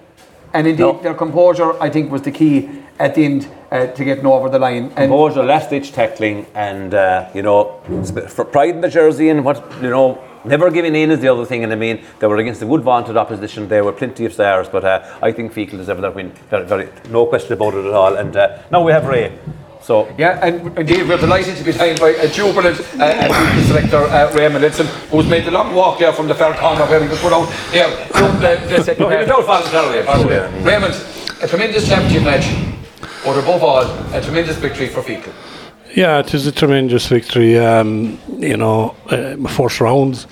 And indeed, no. their composure, I think, was the key at the end uh, to getting over the line. And composure, last ditch tackling, and uh, you know, for pride in the jersey and what you know. Never giving in is the other thing, and I mean they were against a good vaunted opposition. There were plenty of stars, but uh, I think Feakle deserved that win. Very, very, no question about it at all. And uh, now we have Ray. So yeah, and indeed we're delighted to be joined by a jubilant uh, selector uh, Raymond Edson, who's made the long walk there from the fair corner where we could put out here from the, the second no, Raymond, a tremendous championship match, but above all, a tremendous victory for Feakle. Yeah, it is a tremendous victory. Um, you know, uh, first rounds,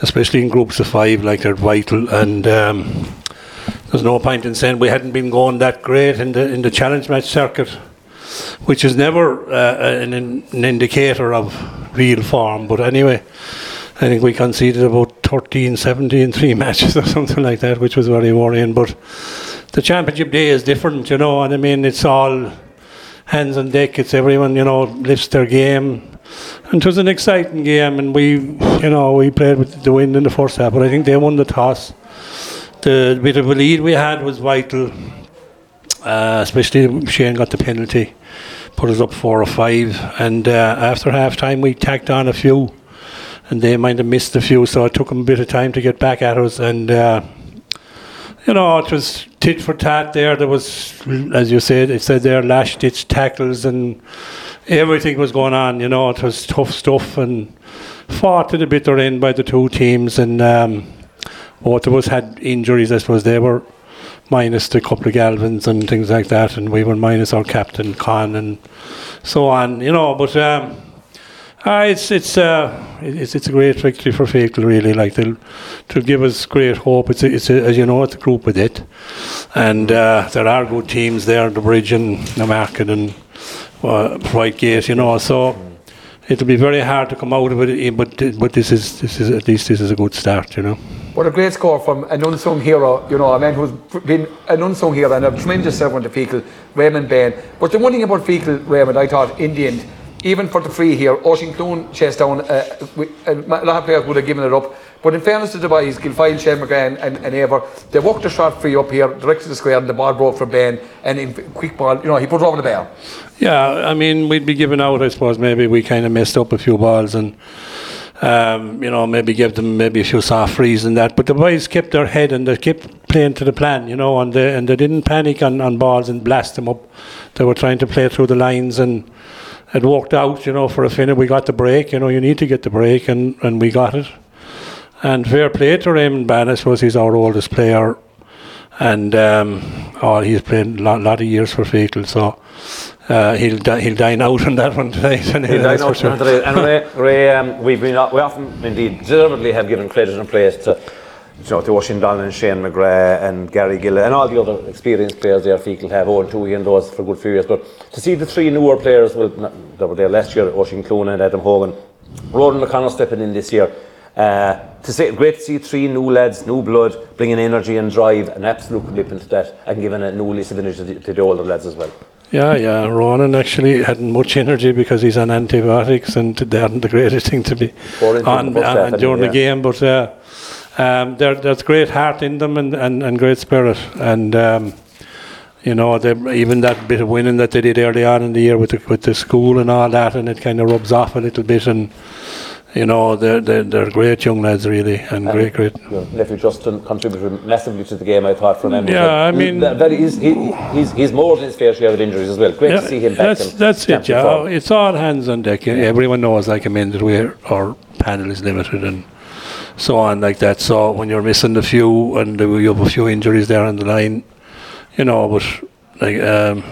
especially in groups of five, like they're vital. And um, there's no point in saying we hadn't been going that great in the in the challenge match circuit which is never uh, an, an, indicator of real form. But anyway, I think we conceded about 13, 17, three matches or something like that, which was very worrying. But the championship day is different, you know, and I mean, it's all hands on deck. It's everyone, you know, lifts their game. And it was an exciting game, and we, you know, we played with the wind in the first half, but I think they won the toss. The bit of a lead we had was vital uh, especially Shane got the penalty, put us up four or five, and uh, after half time we tacked on a few, and they might have missed a few, so it took them a bit of time to get back at us, and uh, you know it was tit for tat there. There was, as you said, it said there lash ditch tackles and everything was going on. You know it was tough stuff and fought to the bitter end by the two teams, and um, both of us had injuries. I suppose they were minus the couple of Galvins and things like that, and we were minus our captain Con and so on, you know. But um, uh, it's it's uh, it's it's a great victory for Feakle, really. Like they'll to give us great hope. It's a, it's a, as you know, it's a group with it, and uh, there are good teams there, the Bridge and the Market and uh, Whitegate, you know. So it'll be very hard to come out of it, but but this is this is at least this is a good start, you know. What a great score from an unsung hero, you know, a man who's been an unsung hero and a tremendous servant to Feakle, Raymond Bann. But the one thing about Feakle, Raymond, I thought in the end, even for the free here, Clune chased down, uh, a lot of players would have given it up. But in fairness to the boys, Guilfoyle, Shane McGrath and, and Eibhear, they walked the shot free up here, direct to the square, and the ball broke for Ben. and in quick ball, you know, he put it over the bar. Yeah, I mean, we'd be giving out, I suppose, maybe we kind of messed up a few balls and um, you know, maybe give them maybe a few soft frees and that. But the boys kept their head and they kept playing to the plan, you know, and they, and they didn't panic on, on balls and blast them up. They were trying to play through the lines and it worked out, you know, for a finish. We got the break, you know, you need to get the break and, and we got it. And fair play to Raymond Bann, I suppose he's our oldest player. And um, oh, he's played a lot, lot of years for Feakle, so uh, he'll di- he'll dine out on that one today. he'll dine out sure. today. And Ray, Ray um, we've been we often indeed deservedly have given credit and praise to you know, to Oisin Donlan and Shane McGrath and Gary Guilfoyle and all the other experienced players there Feakle have, Owen Toohey and those for good few years. But to see the three newer players, well, that were there last year, Oisin Clune and Adam Hogan, Ronan O'Connor stepping in this year. Uh, to say, great to see three new lads, new blood, bringing energy and drive, an absolute commitment to that, and giving a new lease of energy to the, to the older lads as well. Yeah, yeah. Ronan actually hadn't much energy because he's on antibiotics, and they aren't the greatest thing to be on, the during yeah. the game. But uh, um, there, there's great heart in them and, and, and great spirit, and um, you know, even that bit of winning that they did early on in the year with the, with the school and all that, and it kind of rubs off a little bit, and you know, they're, they're, they're great young lads, really, and, and great, great. Your nephew Justin contributed massively to the game, I thought, from him. Yeah, I mean, very, he's, he, he's, he's more than his fair share of injuries as well. Great yeah, to see him back. That's, that's it, yeah. Form. It's all hands on deck. Yeah. Everyone knows, like I mean, that we're, our panel is limited, and so on like that. So when you're missing a few and you have a few injuries there on the line, you know, but like um,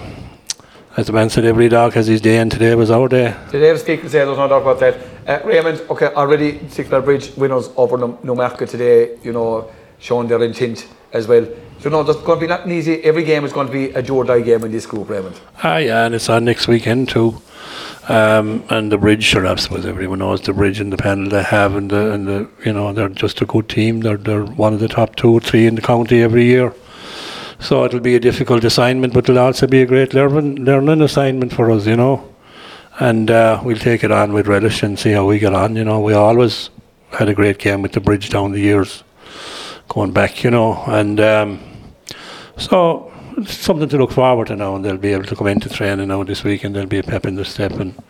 as the man said, every dog has his day, and today was our day. Today was speaking say there's no doubt about that. Uh, Raymond, okay, already Mile Bridge winners over Newmarket today, you know, showing their intent as well. So, no, there's going to be nothing easy. Every game is going to be a Joe die game in this group, Raymond. Ah, yeah, and it's on next weekend too. Um, and the bridge, sure, I suppose everyone knows the bridge and the panel they have, and the, and the you know they're just a good team. They're they're one of the top two or three in the county every year. So it'll be a difficult assignment, but it'll also be a great learning learning assignment for us, you know. And uh, we'll take it on with relish and see how we get on. You know, we always had a great game with the bridge down the years, going back, you know, and. Um, so it's something to look forward to now, and they'll be able to come into training now this weekend. There'll be a pep in the step, and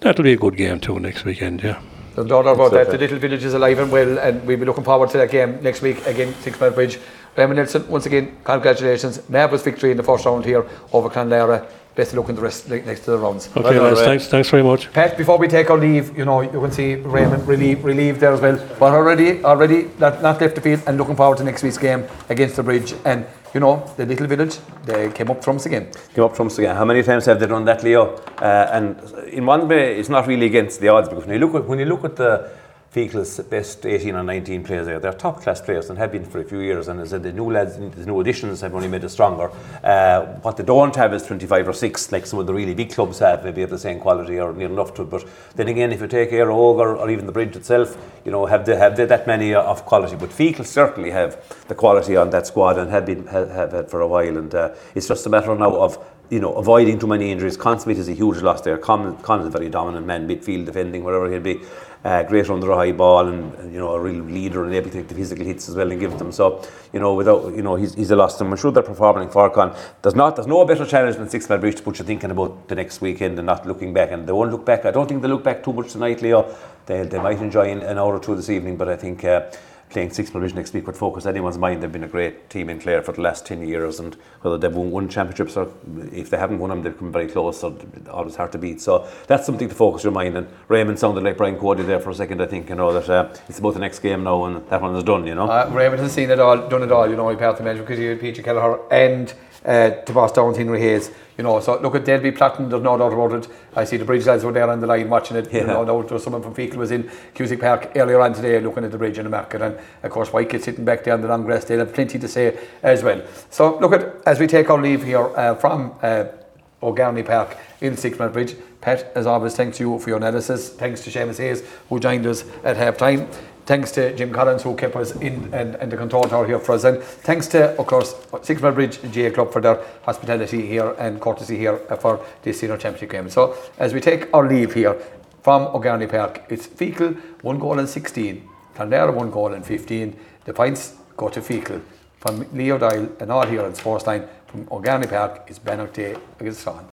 that'll be a good game too next weekend. Yeah. There's no doubt about that. The little village is alive and well, and we'll be looking forward to that game next week again, Six Mile Bridge. Raymond Nelson, once again, congratulations. Marvellous victory in the first round here over Clonlara. Best of luck in the rest like, next to the rounds. Okay, Well done, lads. Thanks. Thanks very much. Pat, before we take our leave, you know, you can see Raymond relieved, relieved there as well. But already, already not, not left the field and looking forward to next week's game against the Bridge. And, you know, the little village, they came up trumps again. Came up trumps again. How many times have they done that, Leo? Uh, and in one way, it's not really against the odds because when you look at when you look at the Feakle's best 18 or 19 players there, they're top class players and have been for a few years. And as I said, the new lads, the new additions have only made us stronger. Uh, what they don't have is 25 or 6, like some of the really big clubs have, maybe of the same quality or near enough to it. But then again, if you take Éire Óg or, or even the Bridge itself, you know, have they have they that many uh, of quality? But Feakle certainly have the quality on that squad and have been have, have had for a while. And uh, it's just a matter now of you know, avoiding too many injuries. Conn Smith is a huge loss there. Con, is a very dominant man, midfield, defending, whatever he'll be. Uh, great under a high ball and, you know, a real leader and able to take the physical hits as well and give them. So, you know, without, you know, he's, he's a loss. And I'm sure they're performing for Con. There's not, there's no better challenge than Six Mile Bridge to put you thinking about the next weekend and not looking back. And they won't look back. I don't think they look back too much tonight, Leo. They, they might enjoy an hour or two this evening, but I think uh, playing Six Bridge next week would focus anyone's mind. They've been a great team in Clare for the last 10 years, and whether they've won, won championships or if they haven't won them, they've come very close, so always hard to beat. So that's something to focus your mind. And Raymond sounded like Brian Cody there for a second, I think, you know, that uh, it's about the next game now, and that one is done, you know. Uh, Raymond has seen it all, done it all, you know, he of the management because he had Peter Kelleher and uh, Tobias Downs, Henry Hayes, you know, so look at they'll be plotting, there's no doubt about it. I see the bridge lads were there on the line watching it, you know, there was someone from Feakle was in Cusack Park earlier on today looking at the bridge in the market and of course Whitegate sitting back there on the long grass, they'll have plenty to say as well. So look at, as we take our leave here uh, from uh, O'Garney Park in Six Mile Bridge. Pat, as always, thanks to you for your analysis. Thanks to Seamus Hayes, who joined us at half time. Thanks to Jim Collins, who kept us in and, and the control tower here for us. And thanks to, of course, Six Mile Bridge GA Club for their hospitality here and courtesy here for this senior championship game. So, as we take our leave here from O'Garney Park, it's Feakle, one goal and 16. Clonlara, one goal and 15. The points go to Feakle. From Leo Dial and all here on Sportsline from O'Garney Park is Bannock Day against Strong.